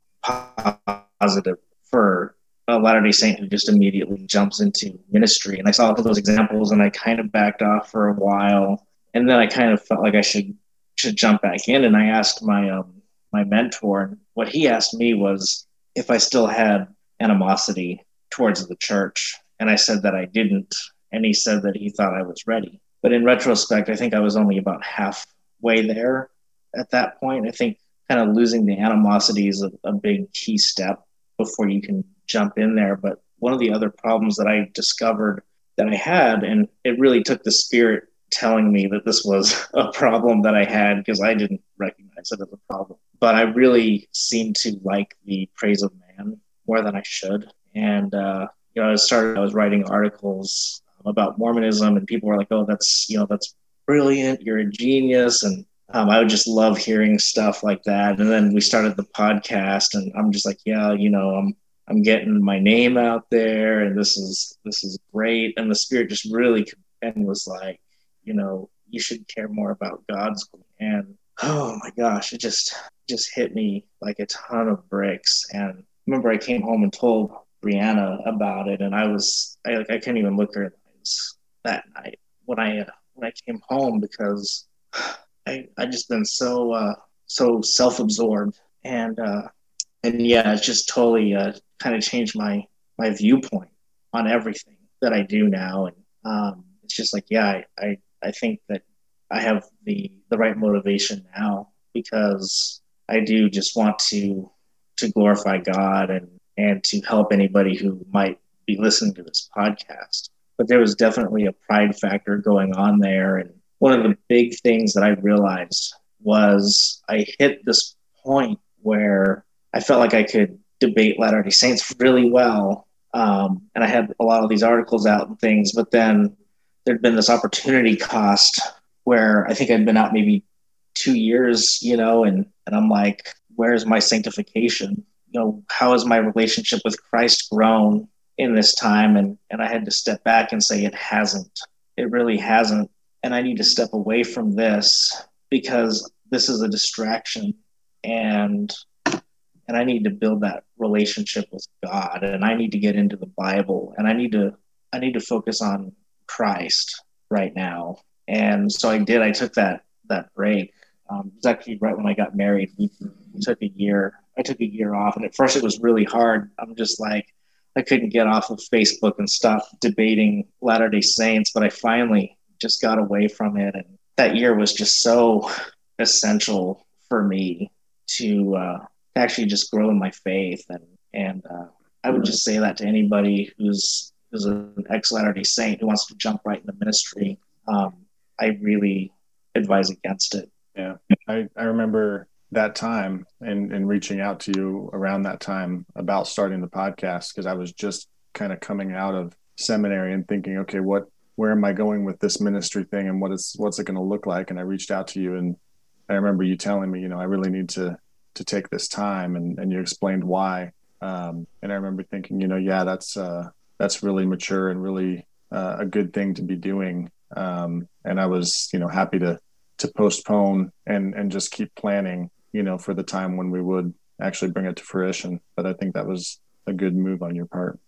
positive for a Latter day Saint who just immediately jumps into ministry. And I saw all those examples and I kind of backed off for a while. And then I kind of felt like I should should jump back in. And I asked my um, my mentor, and what he asked me was if I still had animosity towards the church. And I said that I didn't. And he said that he thought I was ready. But in retrospect, I think I was only about halfway there at that point. I think kind of losing the animosity is a, a big key step before you can jump in there. But one of the other problems that I discovered that I had, and it really took the spirit telling me that this was a problem that I had because I didn't recognize it as a problem. But I really seemed to like the praise of man more than I should. And, uh, you know, I started, I was writing articles about Mormonism, and people were like, oh, that's, you know, that's brilliant. You're a genius. And um, I would just love hearing stuff like that. And then we started the podcast, and I'm just like, yeah, you know, I'm I'm getting my name out there, and this is this is great. And the spirit just really and was like, you know, you should care more about God's. And oh my gosh, it just just hit me like a ton of bricks. And I remember I came home and told Brianna about it, and I was I like I couldn't even look her in the eyes that night when I uh, when I came home because I I just been so uh, so self absorbed and uh, and yeah, it's just totally uh, kind of changed my my viewpoint on everything that I do now, and um, it's just like yeah, I, I I think that I have the the right motivation now because I do just want to to glorify God and and to help anybody who might be listening to this podcast. But there was definitely a pride factor going on there, and one of the big things that I realized was I hit this point where I felt like I could debate Latter day Saints really well. Um, and I had a lot of these articles out and things, but then there'd been this opportunity cost where I think I'd been out maybe two years, you know, and, and I'm like, where's my sanctification? You know, how has my relationship with Christ grown in this time? And, and I had to step back and say, it hasn't. It really hasn't. And I need to step away from this because this is a distraction. And and I need to build that relationship with God and I need to get into the Bible and I need to I need to focus on Christ right now. And so I did. I took that that break. Um, it was actually right when I got married. We, we took a year. I took a year off, and at first it was really hard. I'm just like I couldn't get off of Facebook and stop debating Latter Day Saints, but I finally just got away from it, and that year was just so essential for me to uh, actually just grow in my faith and and uh, I would just say that to anybody who's who's an ex Latter Day Saint who wants to jump right into ministry. Um, I really advise against it. Yeah, I, I remember that time and and reaching out to you around that time about starting the podcast because I was just kind of coming out of seminary and thinking, okay, what where am I going with this ministry thing and what is what's it going to look like? And I reached out to you and I remember you telling me, you know, I really need to to take this time and, and you explained why. Um, and i remember thinking you know yeah that's uh, that's really mature and really uh, a good thing to be doing. Um, and i was you know happy to to postpone and and just keep planning you know for the time when we would actually bring it to fruition but i think that was a good move on your part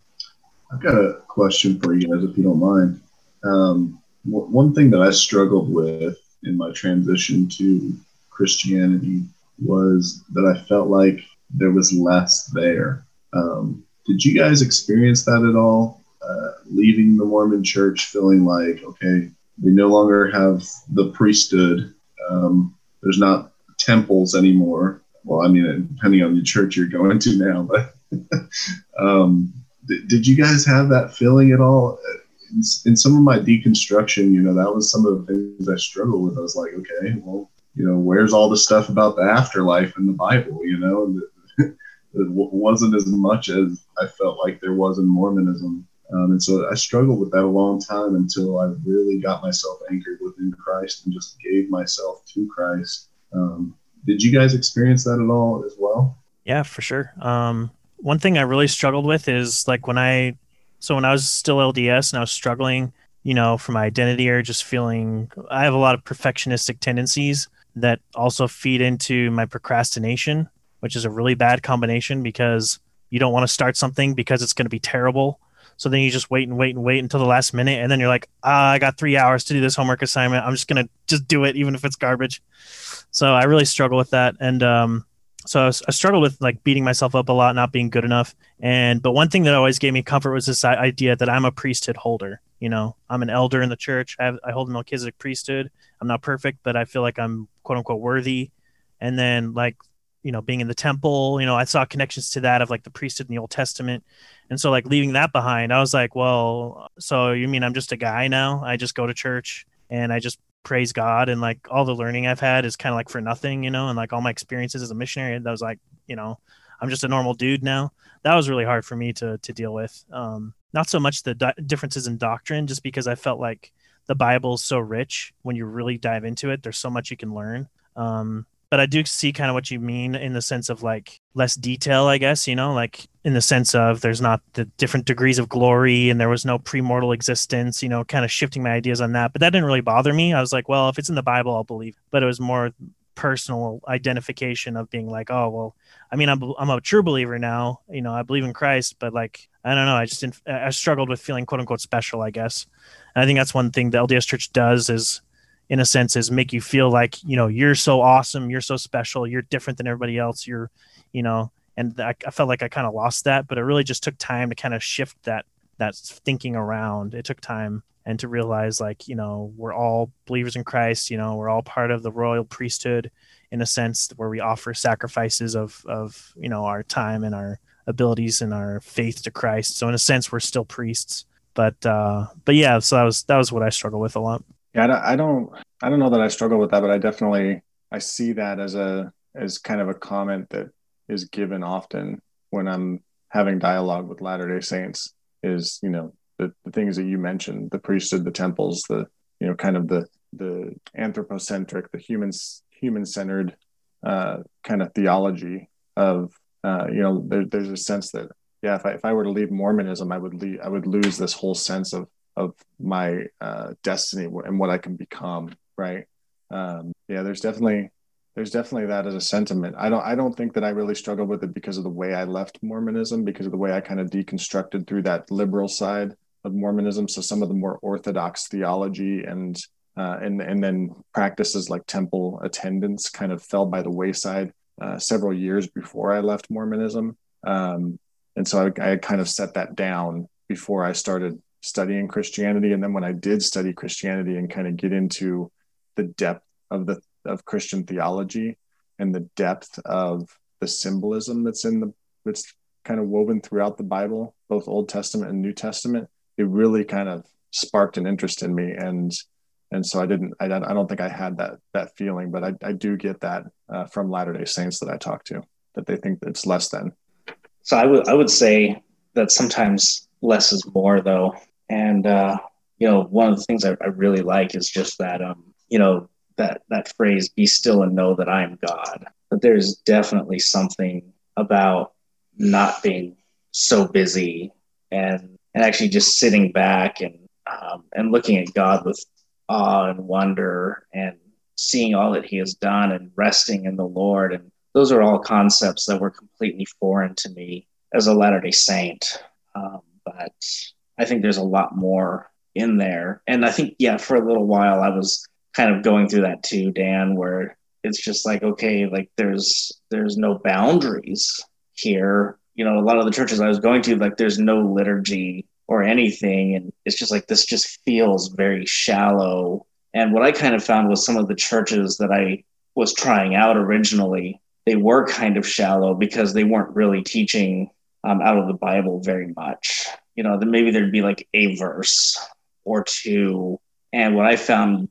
i've got a question for you guys if you don't mind um, one thing that i struggled with in my transition to Christianity was that I felt like there was less there. Um, did you guys experience that at all? Uh, leaving the Mormon church feeling like, okay, we no longer have the priesthood. Um, there's not temples anymore. Well, I mean, depending on the church you're going to now, but um, th- did you guys have that feeling at all? In, in, some of my deconstruction, you know, that was some of the things I struggled with. I was like, okay, well, you know, where's all the stuff about the afterlife in the Bible? You know, it wasn't as much as I felt like there was in Mormonism. Um, and so I struggled with that a long time until I really got myself anchored within Christ and just gave myself to Christ. Um, did you guys experience that at all as well? Yeah, for sure. Um, one thing I really struggled with is like when I, so when I was still LDS and I was struggling, you know, for my identity or just feeling, I have a lot of perfectionistic tendencies that also feed into my procrastination, which is a really bad combination because you don't want to start something because it's going to be terrible. So then you just wait and wait and wait until the last minute, and then you're like, ah, I got three hours to do this homework assignment. I'm just gonna just do it, even if it's garbage. So I really struggle with that, and um, so I, was, I struggled with like beating myself up a lot, not being good enough. And but one thing that always gave me comfort was this idea that I'm a priesthood holder. You know, I'm an elder in the church. I, have, I hold the Melchizedek priesthood. I'm not perfect, but I feel like I'm quote unquote worthy. And then like you know being in the temple, you know, I saw connections to that of like the priesthood in the Old Testament. And so like leaving that behind, I was like, well, so you mean I'm just a guy now? I just go to church and I just praise God and like all the learning I've had is kind of like for nothing, you know, and like all my experiences as a missionary, that was like, you know, I'm just a normal dude now. That was really hard for me to to deal with. Um, not so much the di- differences in doctrine, just because I felt like the Bible is so rich when you really dive into it. There's so much you can learn. Um, but I do see kind of what you mean in the sense of like less detail, I guess, you know, like in the sense of there's not the different degrees of glory and there was no premortal existence, you know, kind of shifting my ideas on that. But that didn't really bother me. I was like, well, if it's in the Bible, I'll believe. But it was more personal identification of being like, oh, well, I mean, I'm, I'm a true believer now, you know, I believe in Christ, but like, I don't know. I just I struggled with feeling quote unquote special, I guess. And I think that's one thing the LDS church does is in a sense is make you feel like you know you're so awesome you're so special you're different than everybody else you're you know and I, I felt like i kind of lost that but it really just took time to kind of shift that that thinking around. It took time and to realize like you know we're all believers in christ you know we're all part of the royal priesthood in a sense where we offer sacrifices of of you know our time and our abilities and our faith to christ. So in a sense we're still priests. But uh but yeah so that was that was what i struggle with a lot yeah, I don't, I don't, know that I struggle with that, but I definitely I see that as a as kind of a comment that is given often when I'm having dialogue with Latter Day Saints. Is you know the, the things that you mentioned, the priesthood, the temples, the you know kind of the the anthropocentric, the humans human centered uh, kind of theology of uh, you know there, there's a sense that yeah if I, if I were to leave Mormonism I would leave I would lose this whole sense of of my uh, destiny and what I can become. Right. Um, yeah, there's definitely there's definitely that as a sentiment. I don't I don't think that I really struggled with it because of the way I left Mormonism, because of the way I kind of deconstructed through that liberal side of Mormonism. So some of the more orthodox theology and uh, and and then practices like temple attendance kind of fell by the wayside uh, several years before I left Mormonism. Um, and so I, I kind of set that down before I started studying Christianity. And then when I did study Christianity and kind of get into the depth of the of Christian theology and the depth of the symbolism that's in the that's kind of woven throughout the Bible, both Old Testament and New Testament, it really kind of sparked an interest in me. And and so I didn't I, I don't think I had that that feeling, but I, I do get that uh, from Latter Day Saints that I talk to that they think it's less than. So I would I would say that sometimes less is more though and uh, you know, one of the things I, I really like is just that um, you know, that that phrase "Be still and know that I am God." But there's definitely something about not being so busy and and actually just sitting back and um, and looking at God with awe and wonder and seeing all that He has done and resting in the Lord. And those are all concepts that were completely foreign to me as a Latter Day Saint. Um, but I think there's a lot more in there. And I think, yeah, for a little while I was kind of going through that too, Dan, where it's just like, okay, like there's there's no boundaries here. You know, a lot of the churches I was going to, like there's no liturgy or anything. And it's just like this just feels very shallow. And what I kind of found was some of the churches that I was trying out originally, they were kind of shallow because they weren't really teaching um, out of the Bible very much. You know, then maybe there'd be like a verse or two. And what I found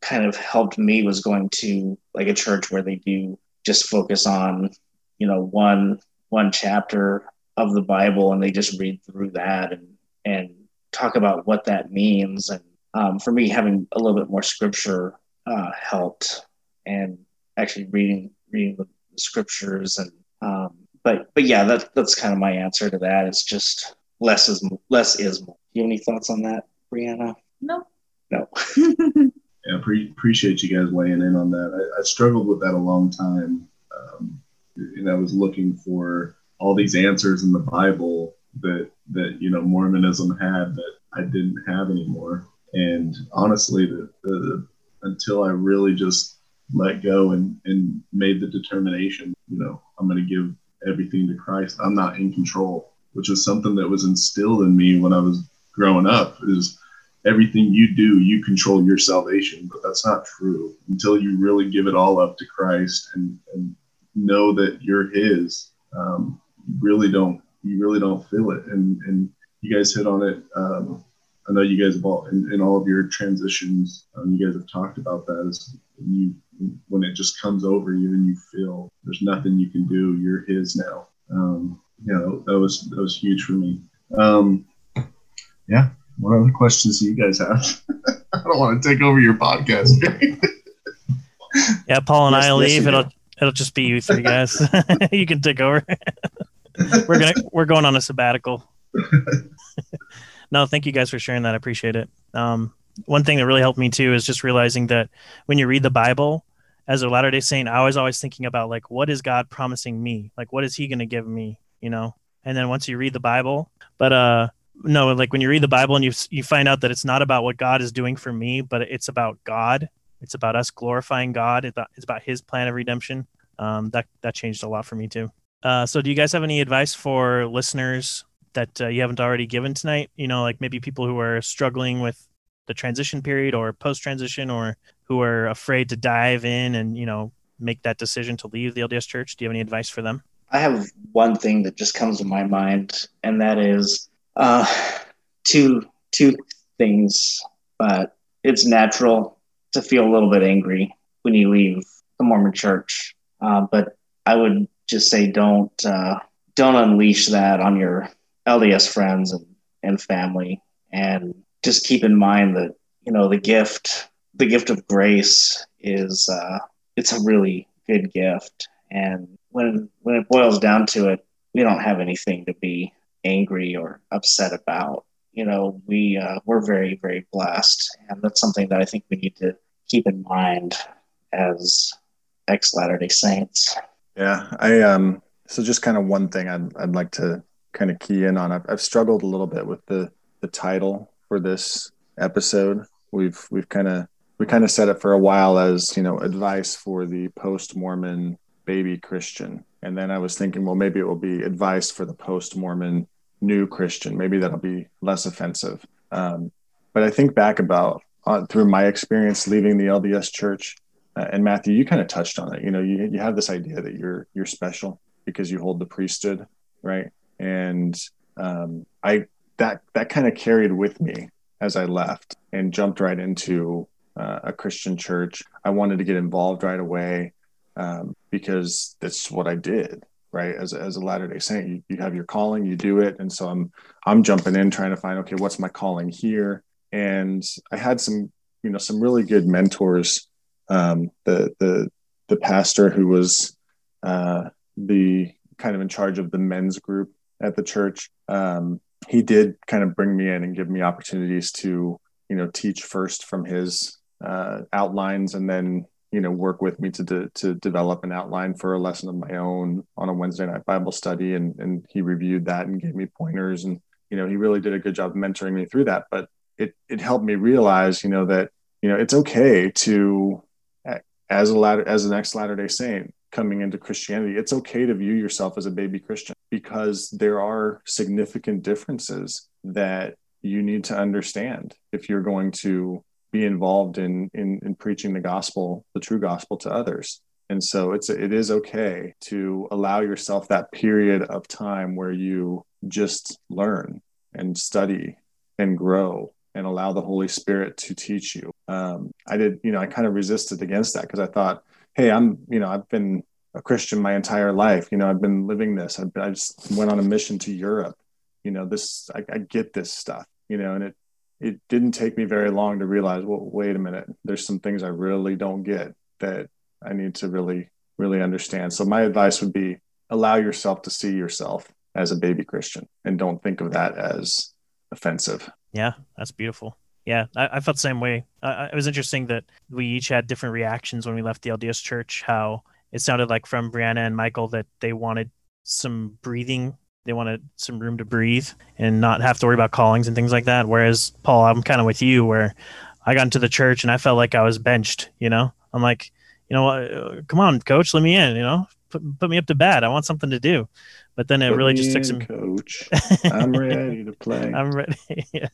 kind of helped me was going to like a church where they do just focus on, you know, one one chapter of the Bible and they just read through that and and talk about what that means. And um, for me, having a little bit more scripture uh, helped, and actually reading reading the, scriptures and um, but but yeah, that that's kind of my answer to that. It's just less is less is more. Do you have any thoughts on that, Brianna? No. No. yeah, pre- appreciate you guys weighing in on that. I, I struggled with that a long time, um, and I was looking for all these answers in the Bible that that you know Mormonism had that I didn't have anymore. And honestly, the, the, until I really just let go and, and made the determination, you know, I'm going to give everything to Christ. I'm not in control, which is something that was instilled in me when I was growing up. Is everything you do, you control your salvation, but that's not true until you really give it all up to Christ and, and know that you're His. Um, you really don't you really don't feel it. And and you guys hit on it. Um, I know you guys have all in, in all of your transitions. Um, you guys have talked about that. Is you when it just comes over you and you feel there's nothing you can do. You're His now. Um, yeah, that was that was huge for me. Um, yeah. What other questions do you guys have? I don't want to take over your podcast. yeah, Paul and yes, I leave. Yes, it'll it'll just be you three guys. you can take over we're gonna we're going on a sabbatical. no, thank you guys for sharing that. I appreciate it. Um, one thing that really helped me too is just realizing that when you read the Bible, as a Latter Day Saint, I was always thinking about like, what is God promising me? Like, what is He going to give me? You know. And then once you read the Bible, but uh, no, like when you read the Bible and you you find out that it's not about what God is doing for me, but it's about God. It's about us glorifying God. It's about His plan of redemption. Um, that that changed a lot for me too. Uh, so, do you guys have any advice for listeners that uh, you haven't already given tonight? You know, like maybe people who are struggling with the transition period or post transition or who are afraid to dive in and, you know, make that decision to leave the LDS church. Do you have any advice for them? I have one thing that just comes to my mind, and that is uh, two two things. But it's natural to feel a little bit angry when you leave the Mormon Church. Uh, but I would just say don't uh, don't unleash that on your LDS friends and, and family, and just keep in mind that you know the gift the gift of grace is uh, it's a really good gift, and when when it boils down to it, we don't have anything to be angry or upset about. You know, we uh, we're very very blessed, and that's something that I think we need to keep in mind as ex Latter Day Saints. Yeah, I um. So just kind of one thing I'd I'd like to kind of key in on. I've, I've struggled a little bit with the the title for this episode. We've we've kind of we kind of set it for a while as you know advice for the post Mormon baby Christian, and then I was thinking, well, maybe it will be advice for the post Mormon new Christian. Maybe that'll be less offensive. Um, but I think back about uh, through my experience leaving the LDS Church, uh, and Matthew, you kind of touched on it. You know, you you have this idea that you're you're special because you hold the priesthood, right? And um, I that that kind of carried with me as I left and jumped right into uh, a Christian church. I wanted to get involved right away um, because that's what I did. Right, as a, as a Latter Day Saint, you, you have your calling, you do it, and so I'm I'm jumping in trying to find okay, what's my calling here? And I had some you know some really good mentors um, the the the pastor who was uh, the kind of in charge of the men's group at the church. Um, he did kind of bring me in and give me opportunities to you know teach first from his uh, outlines and then you know work with me to de- to develop an outline for a lesson of my own on a Wednesday night Bible study and and he reviewed that and gave me pointers and you know he really did a good job mentoring me through that. But it it helped me realize you know that you know, it's okay to, as a latter, as an ex Latter Day Saint coming into Christianity, it's okay to view yourself as a baby Christian because there are significant differences that you need to understand if you're going to be involved in, in in preaching the gospel, the true gospel to others. And so it's it is okay to allow yourself that period of time where you just learn and study and grow and allow the Holy Spirit to teach you. Um, I did, you know, I kind of resisted against that because I thought, hey, I'm, you know, I've been a Christian my entire life. You know, I've been living this. I've, I just went on a mission to Europe. You know, this I, I get this stuff. You know, and it it didn't take me very long to realize, well, wait a minute, there's some things I really don't get that I need to really, really understand. So my advice would be allow yourself to see yourself as a baby Christian and don't think of that as offensive. Yeah, that's beautiful. Yeah, I, I felt the same way. Uh, it was interesting that we each had different reactions when we left the LDS church. How it sounded like from Brianna and Michael that they wanted some breathing they wanted some room to breathe and not have to worry about callings and things like that. Whereas Paul, I'm kind of with you where I got into the church and I felt like I was benched. You know, I'm like, you know what? Come on, coach, let me in. You know, put put me up to bat. I want something to do. But then it Put really just took in, some. coach. I'm ready to play. I'm ready. yeah,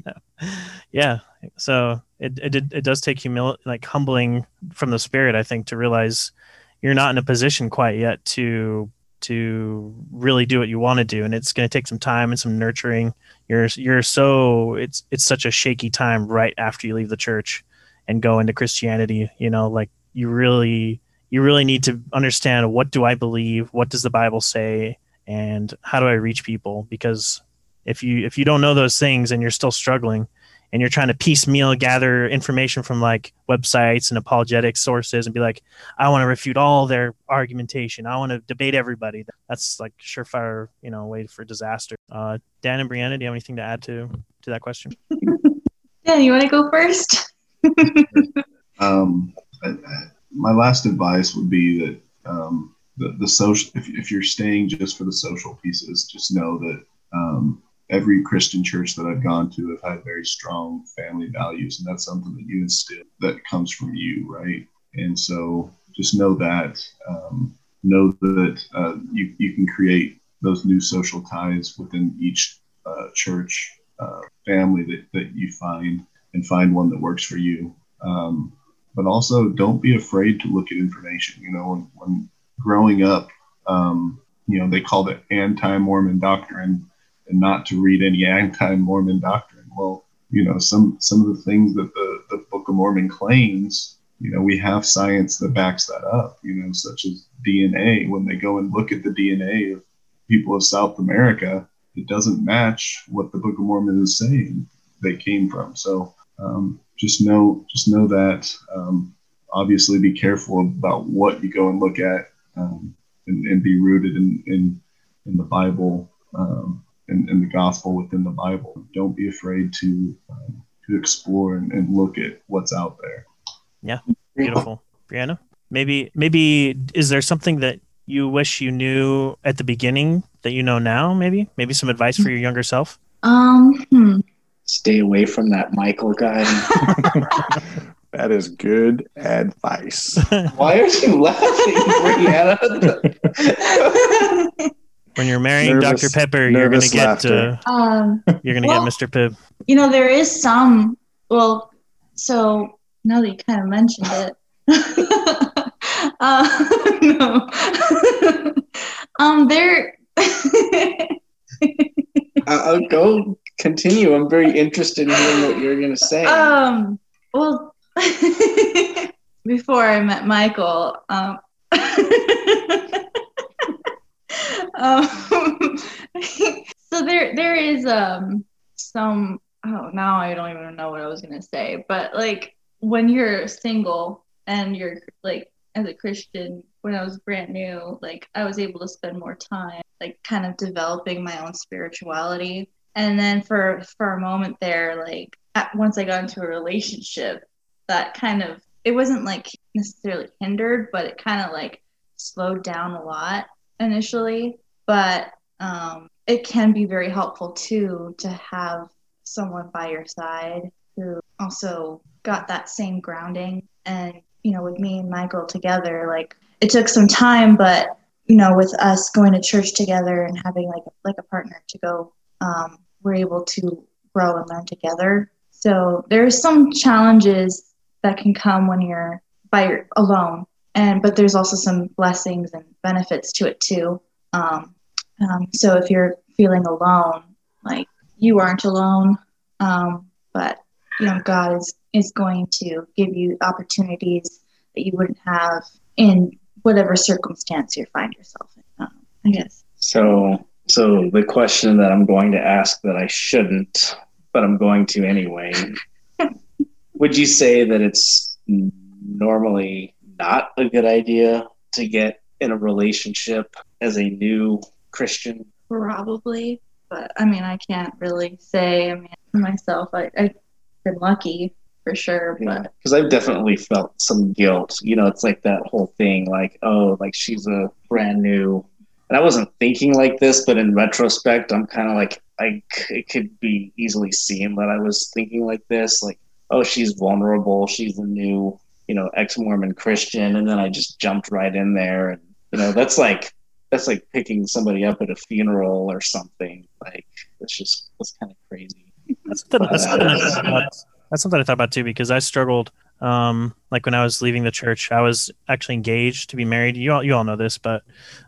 yeah. So it it did, it does take humility, like humbling from the spirit, I think, to realize you're not in a position quite yet to to really do what you want to do and it's going to take some time and some nurturing. You're you're so it's it's such a shaky time right after you leave the church and go into christianity you know like you really you really need to understand what do i believe what does the bible say and how do i reach people? Because if you if you don't know those things and you're still struggling and you're trying to piecemeal gather information from like websites and apologetic sources and be like, I want to refute all their argumentation. I want to debate everybody. That's like surefire, you know, way for disaster. Uh, Dan and Brianna, do you have anything to add to to that question? Dan, you want to go first? Um, I- I- my last advice would be that um, the, the social, if, if you're staying just for the social pieces, just know that um, every Christian church that I've gone to have had very strong family values, and that's something that you instill that comes from you, right? And so just know that, um, know that uh, you, you can create those new social ties within each uh, church uh, family that, that you find and find one that works for you. Um, but also don't be afraid to look at information. You know, when, when growing up, um, you know, they called it anti-Mormon doctrine and not to read any anti-Mormon doctrine. Well, you know, some some of the things that the, the Book of Mormon claims, you know, we have science that backs that up, you know, such as DNA. When they go and look at the DNA of people of South America, it doesn't match what the Book of Mormon is saying they came from. So um, just know just know that. Um, obviously, be careful about what you go and look at, um, and, and be rooted in in, in the Bible um, and, and the gospel within the Bible. Don't be afraid to um, to explore and, and look at what's out there. Yeah, beautiful, Brianna. Maybe maybe is there something that you wish you knew at the beginning that you know now? Maybe maybe some advice for your younger self. Um, hmm. Stay away from that Michael guy. That is good advice. Why are you laughing, Brianna? When you're marrying Nervous- Dr. Pepper, you're gonna get uh, um, you're gonna Well- get Mr. Pibb. you know, there is some. Well, so now that you kind of mentioned it, uh, no, um, there. I'll go continue. I'm very interested in hearing what you're going to say. um, well, before I met Michael, um, um, so there there is um some oh now I don't even know what I was gonna say, but like when you're single and you're like as a Christian, when I was brand new, like I was able to spend more time like kind of developing my own spirituality. And then for for a moment there, like at, once I got into a relationship, that kind of it wasn't like necessarily hindered, but it kind of like slowed down a lot initially. But um, it can be very helpful too to have someone by your side who also got that same grounding. And, you know, with me and Michael together, like it took some time, but, you know, with us going to church together and having like, like a partner to go, um, we're able to grow and learn together. So there's some challenges that can come when you're by your, alone. And, but there's also some blessings and benefits to it too. Um, um, so if you're feeling alone, like you aren't alone, um, but you know God is is going to give you opportunities that you wouldn't have in whatever circumstance you find yourself in. Um, I guess. So, so the question that I'm going to ask that I shouldn't, but I'm going to anyway. would you say that it's normally not a good idea to get in a relationship as a new Christian? Probably, but I mean, I can't really say. I mean, myself, I, I've been lucky for sure, but because I've definitely felt some guilt. You know, it's like that whole thing, like, oh, like she's a brand new. And I wasn't thinking like this, but in retrospect, I'm kind of like, I it could be easily seen that I was thinking like this, like, oh, she's vulnerable, she's a new, you know, ex-Mormon Christian, and then I just jumped right in there, and you know, that's like that's like picking somebody up at a funeral or something. Like it's just that's kind of crazy. That's something, that's, something I thought about, that's something I thought about too because I struggled. Um, like when I was leaving the church, I was actually engaged to be married. You all, you all know this, but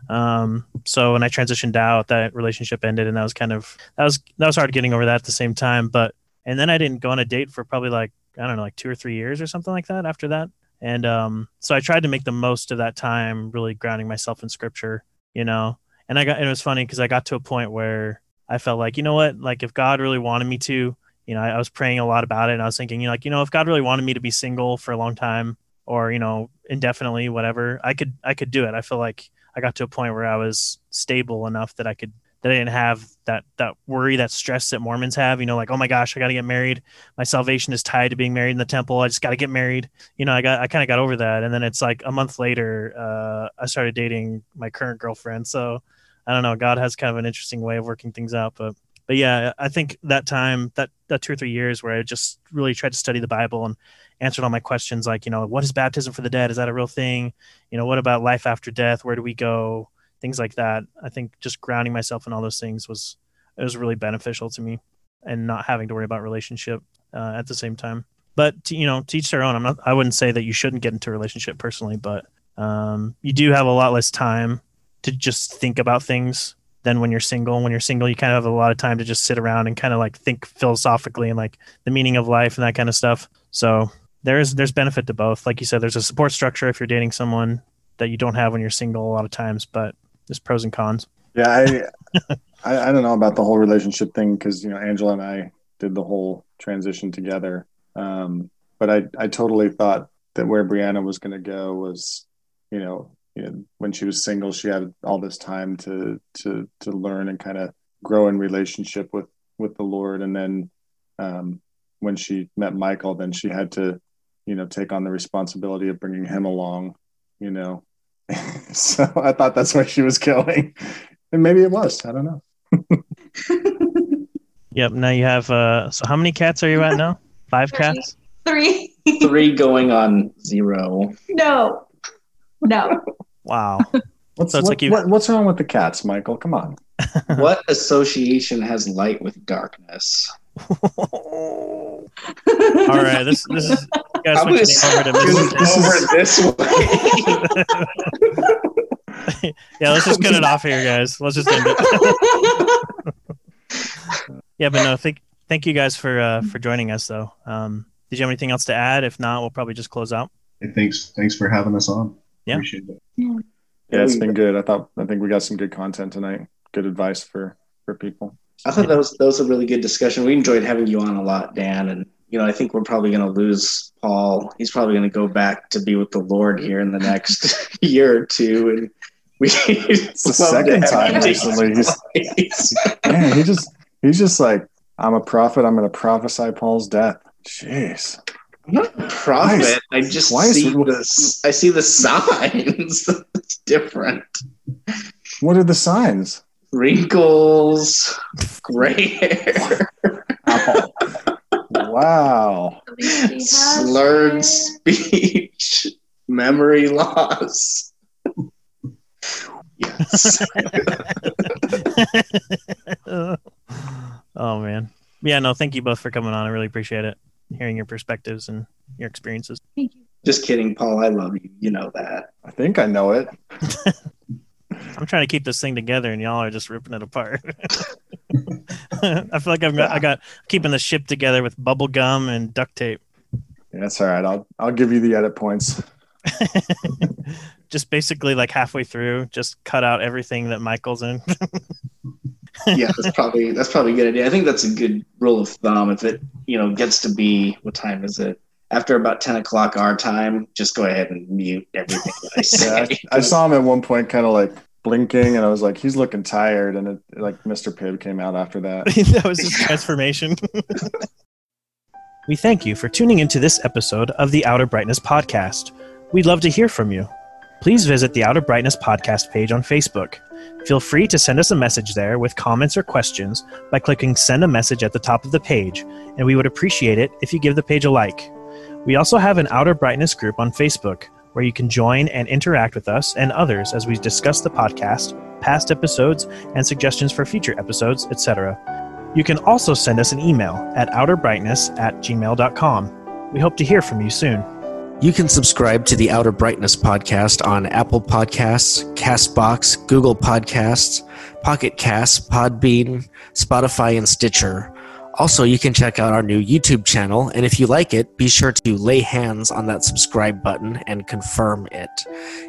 um, so when I transitioned out, that relationship ended, and that was kind of that was that was hard getting over that at the same time. But and then I didn't go on a date for probably like I don't know, like two or three years or something like that after that. And um, so I tried to make the most of that time, really grounding myself in scripture you know? And i got and it was funny because i got to a point where i felt like you know what? Like if god really wanted me to you know I, I, was praying a lot about it and i was thinking you know like you know if god really wanted me to be single for a long time or you know indefinitely whatever i could i could do it. I feel like i got to a point where i was stable enough that i could that I didn't have that that worry, that stress that Mormons have. You know, like oh my gosh, I got to get married. My salvation is tied to being married in the temple. I just got to get married. You know, I got I kind of got over that, and then it's like a month later, uh, I started dating my current girlfriend. So I don't know. God has kind of an interesting way of working things out, but but yeah, I think that time, that that two or three years where I just really tried to study the Bible and answered all my questions, like you know, what is baptism for the dead? Is that a real thing? You know, what about life after death? Where do we go? Things like that. I think just grounding myself in all those things was it was really beneficial to me, and not having to worry about relationship uh, at the same time. But to, you know, teach their own. I'm not. I wouldn't say that you shouldn't get into a relationship personally, but um, you do have a lot less time to just think about things than when you're single. When you're single, you kind of have a lot of time to just sit around and kind of like think philosophically and like the meaning of life and that kind of stuff. So there's there's benefit to both. Like you said, there's a support structure if you're dating someone that you don't have when you're single a lot of times, but there's pros and cons. Yeah, I, I, I don't know about the whole relationship thing because you know Angela and I did the whole transition together. Um, but I I totally thought that where Brianna was going to go was, you know, you know, when she was single, she had all this time to to to learn and kind of grow in relationship with with the Lord, and then um, when she met Michael, then she had to, you know, take on the responsibility of bringing him along, you know, so I thought that's where she was going. And maybe it was. I don't know. yep. Now you have uh so how many cats are you at now? Five Three. cats? Three. Three going on zero. No. No. Wow. What's, so what, like you... what, what's wrong with the cats, Michael? Come on. what association has light with darkness? All right, this this is you guys over to this, this way. yeah, let's just cut it off here, guys. Let's just end it. yeah, but no, thank thank you guys for uh, for joining us though. Um, did you have anything else to add? If not, we'll probably just close out. Hey, thanks thanks for having us on. Yeah. Appreciate it. Yeah, it's been good. I thought I think we got some good content tonight. Good advice for for people. I thought that was that was a really good discussion. We enjoyed having you on a lot, Dan, and you know I think we're probably going to lose Paul. He's probably going to go back to be with the Lord here in the next year or two, and we. It's the second time recently. He's, man, he just he's just like I'm a prophet. I'm going to prophesy Paul's death. Jeez. I'm not a prophet. I just see the I see the signs. it's different. What are the signs? wrinkles, gray hair. Wow. At least he has Slurred it. speech, memory loss. yes. oh man. Yeah, no, thank you both for coming on. I really appreciate it. Hearing your perspectives and your experiences. Thank you. Just kidding, Paul. I love you. You know that. I think I know it. I'm trying to keep this thing together and y'all are just ripping it apart. I feel like I've got I got keeping the ship together with bubble gum and duct tape. Yeah, that's all right. I'll I'll give you the edit points. just basically like halfway through, just cut out everything that Michael's in. yeah, that's probably that's probably a good idea. I think that's a good rule of thumb. If it you know gets to be what time is it? After about ten o'clock our time, just go ahead and mute everything that I Yeah, say. I, I saw him at one point, kind of like blinking, and I was like, he's looking tired, and it, like Mr. Pibb came out after that. that was his transformation. we thank you for tuning into this episode of the Outer Brightness Podcast. We'd love to hear from you. Please visit the Outer Brightness Podcast page on Facebook. Feel free to send us a message there with comments or questions by clicking Send a Message at the top of the page, and we would appreciate it if you give the page a like. We also have an Outer Brightness group on Facebook where you can join and interact with us and others as we discuss the podcast, past episodes, and suggestions for future episodes, etc. You can also send us an email at outerbrightness at gmail.com. We hope to hear from you soon. You can subscribe to the Outer Brightness podcast on Apple Podcasts, Castbox, Google Podcasts, Pocket Casts, Podbean, Spotify, and Stitcher. Also, you can check out our new YouTube channel, and if you like it, be sure to lay hands on that subscribe button and confirm it.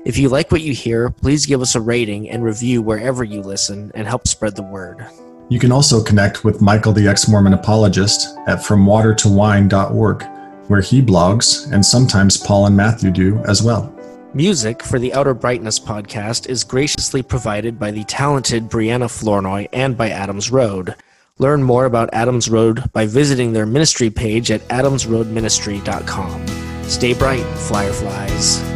If you like what you hear, please give us a rating and review wherever you listen and help spread the word. You can also connect with Michael the Ex Mormon Apologist at FromWaterToWine.org, where he blogs, and sometimes Paul and Matthew do as well. Music for the Outer Brightness podcast is graciously provided by the talented Brianna Flournoy and by Adams Road. Learn more about Adams Road by visiting their ministry page at adamsroadministry.com. Stay bright, fireflies.